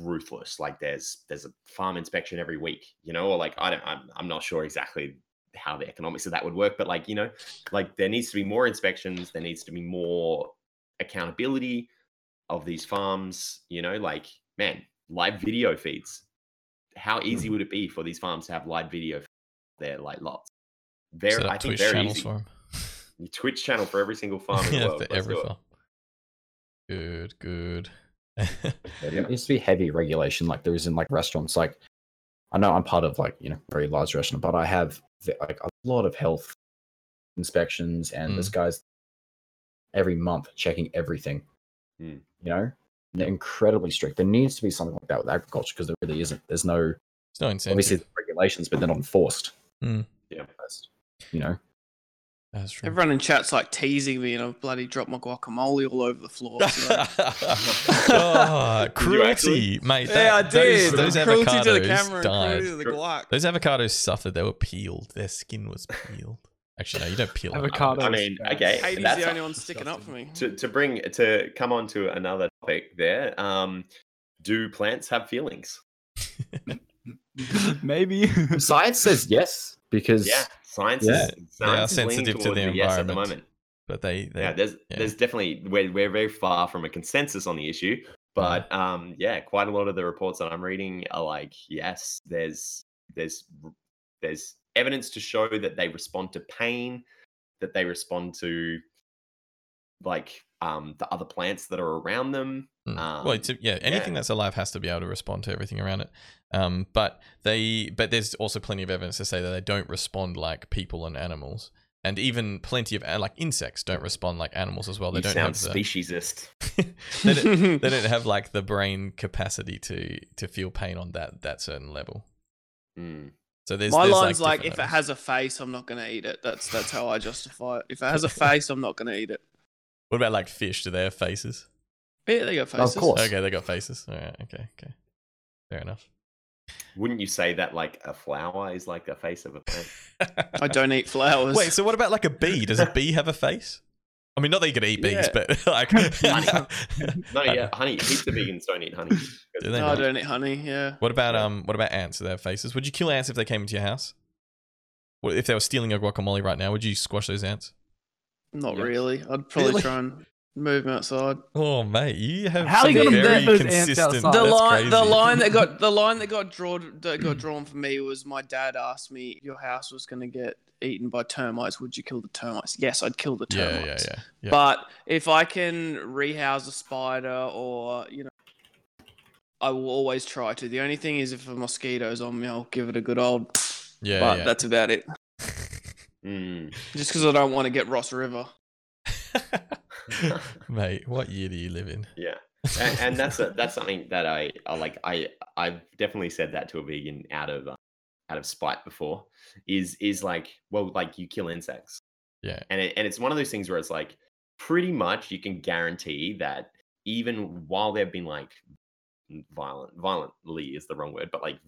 ruthless. Like there's there's a farm inspection every week, you know, or like I don't I'm I'm not sure exactly how the economics of that would work, but like you know, like there needs to be more inspections. There needs to be more accountability of these farms. You know, like man, live video feeds how easy would it be for these farms to have live video for their like lots? Very, Set up I think Twitch very channels easy. for 'em. Your Twitch channel for every single *laughs* farm in the yeah, world. for Let's every farm. Good, good. There needs to be *laughs* heavy regulation, like there is in like restaurants. Like I know I'm part of like you know very large restaurant, but I have like a lot of health inspections, and this guy's every month checking everything. Mm. You know, they're incredibly strict. There needs to be something like that with agriculture because there really isn't. There's no There's no obviously incentive. there's regulations, but they're not enforced. Mm. Yeah. That's- You know, That's true. Everyone in chat's like teasing me, and I've bloody dropped my guacamole all over the floor. So. *laughs* oh, *laughs* Did you actually? cruelty, mate. yeah, I that- did. Those, those cruelty to the camera died. cruelty to the guac. Those avocados suffered. They were peeled. Their skin was peeled. Actually, no, you don't peel. Avocado. I mean, okay, Katie's that's the only one sticking up for me. to to bring to come on to another topic. There, um, do plants have feelings? *laughs* Maybe. science says yes because Yeah, science Yeah. is They are science is leaning sensitive to towards the a yes at the moment. But they, they yeah, there's yeah. there's definitely we're we're very far from a consensus on the issue, but um, yeah, quite a lot of the reports that I'm reading are like, yes, there's there's there's evidence to show that they respond to pain, that they respond to like um the other plants that are around them. Mm. Um, well, it's, yeah, anything yeah. that's alive has to be able to respond to everything around it. Um, but they, but there's also plenty of evidence to say that they don't respond like people and animals, and even plenty of like insects don't respond like animals as well. They you don't sound have the, speciesist. *laughs* they, don't, they don't *laughs* have like the brain capacity to to feel pain on that that certain level. Mm. So there's My there's, line's like, different if it has a face, I'm not gonna eat it. That's that's how I justify it. If it has a face, I'm not gonna eat it. What about like fish? Do they have faces? Yeah, they got faces. Of course. Okay, they got faces. All right. Okay. Okay. Fair enough. Wouldn't you say that like a flower is like the face of a plant? I don't eat flowers. *laughs* Wait, so what about like a bee? Does a *laughs* bee have a face? I mean, not that you could eat bees, Yeah. but *laughs* like, No, *laughs* yeah, honey. Heaps of vegans don't eat honey. Do they no, I don't eat honey. Yeah. What about um? What about ants? Do they have faces? Would you kill ants if they came into your house? Well, if they were stealing your guacamole right now, would you squash those ants? Not Yeah. really. I'd probably Really? try and move them outside. Oh mate, you have How are you gonna very those ants consistent. outside? the line, *laughs* the line that got the line that got drawn that got drawn for me was my dad asked me, "Your house was going to get eaten by termites. Would you kill the termites?" Yes, I'd kill the termites. yeah, yeah, yeah. But if I can rehouse a spider or you know, I will always try to. The only thing is, if a mosquito's on me, I'll give it a good old. yeah, but yeah. that's about it. *laughs* Mm. Just because I don't want to get Ross River. *laughs* mate, what year do you live in? Yeah, and, and that's a, that's something that I, I like. I I've definitely said that to a vegan out of uh, out of spite before. Is is like well, like you kill insects, Yeah, and it, and it's one of those things where it's like pretty much you can guarantee that even while they've been like violent, violently is the wrong word, but like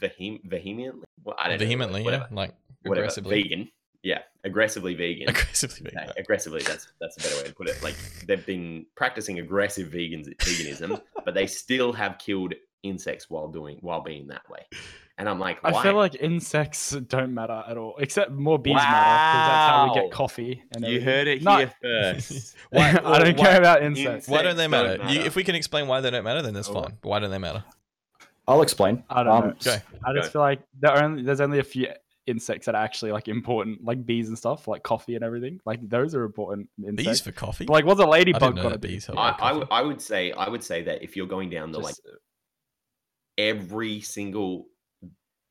vehem- vehemently, well, I don't vehemently, know, yeah, whatever, like whatever, aggressively, vegan, yeah, aggressively vegan. aggressively. Okay, aggressively that's that's a better way to put it. Like they've been practicing aggressive vegans veganism but they still have killed insects while doing while being that way and i'm like I feel like insects don't matter at all, except more bees matter because that's how we get coffee. And you everything. heard it No. here first *laughs* Why- I don't why- care about insects. Why don't they matter? don't You, if we can explain why they don't matter, then that's Oh. fine. But why don't they matter? I'll explain. I don't um, know. Okay. I just Go. feel like there only there's only a few insects that are actually like important, like bees and stuff, like coffee and everything. Like those are important insects. Bees for coffee? But, like, what's a ladybug didn't know gonna that be? bees help I, I, coffee. would- I would say i would say that if you're going down the like every single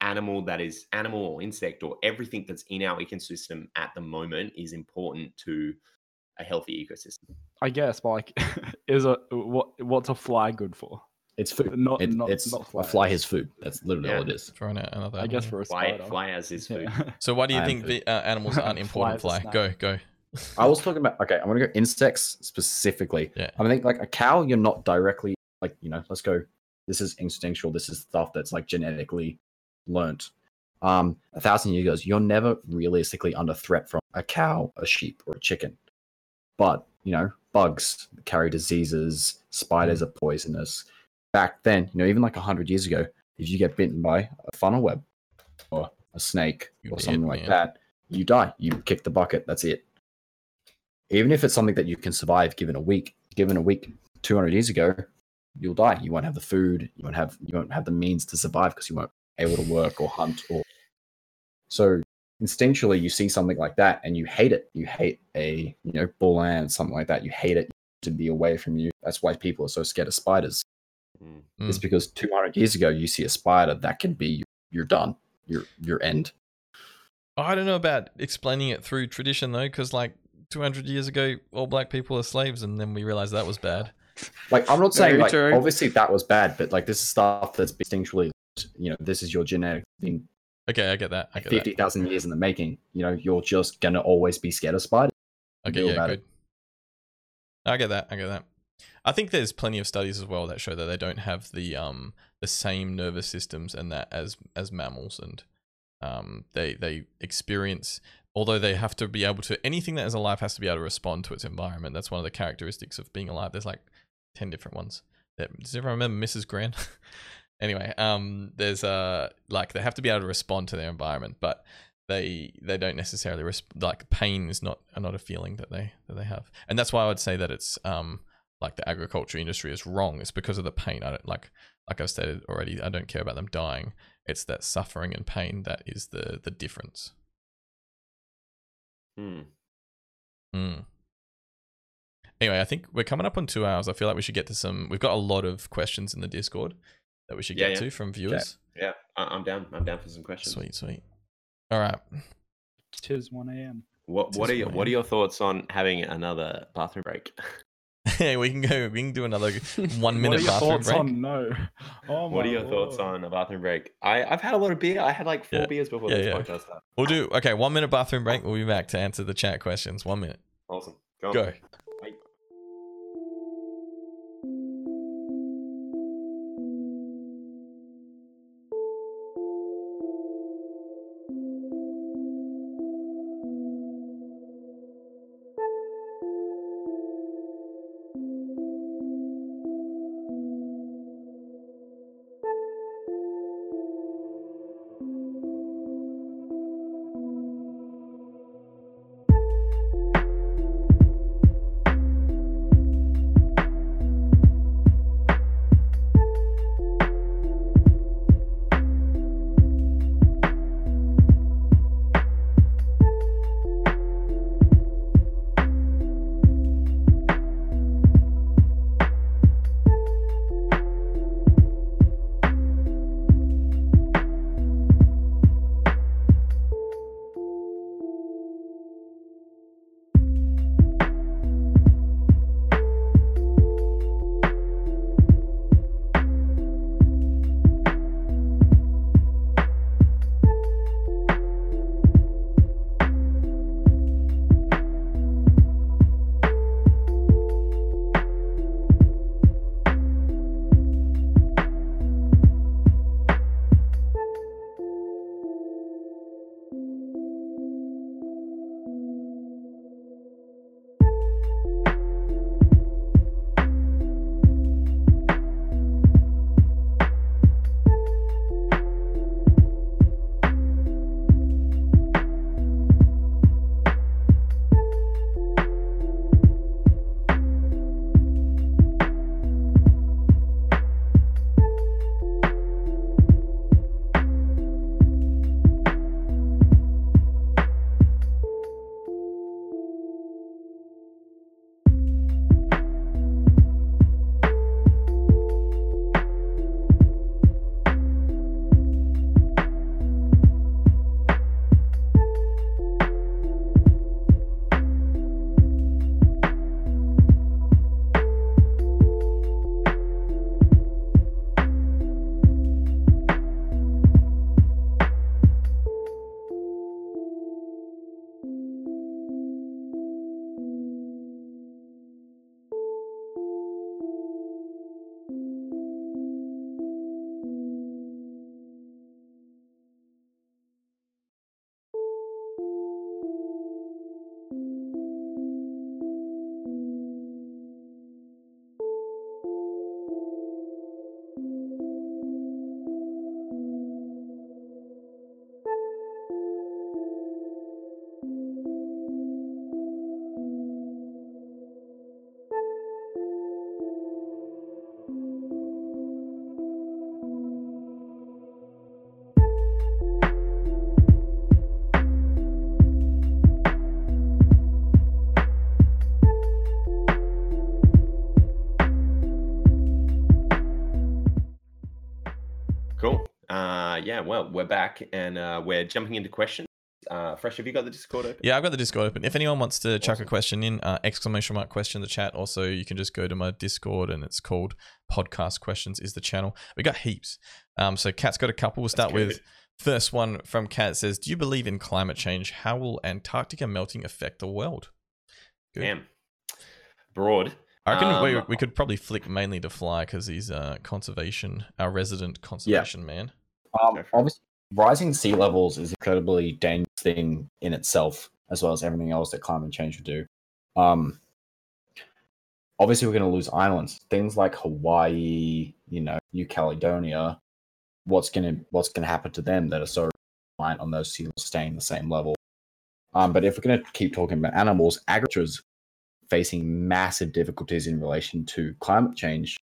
animal that is animal or insect or everything that's in our ecosystem at the moment is important to a healthy ecosystem I guess, but like, *laughs* is a what? What's a fly good for? It's food. Not- It- not- it's not a fly is food. That's literally all it is. Yeah. is. Throwing out another. I guess for a fly spider. fly as is food Yeah. *laughs* So why do you I think the, uh, animals aren't *laughs* important? Fly Fly, go, go. I was talking about okay. I'm gonna go insects specifically. Yeah. I think like a cow, you're not directly like you know. Let's go. This is instinctual. This is stuff that's like genetically learnt. Um, a thousand years ago, you're never realistically under threat from a cow, a sheep, or a chicken. But you know, bugs carry diseases. Spiders are poisonous. Back then, you know, even like a hundred years ago, if you get bitten by a funnel web or a snake You or something like man. that, you die. You kick the bucket. That's it even if it's something that you can survive given a week given a week 200 years ago you'll die you won't have the food you won't have you won't have the means to survive because you won't able to work or hunt or so instinctually you see something like that and you hate it you hate a you know bull ant something like that you hate it to be away from you that's why people are so scared of spiders Mm. it's because 200 years ago you see a spider that can be you're done your your end I don't know about explaining it through tradition though, because like 200 years ago, all black people are slaves, and then we realized that was bad. Like I'm not saying Very like true. obviously that was bad, but like this is stuff that's instinctually, you know, this is your genetic thing. Okay, I get that. I get fifty thousand years in the making. You know, you're just gonna always be scared of spiders. Okay, deal yeah, good. I get that. I get that. I think there's plenty of studies as well that show that they don't have the um the same nervous systems and that as as mammals, and um they they experience. Although they have to be able to anything that is alive has to be able to respond to its environment. That's one of the characteristics of being alive. There's like ten different ones. That, does everyone remember Mrs. Grant? *laughs* anyway, um, there's uh like they have to be able to respond to their environment, but they they don't necessarily resp- like pain is not not a feeling that they that they have, and that's why I would say that it's um like the agriculture industry is wrong. It's because of the pain. I don't like like I've stated already. I don't care about them dying. It's that suffering and pain that is the the difference. Hmm. Mm. Anyway, I think we're coming up on two hours. I feel like we should get to some. We've got a lot of questions in the Discord that we should Yeah, get yeah. to from viewers. Yeah, I- I'm down. I'm down for some questions. Sweet, sweet. All right. Tis 1 a.m. What What are your What are your thoughts on having another bathroom break? *laughs* Hey, we can go. We can do another *laughs* one What minute are your bathroom thoughts break. on no? *laughs* Oh what are your thoughts on a bathroom break? I I've had a lot of beer. I had like four Yeah. beers before Yeah, this yeah. podcast started. We'll do okay. One minute bathroom break. We'll be back to answer the chat questions. One minute. Awesome. Go. on. Go. Yeah, well, we're back and uh, we're jumping into questions. Uh, Fresh, have you got the Discord open? Yeah, I've got the Discord open. If anyone wants to chuck a question in, uh, exclamation mark question in the chat. Also, you can just go to my Discord and it's called Podcast Questions is the channel. We got heaps. Um, so Kat's got a couple. We'll start with first one from Kat says, "Do you believe in climate change? How will Antarctica melting affect the world?" Good. Damn. Broad. I reckon we, Um, we could probably flick mainly to Fly because he's uh, conservation, our resident conservation man. Um, Go for it. obviously, rising sea levels is an incredibly dangerous thing in itself, as well as everything else that climate change would do. Um, obviously, we're going to lose islands. Things like Hawaii, you know, New Caledonia. What's going to what's going to happen to them that are so reliant on those sea levels staying the same level? Um, but if we're going to keep talking about animals, agriculture is facing massive difficulties in relation to climate change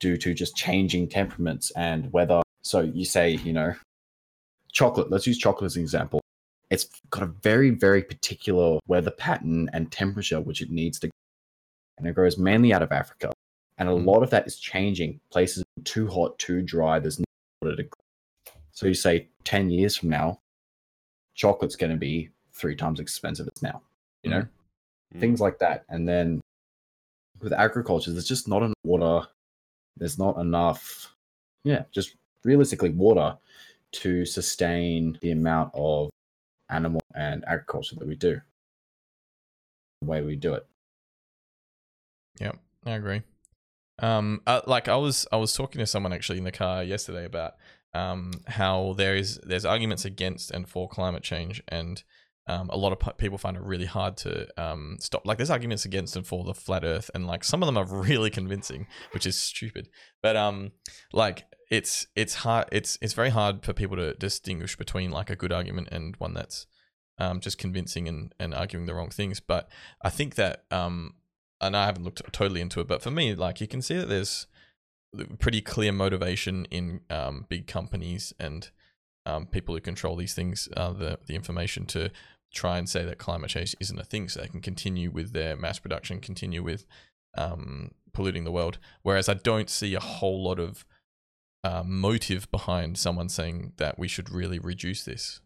due to just changing temperaments and weather. So you say, you know, chocolate, let's use chocolate as an example. It's got a very, very particular weather pattern and temperature which it needs to and it grows mainly out of Africa. And a Mm. lot of that is changing. Places are too hot, too dry, there's no water to grow. So you say 10 years from now, chocolate's gonna be three times expensive as now. You know? Mm. things like that. And then with agriculture, there's just not enough water. There's not enough, yeah, just realistically water to sustain the amount of animal and agriculture that we do. The way we do it. Yep, I agree. Um, uh, like I was, I was talking to someone actually in the car yesterday about um how there is there's arguments against and for climate change, and um, a lot of people find it really hard to um stop. Like there's arguments against and for the flat Earth, and like some of them are *laughs* really convincing, which is stupid. But um, like it's it's hard, it's it's very hard for people to distinguish between like a good argument and one that's um just convincing and and arguing the wrong things. But I think that um and I haven't looked totally into it, but for me, like you can see that there's pretty clear motivation in um, big companies and um, people who control these things, uh, the the information to try and say that climate change isn't a thing, so they can continue with their mass production, continue with um, polluting the world. Whereas I don't see a whole lot of uh, motive behind someone saying that we should really reduce this.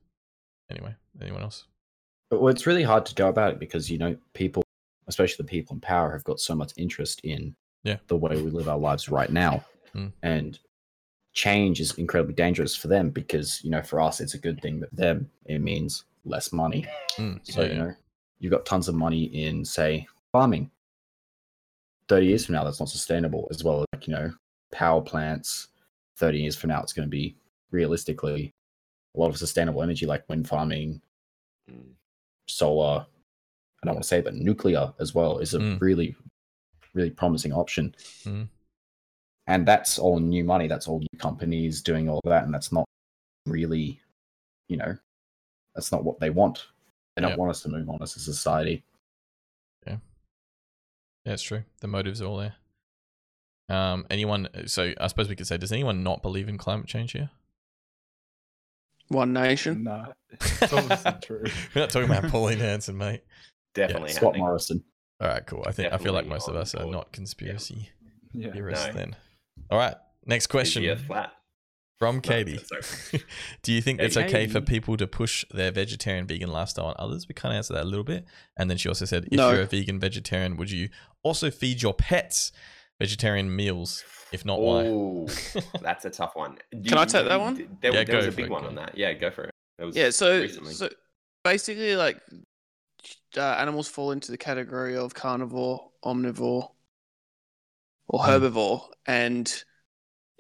Anyway, anyone else? Well, it's really hard to go about it because, you know, people, especially the people in power, have got so much interest in Yeah. the way we live our lives right now. Mm. And change is incredibly dangerous for them because, you know, for us, it's a good thing, but for them, it means less money. Mm, So, yeah, you know, you've got tons of money in, say, farming. 30 years from now, that's not sustainable, as well as, like, you know, power plants. 30 years from now, it's going to be realistically a lot of sustainable energy, like wind farming, Mm. solar. I don't want to say, but nuclear as well is a Mm. really, really promising option. Mm. And that's all new money. That's all new companies doing all that, and that's not really, you know, that's not what they want. They don't Yep. want us to move on as a society. Yeah, it's true. The motives are all there. Um, anyone? So I suppose we could say, does anyone not believe in climate change here? One nation. Nah, *laughs* it's obviously true. We're not talking about Pauline Hanson, mate. Definitely Scott happening. Morrison. All right, cool. I think I feel like most of on us are not conspiracy Yeah. theorists No. then. All right, next question Yeah, flat. From Katie. sorry. *laughs* Do you think it's Hey. okay for people to push their vegetarian vegan lifestyle on others? We kind of answered that a little bit. And then she also said, if No. you're a vegan vegetarian, would you also feed your pets vegetarian meals? If not, why? Oh, *laughs* that's a tough one. Do Can I take that one? There, Yeah, there was a big it, one go. on that. Yeah, go for it. That was Yeah, so recently. so basically, like uh, animals fall into the category of carnivore, omnivore, or Mm. herbivore, and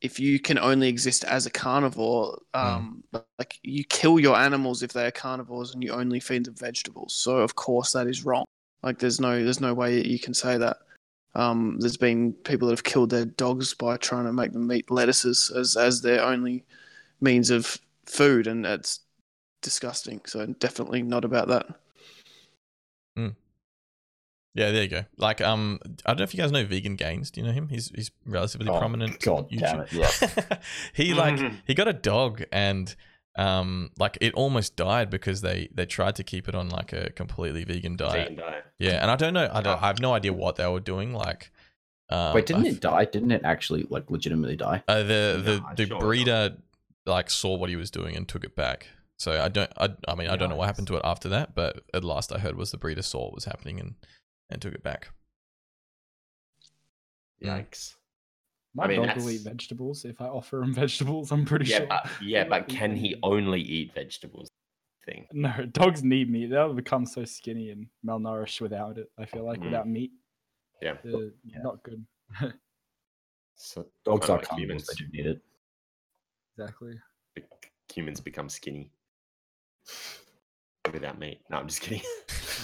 if you can only exist as a carnivore, um, like you kill your animals if they are carnivores, and you only feed them vegetables. So of course that is wrong. Like there's no there's no way you can say that. Um, there's been people that have killed their dogs by trying to make them eat lettuces as as their only means of food, and that's disgusting. So definitely not about that. Yeah, there you go. Like, um, I don't know if you guys know Vegan Gains. Do you know him? He's he's relatively Oh, prominent. God damn it, yeah. *laughs* he like *laughs* he got a dog and um like it almost died because they they tried to keep it on like a completely vegan diet. Vegan diet. Yeah, and I don't know. I don't. Oh. I have no idea what they were doing. Like, um, Wait, didn't I it die? Didn't it actually like legitimately die? Uh, the the No, the sure not. breeder like saw what he was doing and took it back. So I don't. I, I mean, I don't know what happened to it after that, but at last I heard was the breeder saw what was happening and and took it back. Yikes. My I mean, dog will eat vegetables if I offer him vegetables. I'm pretty Yeah, sure. but *laughs* yeah, but can he only eat vegetables? Thing. No, *laughs* dogs need meat. They'll become so skinny and malnourished without it. I feel like Mm. without meat, Yeah. Yeah. not good. *laughs* So Dogs are like carnivores. They do need it. exactly. humans become skinny *sighs* without meat. No, I'm just kidding.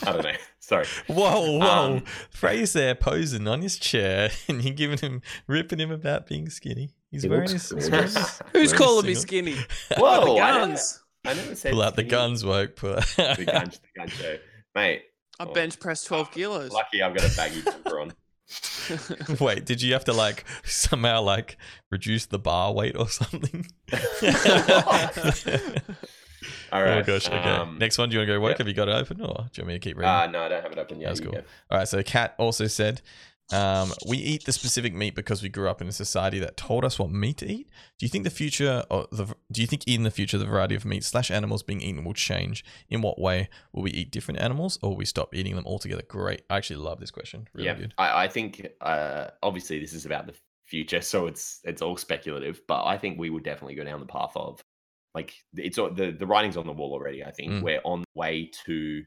I don't know. *laughs* Sorry. Whoa, whoa! Um, Frey's there posing on his chair, *laughs* and you're giving him, ripping him about being skinny. He's He wearing looks his. cool. he's wearing *laughs* Who's wearing calling me single- skinny? Whoa, the I never- guns. I never said Pull out the guns, woke. Pull out. The guns, the gun show, mate. I Oh. bench press 12 kilos. Lucky I've got a baggy jumper on. Wait, did you have to like somehow like reduce the bar weight or something? *laughs* All right. Oh gosh. Okay. um, Next one. Do you want to go work? yeah. Have you got it open, or do you want me to keep reading? Uh, no, I don't have it open yet. That's cool. go. All right. So Kat also said, um, "We eat the specific meat because we grew up in a society that told us what meat to eat. Do you think the future, or the, do you think in the future the variety of meat slash animals being eaten will change? In what way will we eat different animals, or will we stop eating them altogether? Great. I actually love this question. Really yeah, good. I, I think uh, obviously this is about the future, so it's it's all speculative. But I think we would definitely go down the path of like it's all- the the writing's on the wall already. I think Mm. we're on the way to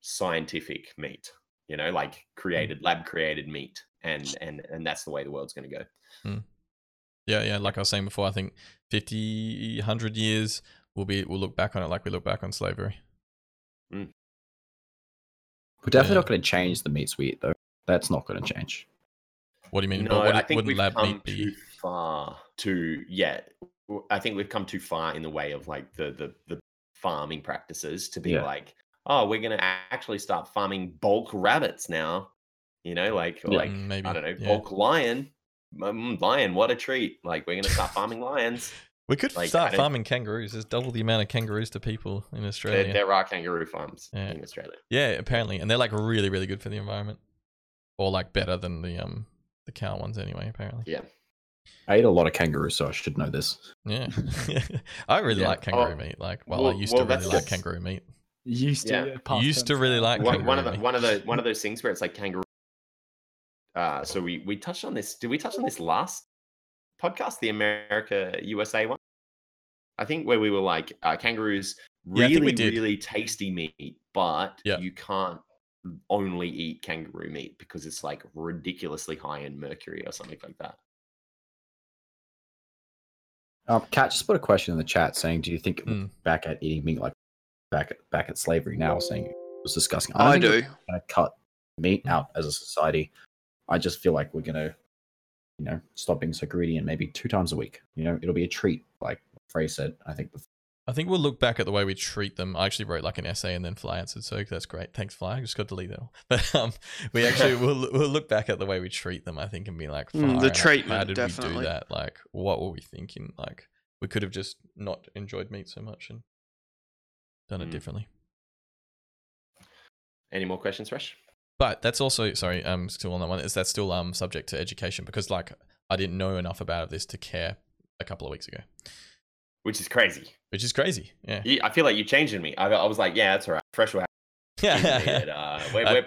scientific meat. You know, like mm. created lab created meat, and and and that's the way the world's going to go. Mm. Yeah, yeah. Like I was saying before, I think 50, 100 years we'll be we'll look back on it like we look back on slavery. Mm. We're definitely Yeah. not going to change the meats we eat, though. That's not going to change. What do you mean? No, But what, I think wouldn't we've lab come meat be? too far to yeah. I think we've come too far in the way of like the the the farming practices to be Yeah. like, oh, we're gonna actually start farming bulk rabbits now. You know, like Yeah. like Mm, maybe. I don't know, yeah. bulk lion. Mm, lion, what a treat! Like we're gonna start farming lions. We could like, start farming kangaroos. There's double the amount of kangaroos to people in There, Australia. there are kangaroo farms Yeah. in Australia. Yeah, apparently, and they're like really, really good for the environment, or like better than the um the cow ones anyway. Apparently, Yeah. I ate a lot of kangaroo, so I should know this. yeah. *laughs* *laughs* I really Yeah. like kangaroo Oh, meat. Like, well, I used well, to really like just- kangaroo meat. Used to. Yeah. yeah, Used to really like One, one of the kangaroo one of the *laughs* one of those things where it's like kangaroo. Uh, so we we touched on this. Did we touch on this last podcast, the America USA one? I think where we were like uh, kangaroos Yeah, I think we really did. really tasty meat, but Yeah. you can't only eat kangaroo meat because it's like ridiculously high in mercury or something like that. Um, Kat just put a question in the chat saying, "Do you think Mm. back at eating meat like back at back at slavery now?" Saying it was disgusting. don't I do. Gonna cut meat out as a society. I just feel like we're gonna, you know, stop being so greedy and maybe two times a week. You know, it'll be a treat, like Frey said. I think before. I think we'll look back at the way we treat them. I actually wrote like an essay and then Fly answered, so that's great. Thanks, Fly. I just got to delete it all. *laughs* But um, we actually *laughs* will we'll look back at the way we treat them. I think and be like, Mm, the treatment. How did we do that? Like, what were we thinking? Like, we could have just not enjoyed meat so much and done it Mm. differently. Any more questions, Fresh? But that's also sorry, um, still on that one. Is that still um subject to education? Because like I didn't know enough about this to care a couple of weeks ago, Which is crazy. which is crazy. Yeah. You, I feel like you're changing me. I, I was like, yeah, that's all right. Fresh will *laughs* have it. Uh, we're, we're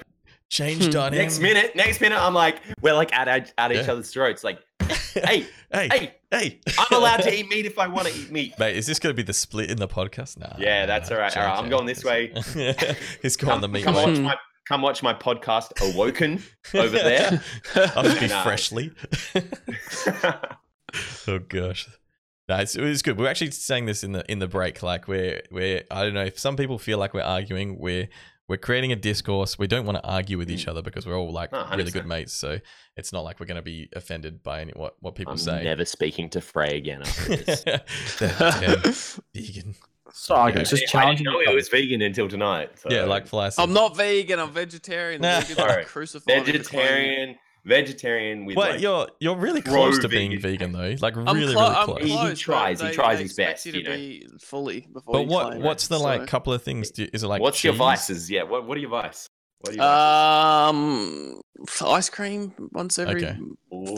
Changed *laughs* on him. Next minute, next minute, I'm like, we're like at, at, at each Yeah. other's throats. Like, *laughs* hey, hey, hey, hey! I'm allowed to eat meat if I want to eat meat. Mate, is this going to be the split in the podcast? Nah. Yeah, that's all right. All right, I'm going this way. He's going Come, the meat come way. watch my come watch my podcast, Awoken, over there. I'll just be freshly. oh gosh. No, it's, it was good. We We're actually saying this in the in the break. Like we're we're I don't know if some people feel like we're arguing. We're we're creating a discourse. We don't want to argue with each mm. other because we're all like No, really good mates. So it's not like we're going to be offended by any, what what people I'm say. never speaking to Frey again after *laughs* this. Damn, vegan. So I Yeah. was just I didn't challenging. know each it was vegan until tonight. So. Yeah, like Fly said. I'm not vegan. I'm vegetarian. The Nah. vegans Sorry. crucified me for claiming it. vegetarian, vegetarian with Wait, like, you're you're really close to being vegan. vegan though. Like I'm really, clo- really I'm close. He- he tries, he tries his best, you you know. be fully before But what what's it, the like so- couple of things? Do, is it like what's your vices? Yeah, what what are your vices? What do you like? Um, ice cream once every. Okay.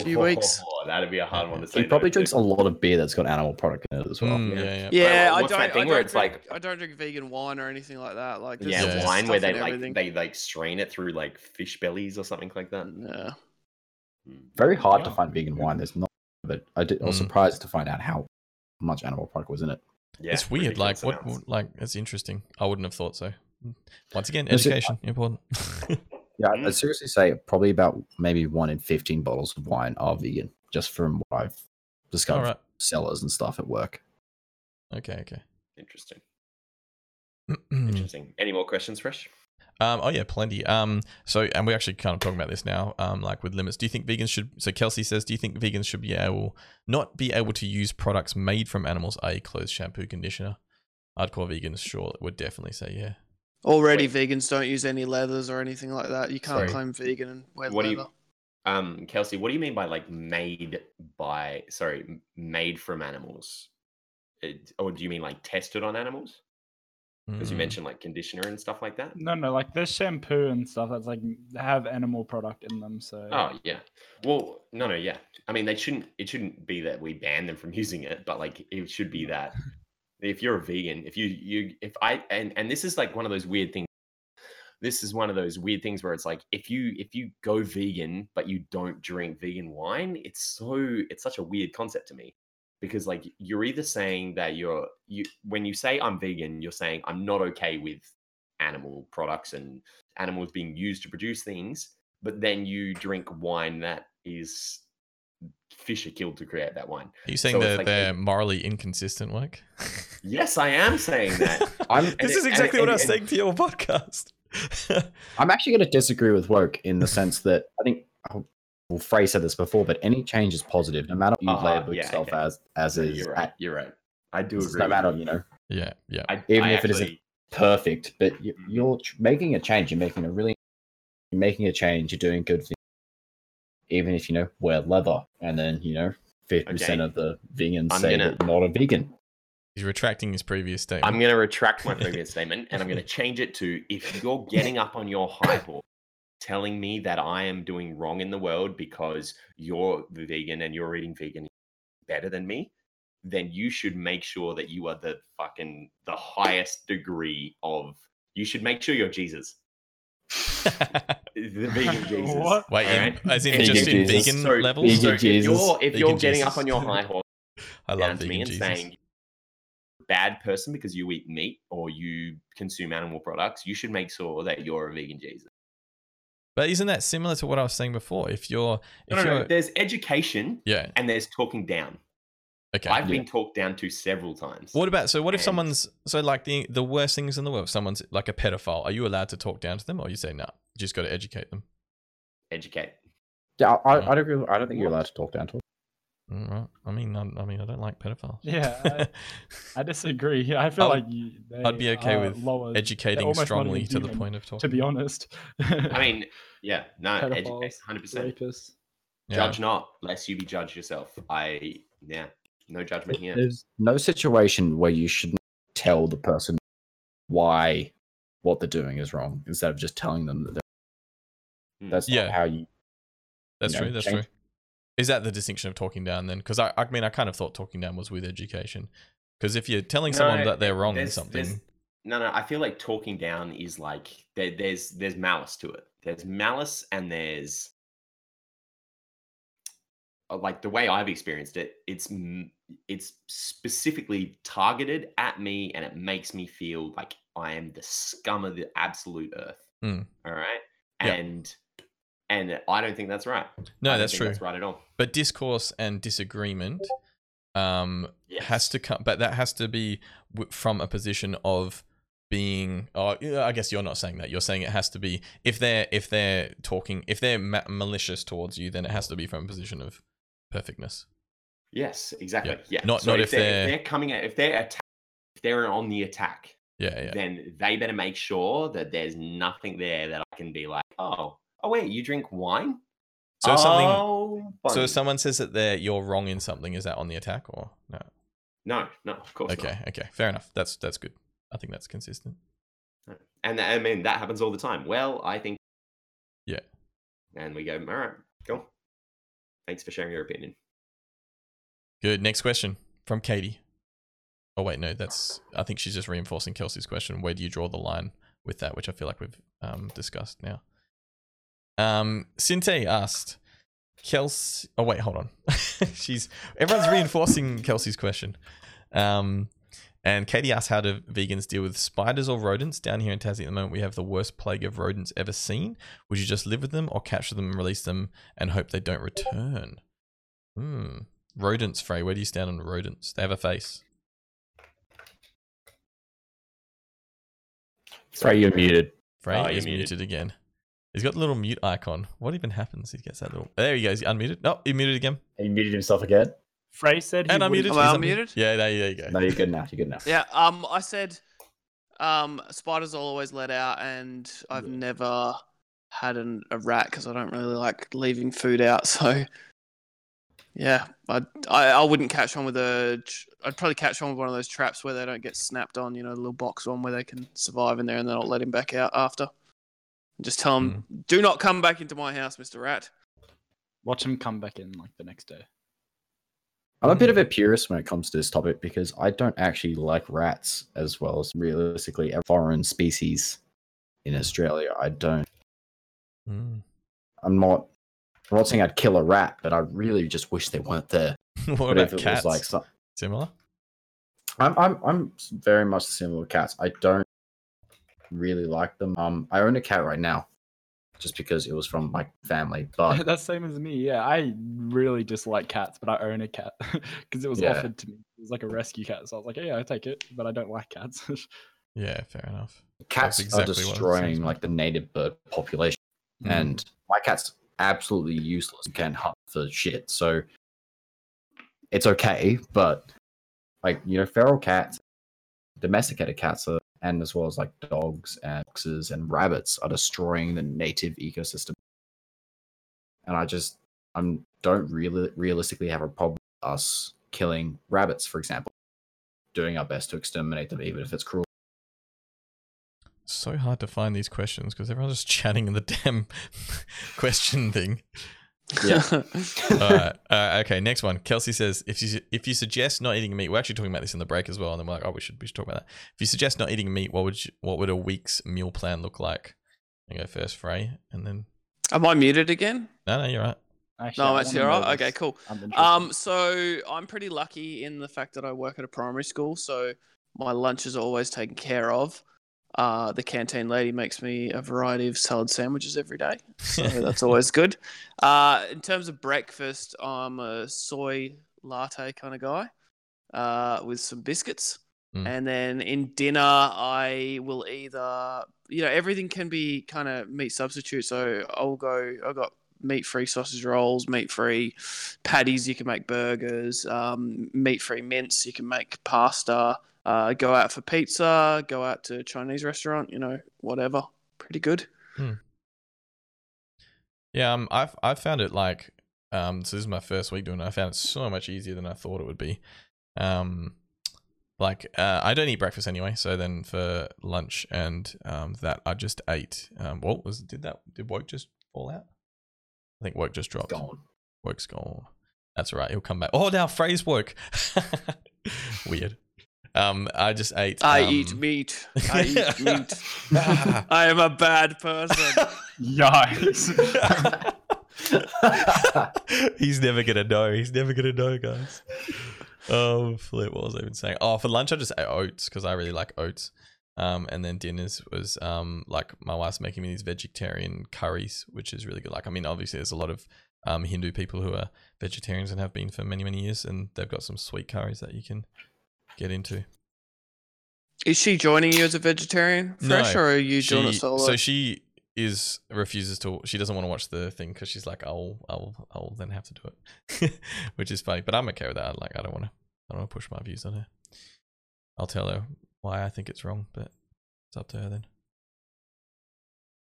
few weeks. Oh, that'd be a hard one to say. He probably no to. drinks a lot of beer that's got animal product in it as well. Mm, yeah. yeah, yeah. Yeah, Well, I don't. I don't drink, like- I don't drink vegan wine or anything like that. Like Yeah, Yeah. wine where they like they like strain it through like fish bellies or something like that. Yeah. Mm. Very hard to find vegan wine. There's not, but I, did, I was Mm. surprised to find out how much animal product was in it. Yeah, it's weird. Like ridiculous what? Like it's interesting. I wouldn't have thought so. Once again, Is it- education important. *laughs* Yeah, Mm. I'd seriously say probably about maybe one in 15 bottles of wine are vegan, just from what I've discovered All right. from sellers and stuff at work. Okay. Okay. Interesting. *clears throat* Interesting. Any more questions, Fresh? Oh yeah, plenty. Um. So, and we're actually kind of talking about this now. Um. Like with limits, do you think vegans should? So Kelsey says, do you think vegans should be able not be able to use products made from animals, i.e., clothes, shampoo, conditioner? Hardcore vegans, sure, would definitely say yeah. Already, Wait. vegans don't use any leathers or anything like that. You can't Sorry. claim vegan and wear What do you, um, Kelsey? What do you mean by like made by? Sorry, made from animals? It, or do you mean like tested on animals? Because you Mm. mentioned like conditioner and stuff like that. No, no, like there's shampoo and stuff that's like have animal product in them. So Oh yeah. Well, no, no, yeah. I mean, they shouldn't. It shouldn't be that we ban them from *laughs* using it, but like it should be that if you're a vegan, if you you if I and and this is like one of those weird things. This is one of those weird things where it's like if you if you go vegan but you don't drink vegan wine, it's so it's such a weird concept to me because like you're either saying that you're you when you say I'm vegan, you're saying I'm not okay with animal products and animals being used to produce things, but then you drink wine that is fish are killed to create that wine. Are you saying So it's that like they're a- morally inconsistent, work? *laughs* Yes, I am saying that. *laughs* I'm this is it- and exactly it- what I and- was saying to your podcast. *laughs* I'm actually going to disagree with woke in the sense that I think well, Frey said this before, but any change is positive, no matter what you Uh-huh, label yeah, yourself okay. as as Yeah, is. you're right. You're right. I do agree. No with matter you. you know yeah, yeah. I, even I if it isn't- perfect, but you, Mhm. you're tr- making a change. You're making a really you're making a change. You're doing good things, even if you know wear leather, and then you know fifty percent of the vegans I'm say gonna- that not a vegan. He's retracting his previous statement. I'm going to retract my previous *laughs* statement and I'm going *laughs* to change it to if you're getting up on your high horse telling me that I am doing wrong in the world because you're vegan and you're eating vegan better than me, then you should make sure that you are the fucking the highest degree of you should make sure you're Jesus. *laughs* The vegan Jesus. What? Wait, in, alright? as in And just Vegan in Jesus. vegan So- levels? Vegan So if Jesus. you're if Vegan you're getting Jesus. up on your high horse *laughs* I down love to me and Jesus. saying bad person because you eat meat or you consume animal products, you should make sure that you're a vegan Jesus. But isn't that similar to what I was saying before? If you're, if No, no, you're, no. There's education yeah, and there's talking down. okay. I've Yeah. been talked down to several times. What about so? What if someone's so like the the worst things in the world? Someone's like a pedophile, are you allowed to talk down to them, or you say no? You just got to educate them. Educate. Yeah, I, I, I mm. don't. agree- I don't think you're allowed to talk down to it. All right. I mean, I, I mean, I don't like pedophiles. Yeah, I *laughs* disagree. I feel I like you, they I'd be okay with lower, Educating strongly even to the point of talking. To be honest, I mean, yeah, no, educate. 100%. rapists. Yeah. Judge not, lest you be judged yourself. I, yeah, no judgment here. There's no situation where you shouldn't tell the person why what they're doing is wrong instead of just telling them that they're, Hmm. that's Yeah. how you. That's you know, true. That's change- true. Is that the distinction of talking down then? Because I, I mean, I kind of thought talking down was with education. Because if you're telling someone that they're wrong in something, No, no, I feel like talking down is like there, there's there's malice to it. There's malice and there's uh, like the way I've experienced it. It's it's specifically targeted at me, and it makes me feel like I am the scum of the absolute earth. Hmm. All right, Yeah. and and I don't think that's right. no, that's true. That's right at all. But discourse and disagreement um, Yes. has to come, but that has to be w- from a position of being. Oh, I guess you're not saying that. You're saying it has to be if they're if they're talking if they're ma- malicious towards you, then it has to be from a position of perfectness. Yes, exactly. Yeah. Not- not if they're, they're- if they're coming at if they're attack, if they're on the attack, Yeah, yeah. then they better make sure that there's nothing there that I can be like, oh, oh wait, you drink wine? So something. Oh, So if someone says that they're you're wrong in something, is that on the attack or no? no, no, of course Okay, not. okay, fair enough. That's that's good. I think that's consistent. And I mean that happens all the time. Well, I think Yeah. And we go, all right, cool. Thanks for sharing your opinion. Good. Next question from Katie. Oh wait, no, that's. I think she's just reinforcing Kelsey's question. Where do you draw the line with that? Which I feel like we've um, discussed now. Um, Sinte asked, Kelsey. Oh wait, hold on. *laughs* she's everyone's reinforcing Kelsey's question. Um, and Katie asked, how do vegans deal with spiders or rodents? Down here in Tassie at the moment, we have the worst plague of rodents ever seen. Would you just live with them or capture them and release them and hope they don't return? Hmm. Rodents, Frey. Where do you stand on rodents? They have a face. Frey, you're muted. Frey Oh, is you're muted. muted again. He's got the little mute icon. What even happens? He gets that little. There he goes. He unmuted. No, he muted again. He muted himself again. Frey said he And wouldn't- unmuted. Am I He's unmuted? Yeah, there, there you go. No, you're good now. You're good now. Yeah, um, I said, um, spiders will always let out, and I've Yeah. never had an, a rat because I don't really like leaving food out. *laughs* So, yeah, I, I I wouldn't catch on with a. tr- I'd probably catch on with one of those traps where they don't get snapped on. You know, the little box one where they can survive in there, and then I'll let him back out after. And just tell him, do not come back into my house, Mister Rat. Watch him come back in like the next day. I'm a bit of a purist when it comes to this topic because I don't actually like rats as well as realistically a foreign species in Australia. I don't. Mm. I'm not. I'm not saying I'd kill a rat, but I really just wish they weren't there. *laughs* what But about if it cats? was like some, Similar. I'm I'm I'm very much similar to cats. I don't really like them. Um, I own a cat right now, just because it was from my family. *laughs* But That's same as me. Yeah, I really dislike cats, but I own a cat *laughs* because it was Yeah. offered to me. It was like a rescue cat, so I was like, yeah, I take it, but I don't like cats. *laughs* Yeah, fair enough. cats exactly are what it sounds destroying like. like the native bird population, Mm. and my cat's absolutely useless and can't hunt for shit. So it's okay, but like you know, feral cats, domesticated cats are, and as well as like dogs and foxes and rabbits are destroying the native ecosystem. And I just I'm don't really realistically have a problem with us killing rabbits, for example, doing our best to exterminate them, even if it's cruel. So hard to find these questions because everyone's just *laughs* chatting in the damn *laughs* question thing. Yeah. *laughs* All right. Uh, okay. Next one. Kelsey says if you if you suggest not eating meat, we're actually talking about this in the break as well, and then we're like, oh, we should we should talk about that. If you suggest not eating meat, what would you, what would a week's meal plan look like? I go first, Frey, and then Am I muted again? no, no, you're right. Actually, No, I I'm actually alright. Okay, cool. Um, so I'm pretty lucky in the fact that I work at a primary school, so my lunch is always taken care of. Uh, the canteen lady makes me a variety of salad sandwiches every day, so that's always *laughs* good. Uh, in terms of breakfast, I'm a soy latte kind of guy, uh, with some biscuits, Mm. and then in dinner I will either, you know, everything can be kind of meat substitute. So I'll go. I've got meat-free sausage rolls, meat-free patties. You can make burgers. Um, meat-free mince. You can make pasta. Uh, go out for pizza. Go out to a Chinese restaurant. You know, whatever. Pretty good. Yeah, um, I've I've found it like um, so this is my first week doing it. I found it so much easier than I thought it would be. Um, like uh, I don't eat breakfast anyway, so then for lunch and um, that I just ate. Um, what was did that did Woke just fall out? I think Woke just dropped. Gone. Woke's gone. That's all right. He'll come back. Oh, now phrase work. *laughs* Weird. Um, I just ate. I um, eat meat. *laughs* I eat meat. *laughs* I am a bad person. *laughs* Yikes. He's never gonna know. He's never gonna know, guys. Oh, flip. What was I even saying? Oh, for lunch I just ate oats because I really like oats. Um, and then dinners was um like my wife's making me these vegetarian curries, which is really good. Like, I mean, obviously there's a lot of um Hindu people who are vegetarians and have been for many many years, and they've got some sweet curries that you can get into. Is she joining you as a vegetarian, Fresh, No, or are you doing it solo? So she is refuses to. She doesn't want to watch the thing because she's like, I'll, I'll, I'll then have to do it, *laughs* which is funny. But I'm okay with that. Like, I don't want to, I don't want to push my views on her. I'll tell her why I think it's wrong, but it's up to her then.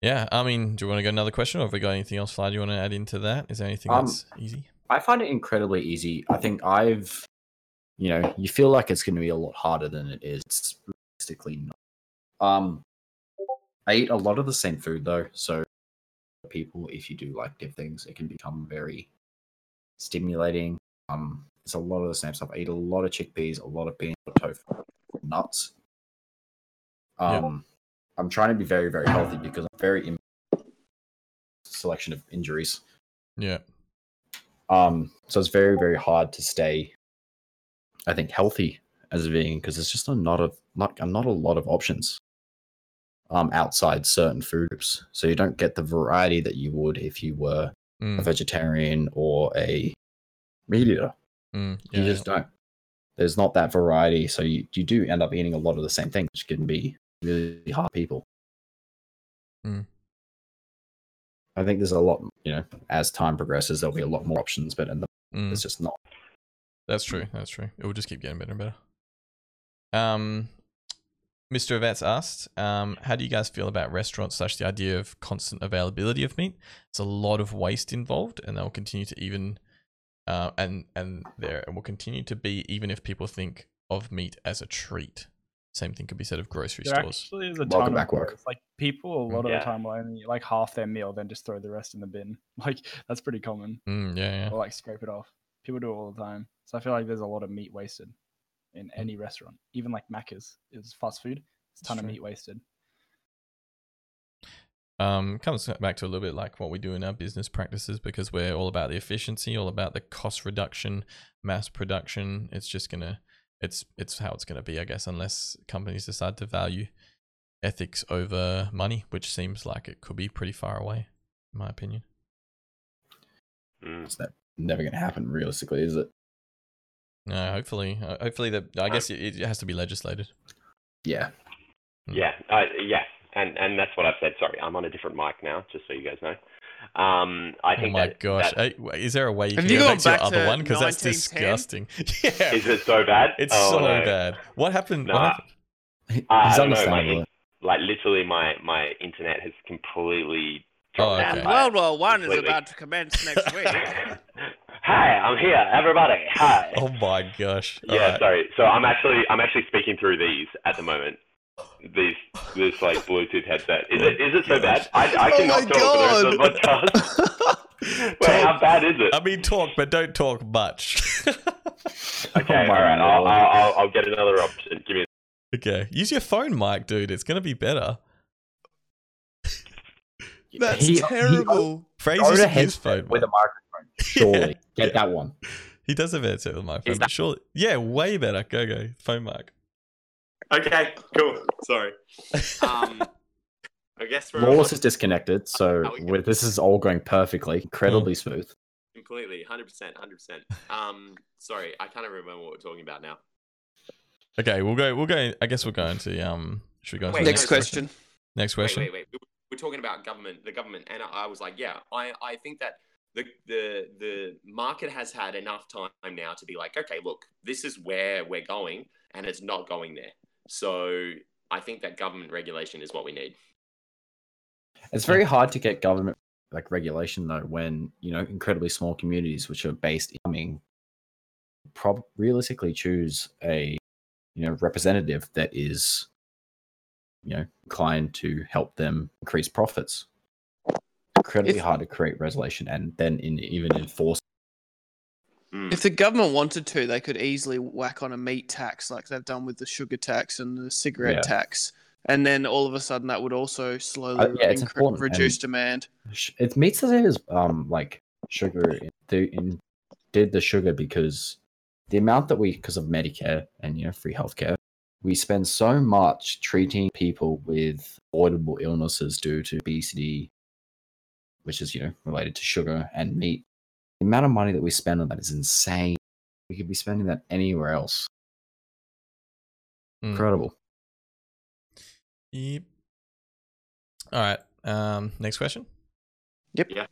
Yeah, I mean, do you want to go another question, or have we got anything else, Fly? Do you want to add into that? Is there anything Um, that's easy? I find it incredibly easy. I think I've, you know, you feel like it's going to be a lot harder than it is. It's realistically not. Um, I eat a lot of the same food though, so people, if you do like diff things, it can become very stimulating. Um, it's a lot of the same stuff. I eat a lot of chickpeas, a lot of beans, tofu, nuts. Yeah. Um, I'm trying to be very, very healthy because I'm very in selection of injuries. Yeah. Um, so it's very, very hard to stay, I think, healthy as a vegan because there's just a not of not not a lot of options um outside certain food groups. So you don't get the variety that you would if you were a Mm, vegetarian or a meat eater. mm, You yeah, just don't. There's not that variety, so you, you do end up eating a lot of the same thing, which can be really hard people. Mm. I think there's a lot, you know, as time progresses, there'll be a lot more options, but in the, mm. it's just not. That's true. That's true. It will just keep getting better and better. Um, Mr. Events asked, um, how do you guys feel about restaurants slash the idea of constant availability of meat? It's a lot of waste involved, and they'll continue to even, uh, and and there it will continue to be even if people think of meat as a treat. Same thing could be said of grocery There stores. actually is a Welcome ton back, of work. work. Like people, a lot of the time will only like half their meal, then just throw the rest in the bin. *laughs* Like that's pretty common. Mm, yeah, yeah. Or like scrape it off. People do it all the time. So I feel like there's a lot of meat wasted in any restaurant. Even like Macca's is fast food. It's a ton of true. meat wasted. um, comes back to a little bit like what we do in our business practices because we're all about the efficiency, all about the cost reduction, mass production. It's just gonna, it's it's how it's gonna be, I guess, unless companies decide to value ethics over money, which seems like it could be pretty far away, in my opinion. Mm. It's not, never going to happen realistically, is it? No, hopefully, uh, hopefully that I guess it, it has to be legislated. Yeah. Yeah, uh, yeah, and and that's what I've said. Sorry, I'm on a different mic now, just so you guys know. Um, I Oh think my that, gosh, that- Hey, wait, is there a way you Have can you go back to your other to one? Because that's disgusting. *laughs* Yeah, is it so bad? it's Oh, so no. bad. What happened? What Nah. happened? He's Uh, I don't know, understandable. like, like literally, my my internet has completely Oh, okay. And World War One is about to commence next week. *laughs* Hi, I'm here, everybody. Hi. *laughs* Oh my gosh. yeah, Alright. sorry. So I'm actually I'm actually speaking through these at the moment. These this like Bluetooth headset. Is it is it so bad? I I Oh cannot my talk for the rest of the podcast. *laughs* Wait, how bad is it? I mean, talk, but don't talk much. Okay, Oh all my right. I'll. I'll I'll I'll get another option. Give me. okay, use your phone mic, dude. It's gonna be better. That's He- he- terrible. Fraser Go to his headset phone with a microphone. Surely. *laughs* Yeah. Get that one. He does have a headset with my phone, Is but surely, yeah, way better. Go go phone mic. Okay, cool. Sorry. Um, I guess we're Lawless is disconnected, so Are we this is all going perfectly, incredibly Hmm. smooth. completely 100%. 100%. Um, sorry, I can't remember what we're talking about now. Okay, we'll go. We'll go. I guess we'll go into um. Should we go into Wait, the Next question. Next question. wait, wait. We- We're talking about government, the government, and I was like, yeah, I, I think that the the the market has had enough time now to be like, okay, look, this is where we're going, and it's not going there. So I think that government regulation is what we need. It's very hard to get government like regulation though when you know incredibly small communities which are based in farming prob realistically choose a you know representative that is you know inclined to help them increase profits. Incredibly If- hard to create resolution and then in even enforce. Mm. If the government wanted to, they could easily whack on a meat tax like they've done with the sugar tax and the cigarette Yeah. tax. And then all of a sudden that would also slowly Uh, yeah, incre- important, reduce and- demand. Sh- It meets the same as um like sugar in, in did the sugar because the amount that we because of Medicare and you know free healthcare we spend so much treating people with avoidable illnesses due to obesity, which is you know related to sugar and meat. The amount of money that we spend on that is insane. We could be spending that anywhere else. Mm. Incredible. Yep. All right. Um. Next question. Yep. Yeah.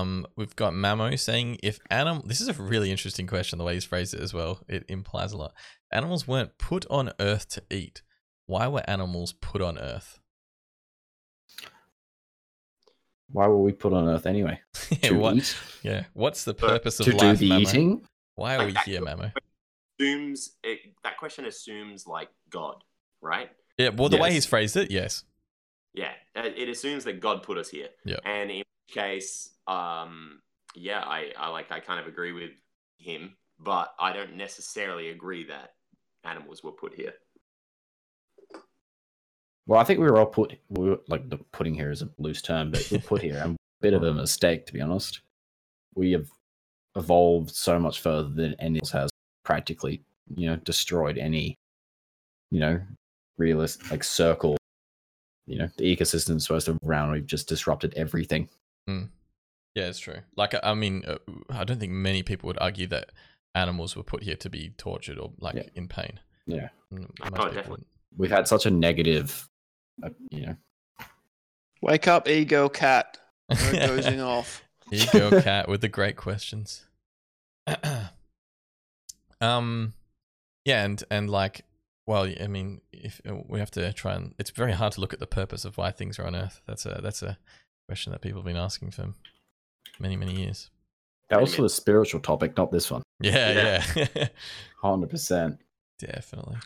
Um. We've got Mamo saying if animal. This is a really interesting question. The way he's phrased it as well. It implies a lot. Animals weren't put on Earth to eat. Why were animals put on Earth? Why were we put on Earth anyway? yeah. *laughs* To What? eat? Yeah. What's the purpose of To do life, the Mamo? eating? Why are we here, Mamo? Assumes it, that question assumes like God, right? Yeah. Well, the way he's phrased it, yes. Yeah, it it assumes that God put us here. Yeah. And in which case, um, yeah, I, I like I kind of agree with him, but I don't necessarily agree that animals were put here. Well, I think we were all put. We were, like the putting here is a loose term, but we're put here. a bit of a mistake, to be honest. We have evolved so much further than else has. Practically, you know, destroyed any, you know, realist like circle. You know, the ecosystem is supposed to round. We've just disrupted everything. Yeah, it's true. Like, I mean, uh, I don't think many people would argue that animals were put here to be tortured or like Yeah. in pain. Yeah, Mm, Most Oh, definitely. wouldn't. we've had such a negative, uh, you know, Wake up, ego cat. We're *laughs* dozing off. Here you go, Cat, with the great questions. *clears throat* um, yeah, and and like, well, I mean, if uh, we have to try and, it's very hard to look at the purpose of why things are on Earth. That's a that's a question that people have been asking for many many years. that was for the spiritual topic, not this one. Yeah, yeah, *laughs* Hundred percent. definitely.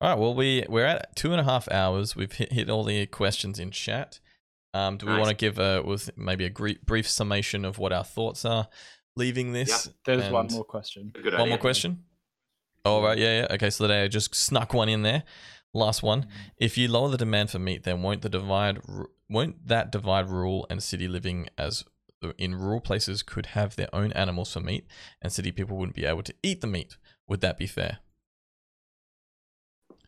All right, well, we we're at two and a half hours. We've hit, hit all the questions in chat. Um, do we Nice. want to give a with maybe a gre- brief summation of what our thoughts are leaving this? There's one more question. Good One idea. more question. Oh right, yeah, yeah. Okay, so they just snuck one in there. Last one. Mm-hmm. If you lower the demand for meat, then won't the divide won't that divide rural and city living as uh, in rural places could have their own animals for meat, and city people wouldn't be able to eat the meat? Would that be fair?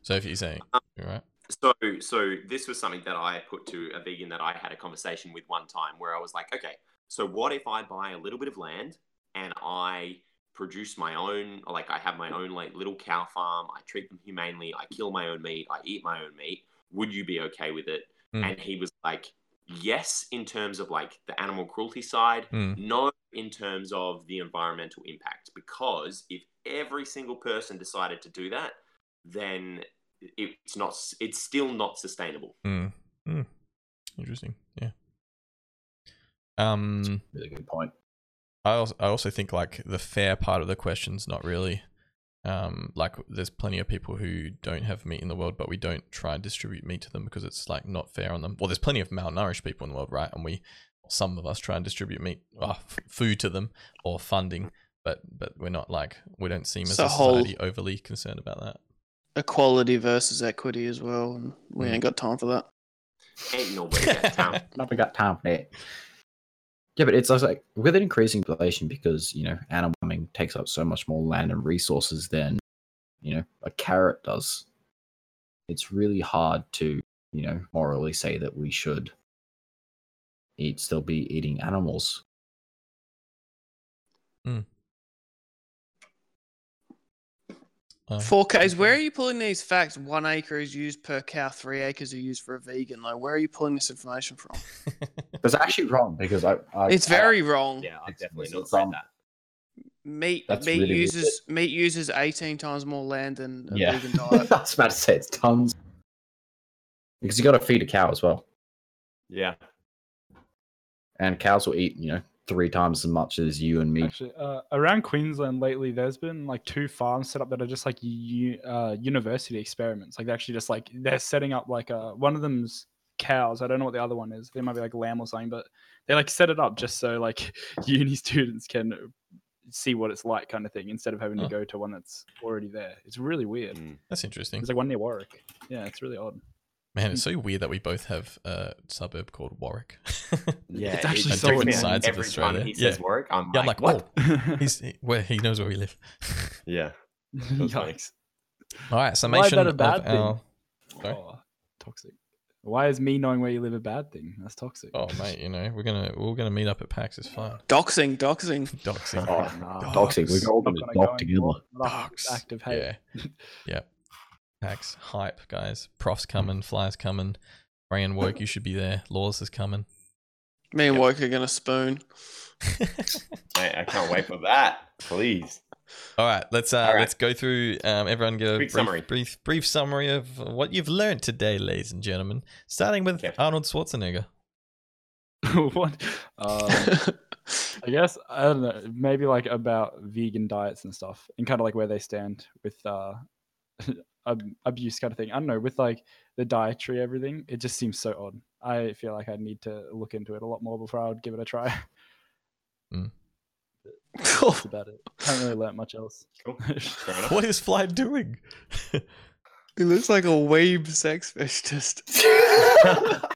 So if you're saying, um, right? So, so this was something that I put to a vegan that I had a conversation with one time, where I was like, okay, so what if I buy a little bit of land and I produce my own, like I have my own like little cow farm, I treat them humanely, I kill my own meat, I eat my own meat. Would you be okay with it? Hmm. And he was like, yes, in terms of like the animal cruelty side, Hmm. no, in terms of the environmental impact, because if every single person decided to do that, then it's not it's still not sustainable Mm. Mm. Interesting. Yeah. Um. Really good point. I also, I also think like the fair part of the question's not really um like there's plenty of people who don't have meat in the world but we don't try and distribute meat to them because it's like not fair on them well there's plenty of malnourished people in the world right and we some of us try and distribute meat uh, f- food to them or funding but but we're not like we don't seem as It's a a whole- society overly concerned about that Equality versus equity as well, and we Mm. ain't got time for that. ain't nobody got time *laughs* Not we got time for that. Yeah, but it's like with an increasing population because you know animal farming takes up so much more land and resources than you know a carrot does. It's really hard to you know morally say that we should eat still be eating animals. Hmm. Uh, Four Ks. Where are you pulling these facts? One acre is used per cow. Three acres are used for a vegan. Like, where are you pulling this information from? *laughs* That's actually wrong because I. I It's very wrong. yeah i've It's- definitely not wrong. that Meat That's meat really uses meat uses eighteen times more land than a yeah. vegan *laughs* I diet. was about to say it's tons because you got to feed a cow as well, Yeah. and cows will eat you know three times as much as you and me. Actually, uh, around Queensland lately, there's been like two farms set up that are just like u- uh, university experiments. Like they're actually just like they're setting up like uh, one of them's cows. I don't know what the other one is. They might be like lamb or something, but they like set it up just so like *laughs* uni students can see what it's like, kind of thing, instead of having Huh. to go to one that's already there. It's really weird. Mm. that's interesting There's like one near Warwick. Yeah, it's really odd. Man it's so weird that we both have a suburb called warwick *laughs* yeah It's actually On so different annoying. sides of Australia. time he says Yeah. work i'm yeah i'm like, like what oh, *laughs* he's he, where he knows where we live *laughs* Yeah. Yikes. all right Why is that a bad thing? our Oh, toxic. Why is me knowing where you live a bad thing? That's toxic. Oh mate, you know we're gonna we're gonna meet up at PAX. It's fine. Doxing, doxing. Doxing. Oh, nah. Doxing, we're all gonna gonna go together. Dox. Active hate. Yeah, yeah. PAX hype, guys. Profs coming, flies coming. Ray and work, you should be there. Laws is coming. Me and Yep. Woke are gonna spoon. *laughs* I, I can't wait for that. Please. All right, let's uh All right. let's go through. Um, everyone get a Quick brief, summary. brief brief summary of what you've learned today, ladies and gentlemen. Starting with Okay. Arnold Schwarzenegger. *laughs* what? Um, *laughs* I guess I don't know. Maybe like about vegan diets and stuff, and kind of like where they stand with. uh ab- abuse kind of thing. I don't know with like the dietary everything. It just seems so odd. I feel like I'd need to look into it a lot more before I would give it a try. *laughs* Hmm. That's about it. Haven't really learnt much else. Cool. *laughs* What is Fly doing? He looks like a weeb sex fetishist. *laughs*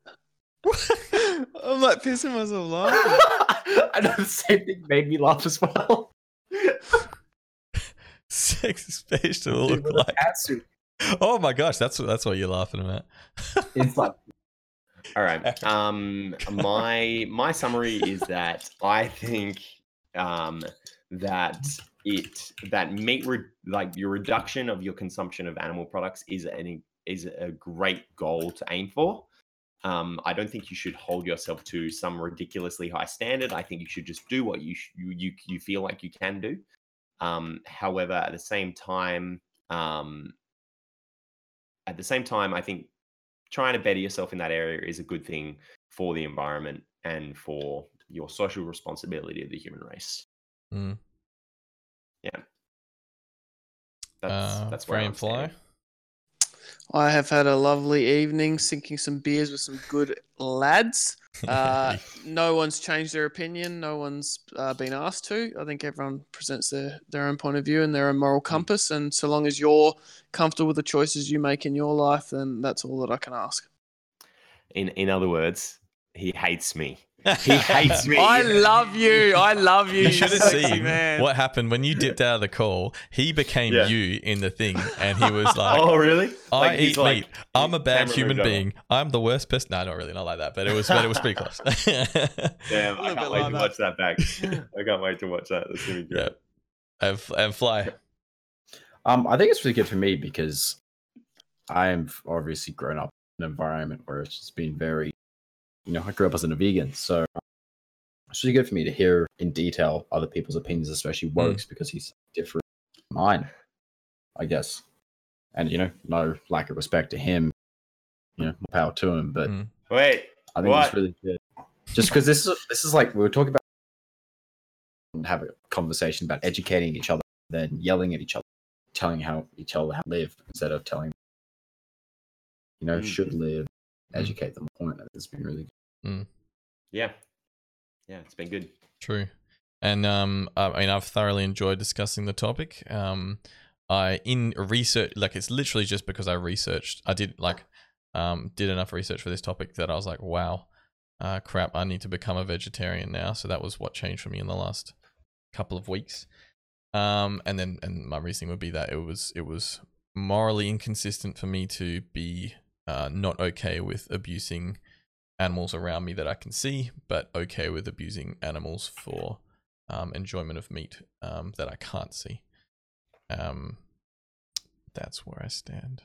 I'm like pissing myself laughing. I know the same thing made me laugh as well. Sex space to look like. hat suit. Oh my gosh, that's what that's what you're laughing about. It's like *laughs* All right. Um, my my summary is that I think um, that it that meat re- like your reduction of your consumption of animal products is an is a great goal to aim for. Um, I don't think you should hold yourself to some ridiculously high standard. I think you should just do what you sh- you, you you feel like you can do. Um, however, at the same time, um, at the same time, I think trying to better yourself in that area is a good thing for the environment and for your social responsibility of the human race. Mm. That's Uh, that's where I'm Fly. I have had a lovely evening sinking some beers with some good lads. *laughs* Uh, no one's changed their opinion. No one's uh, been asked to. I think everyone presents their, their own point of view and their own moral compass. And so long as you're comfortable with the choices you make in your life, then that's all that I can ask. In in other words, he hates me. He hates *laughs* me. I love you. I love you. You should have seen man. what happened when you dipped out of the call. He became Yeah. you in the thing, and he was like, oh really? I Like, he's eat like, meat. I'm a bad human moved over. being. I'm the worst person. No, not really, not like that. But it was, but it was pretty close. *laughs* Damn, I can't wait like to that. watch that back. *laughs* I can't wait to watch that. That's gonna be great. yeah, and, and fly. Um, I think it's really good for me because I am obviously grown up in an environment where it's just been very, you know, I grew up as a vegan, so it's really good for me to hear in detail other people's opinions, especially Mm. Woke's, because he's different from mine, I guess. And you know, no lack of respect to him, you know, more power to him. But Mm. Wait, I think What? it's really good, just because this is this is like we were talking about have a conversation about educating each other, then yelling at each other, telling how each other how to live instead of telling, you know, Mm. should live, Mm. Educate them. Point. It's been really good. yeah, yeah, it's been good. True. And um, I I mean, I've thoroughly enjoyed discussing the topic. Um, I in research, like it's literally just because I researched. I did like, um, did enough research for this topic that I was like, wow, uh, crap, I need to become a vegetarian now. So that was what changed for me in the last couple of weeks. Um, and then and my reasoning would be that it was it was morally inconsistent for me to be uh, not okay with abusing animals around me that I can see, but okay with abusing animals for um, enjoyment of meat um, that I can't see. Um, that's where I stand.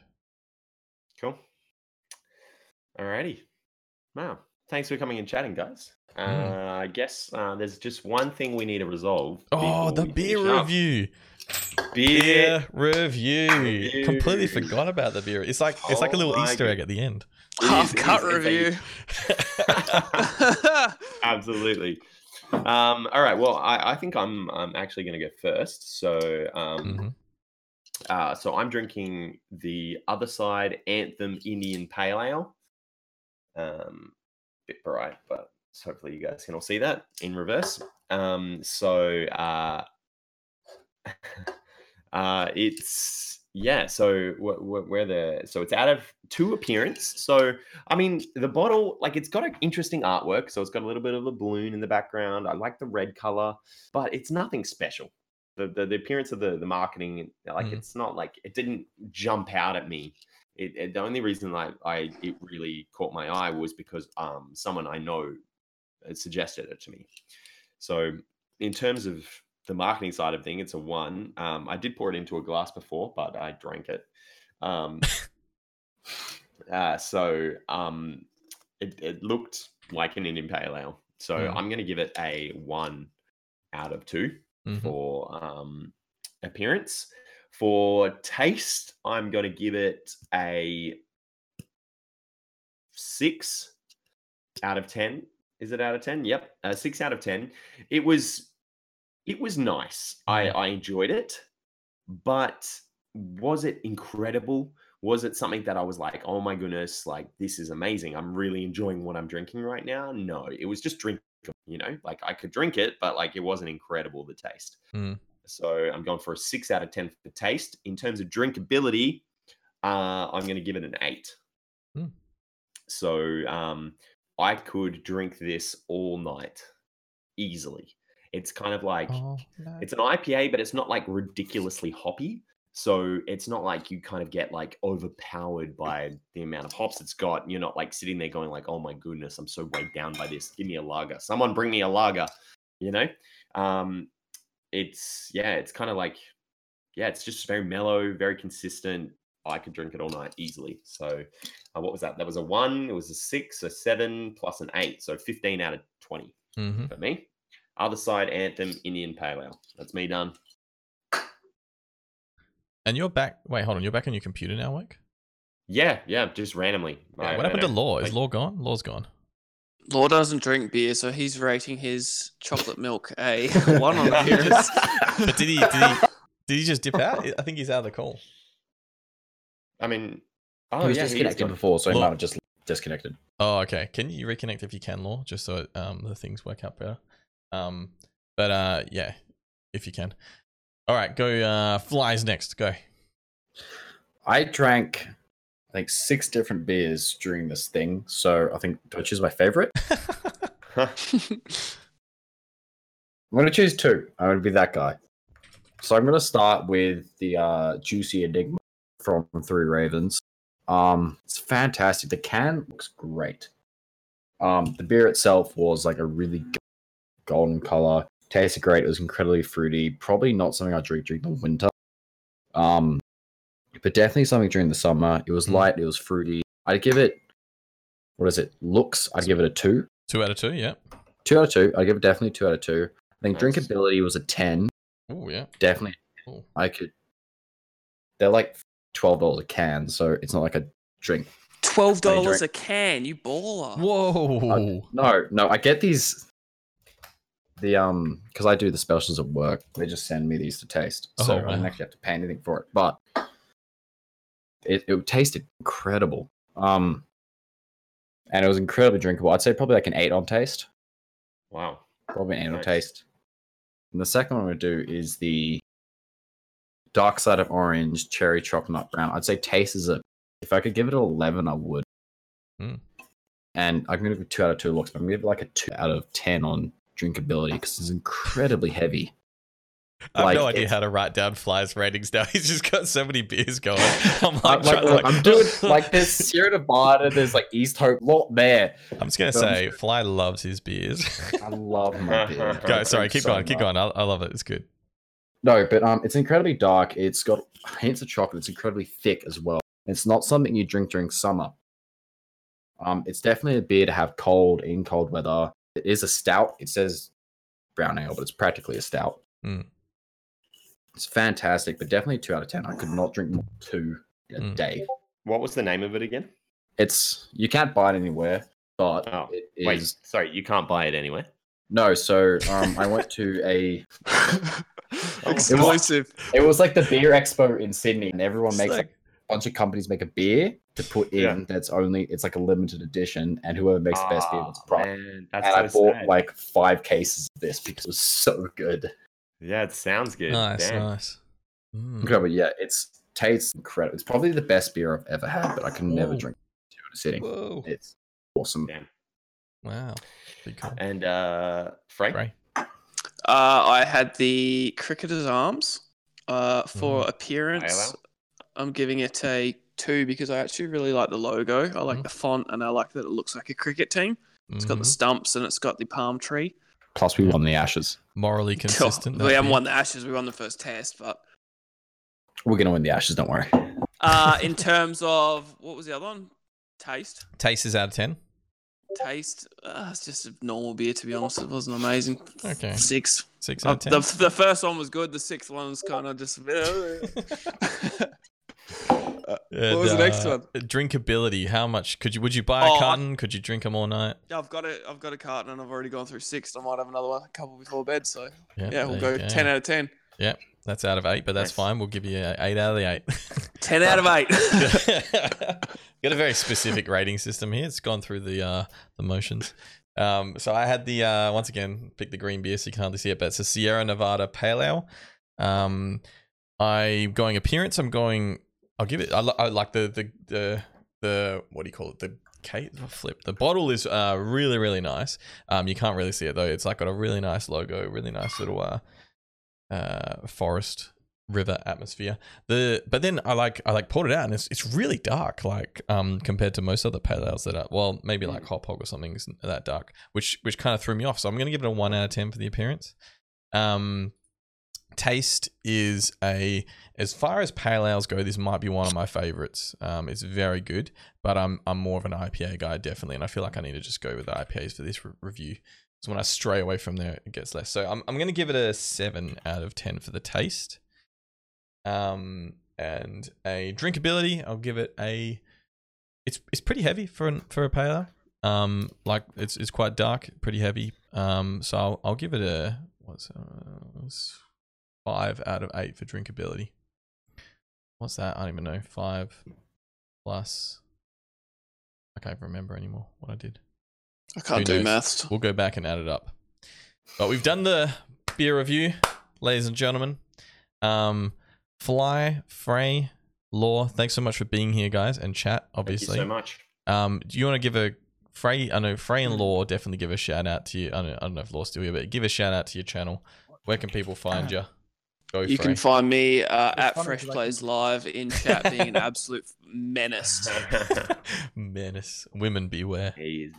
Cool. Alrighty. Wow. Thanks for coming and chatting, guys. Uh, Mm. I guess uh, there's just one thing we need to resolve. Oh, the beer review. up. Review. Beer. Beer review. Review. Completely forgot about the beer. It's like it's like a Oh little my Easter egg at the end. Half cut it is a- review. *laughs* Absolutely. Um, all right. Well, I, I think I'm I'm actually going to go first. So um, Mhm. uh, so I'm drinking the other side Anthem Indian Pale Ale. Um, bit bright, but hopefully you guys can all see that in reverse. Um, so uh, *laughs* uh, it's yeah. So wh- wh- where the so it's out of two appearance. So I mean, the bottle, like, it's got an interesting artwork. So it's got a little bit of a balloon in the background. I like the red color, but it's nothing special. The the, the appearance of the the marketing, like, Mhm. it's not like it didn't jump out at me. It, it- the only reason I, I it really caught my eye was because um someone I know had suggested it to me. So in terms of the marketing side of thing, it's a one. Um, I did pour it into a glass before, but I drank it. Um, *laughs* uh, so um, it, it looked like an Indian Pale Ale. So Mm. I'm going to give it a one out of two Mhm. for um, appearance. For taste, I'm going to give it a six out of 10. Is it out of 10? Yep. A six out of 10. It was, it was nice. I, Mhm. I enjoyed it. But was it incredible? Was it something that I was like, oh my goodness, like this is amazing. I'm really enjoying what I'm drinking right now. No, it was just drink, you know, like I could drink it, but like it wasn't incredible the taste. Mm. So I'm going for a six out of 10 for taste. In terms of drinkability, uh, I'm going to give it an eight. Hmm. So um, I could drink this all night easily. It's kind of like, Oh, no. it's an IPA, but it's not like ridiculously hoppy. So it's not like you kind of get like overpowered by the amount of hops it's got. You're not like sitting there going like, "Oh my goodness, I'm so weighed down by this. Give me a lager. Someone bring me a lager." You know, um, it's yeah, it's kind of like yeah, it's just very mellow, very consistent. I could drink it all night easily. So uh, what was that? That was a one. It was a six, a seven, plus an eight. So 15 out of 20 hmm for me. Other side, Anthem, Indian Pale Ale. That's me done. And you're back. Wait, hold on. You're back on your computer now, Wick? Yeah, yeah, just randomly. I- what I happened to Law? Is like- Law gone? Law's gone. Law doesn't drink beer, so he's rating his chocolate milk a *laughs* one on appearance. *laughs* But did he? Did he? Did he just dip out? I think he's out of the call. I mean, oh he was yeah, he disconnected gone. before, so he might have just disconnected. Oh, okay. Can you reconnect if you can, Law, just so um the things work out better. Um, but uh, yeah, if you can. All right, go. Uh, flies next. Go. I drank, I think, six different beers during this thing. So I think, do I choose my favorite? *laughs* I'm going to choose two. I'm going to be that guy. So I'm going to start with the uh, Juicy Enigma from Three Ravens. Um, it's fantastic. The can looks great. Um, the beer itself was like a really g- golden color. Tasted great. It was incredibly fruity. Probably not something I drink during the winter. Um, but definitely something during the summer. It was Mm. light. It was fruity. I'd give it. What is it? Looks. I'd give it a two. Two out of two. Yeah. Two out of two. I'd give it definitely two out of two. I think Nice. drinkability was a ten. Oh yeah. Definitely, Cool. I could. They're like twelve dollars a can, so it's not like a drink. Twelve dollars a can, you baller. Whoa. No, no, I get these. The um, because I do the specials at work, they just send me these to taste, so Oh, I don't actually have to pay anything for it. But it it tasted incredible. Um, and it was incredibly drinkable. I'd say probably like an eight on taste. Wow. Probably an eight on taste. And the second one I'm to do is the Dark Side of Orange Cherry Chocolate Nut Brown. I'd say taste is a. If I could give it an 11, I would. Hmm. And I'm to give it 2 out of 2 looks, but I'm to give it like a 2 out of 10 on drinkability because it's incredibly heavy. I have like, no idea how to write down Fly's ratings now. *laughs* He's just got so many beers going. *laughs* I'm like, like, look, like- I'm doing like there's *laughs* Sierra Nevada, there's like East Hope, lot there. I'm just gonna I'm say, Fly loves his beers. I love my beer. Go, sorry, keep So going, keep going. I, I love it. It's good. No, but um, it's incredibly dark. It's got hints of chocolate. It's incredibly thick as well. It's not something you drink during summer. Um, it's definitely a beer to have cold in cold weather. It is a stout. It says brown ale, but it's practically a stout. Mm. It's fantastic, but definitely two out of ten. I could not drink more than two a Mm. day. What was the name of it again? It's you can't buy it anywhere, but Oh, it is Wait, sorry, you can't buy it anywhere. no. So um, I went to a. *laughs* Exclusive. It was like the beer expo in Sydney, and everyone It's makes like- like a bunch of companies make a beer to put in Yeah. that's only it's like a limited edition, and whoever makes the best beer wins the Aw, prize. man, that's And I bought sad. like five cases of this because it was so good. yeah, it sounds good. Nice, Damn. nice. Mm. Incredible, yeah. It's tastes incredible. It's probably the best beer I've ever had, but I can never Whoa. drink it in a sitting. Whoa. It's awesome. Damn. Wow. Cool. And uh, Frank, Ray. Uh, I had the Cricketer's Arms uh, for Mm. appearance. I'm giving it a two because I actually really like the logo. I like Mhm. the font and I like that it looks like a cricket team. It's got the Mhm. stumps and it's got the palm tree. Plus, we won the Ashes. morally *laughs* consistent. we haven't won the Ashes. We won the first test, but We're gonna win the Ashes. Don't worry. uh, *laughs* in terms of what was the other one? Taste. Taste is out of ten. Taste. Uh, it's just a normal beer, to be honest. It wasn't amazing. Okay. Six. Six Uh, out of the, ten. the first one was good. The sixth one was kind of just. *laughs* And, was the next uh, one? Drinkability. How much could you? Would you buy a Oh, I- carton? Could you drink them all night? Yeah, I've got a, I've got a carton, and I've already gone through six. I might have another one, a couple before bed. So yeah, we'll you go ten out of ten. Yeah, That's out of eight, but that's Nice. fine. We'll give you eight out of the eight. *laughs* 10 out of 8. *laughs* Got a very specific rating system here. It's gone through the uh, the motions. Um, so I had the uh, once again pick the green beer, so you can hardly see it, but it's a Sierra Nevada Pale Ale. Um, I'm going appearance. I'm going. I'll give it. I, I like the the the the what do you call it? The case flip. The bottle is uh really really nice. Um, you can't really see it though. It's like got a really nice logo, really nice little uh uh forest river atmosphere. The but then I like I like poured it out and it's it's really dark like um compared to most other pale ales that are well maybe like hop hog or something isn't that dark which which kind of threw me off. So I'm gonna give it a one out of ten for the appearance. Um, taste is a as far as pale ales go, this might be one of my favorites. Um, it's very good, but I'm I'm more of an IPA guy definitely, and I feel like I need to just go with the IPAs for this re- review. So when I stray away from there, it gets less. So I'm I'm gonna give it a seven out of ten for the taste. Um, and a drinkability, I'll give it a. It's it's pretty heavy for an, for a pale ale. Um, like it's it's quite dark, pretty heavy. Um, so I'll, I'll give it a what's uh, what's five out of eight for drinkability. What's that? I don't even know. Five plus. I can't remember anymore what I did. I can't do maths. We'll go back and add it up. But we've done the beer review, ladies and gentlemen. Um, Fly, Frey, Law, thanks so much for being here, guys, and chat. Obviously. Thank you Obviously, so much. um, do you want to give a Frey? I know Frey and Law definitely give a shout out to you. I don't, I don't know if Law's still here, but give a shout out to your channel. Where can people find you? Go You Frey. can find me uh, at Fresh Fresh 'cause Plays can- Live in chat being an absolute menace. *laughs* Menace. Women beware. He is.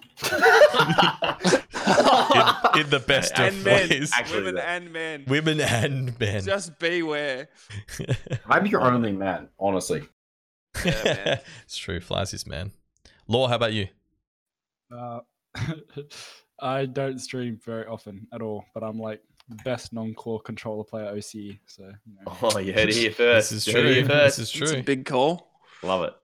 In, in the best of men. ways. Actually, Women though. and men. Women and men. Just beware. *laughs* I'm your only man, honestly. Yeah, man. *laughs* it's true. Flies his man. Law, how about you? Uh, I don't stream very often at all, but I'm like best non-core controller player OCE. So you know. Oh, you heard it here first. This is You heard it here true. first. This is It's a true. big call. Love it.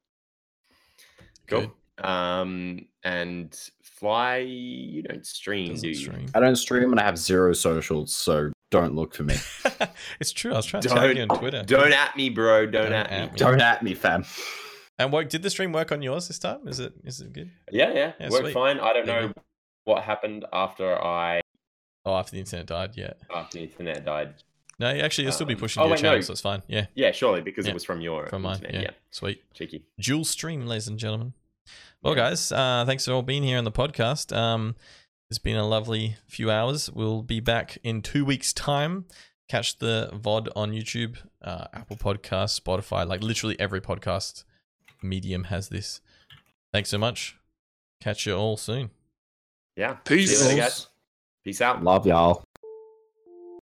Good. Cool. Um, and fly, you don't stream, Doesn't do you? stream. I don't stream and I have zero socials, so don't look for me. *laughs* it's true. I was trying to tag you on Don't, Twitter. don't at me, bro. Don't, Don't at, at me. me. don't at me, fam. And what did the stream work on yours this time? Is it is it good? Yeah, yeah, Yeah, worked sweet. fine. I don't There you know what happened after I Oh, after the internet died, yeah. after the internet died. No, actually, you'll still be Um, pushing oh, to your wait, channel, no. so it's fine. Yeah, Yeah, surely because Yeah. it was from your from mine. internet. Yeah, Yeah, sweet. cheeky. Dual stream, ladies and gentlemen. Well, Yeah. guys, uh, thanks for all being here on the podcast. Um, it's been a lovely few hours. We'll be back in two weeks' time. Catch the VOD on YouTube, uh, Apple Podcasts, Spotify, like literally every podcast medium has this. Thanks so much. Catch you all soon. Yeah. Peace. Peace out. Love y'all.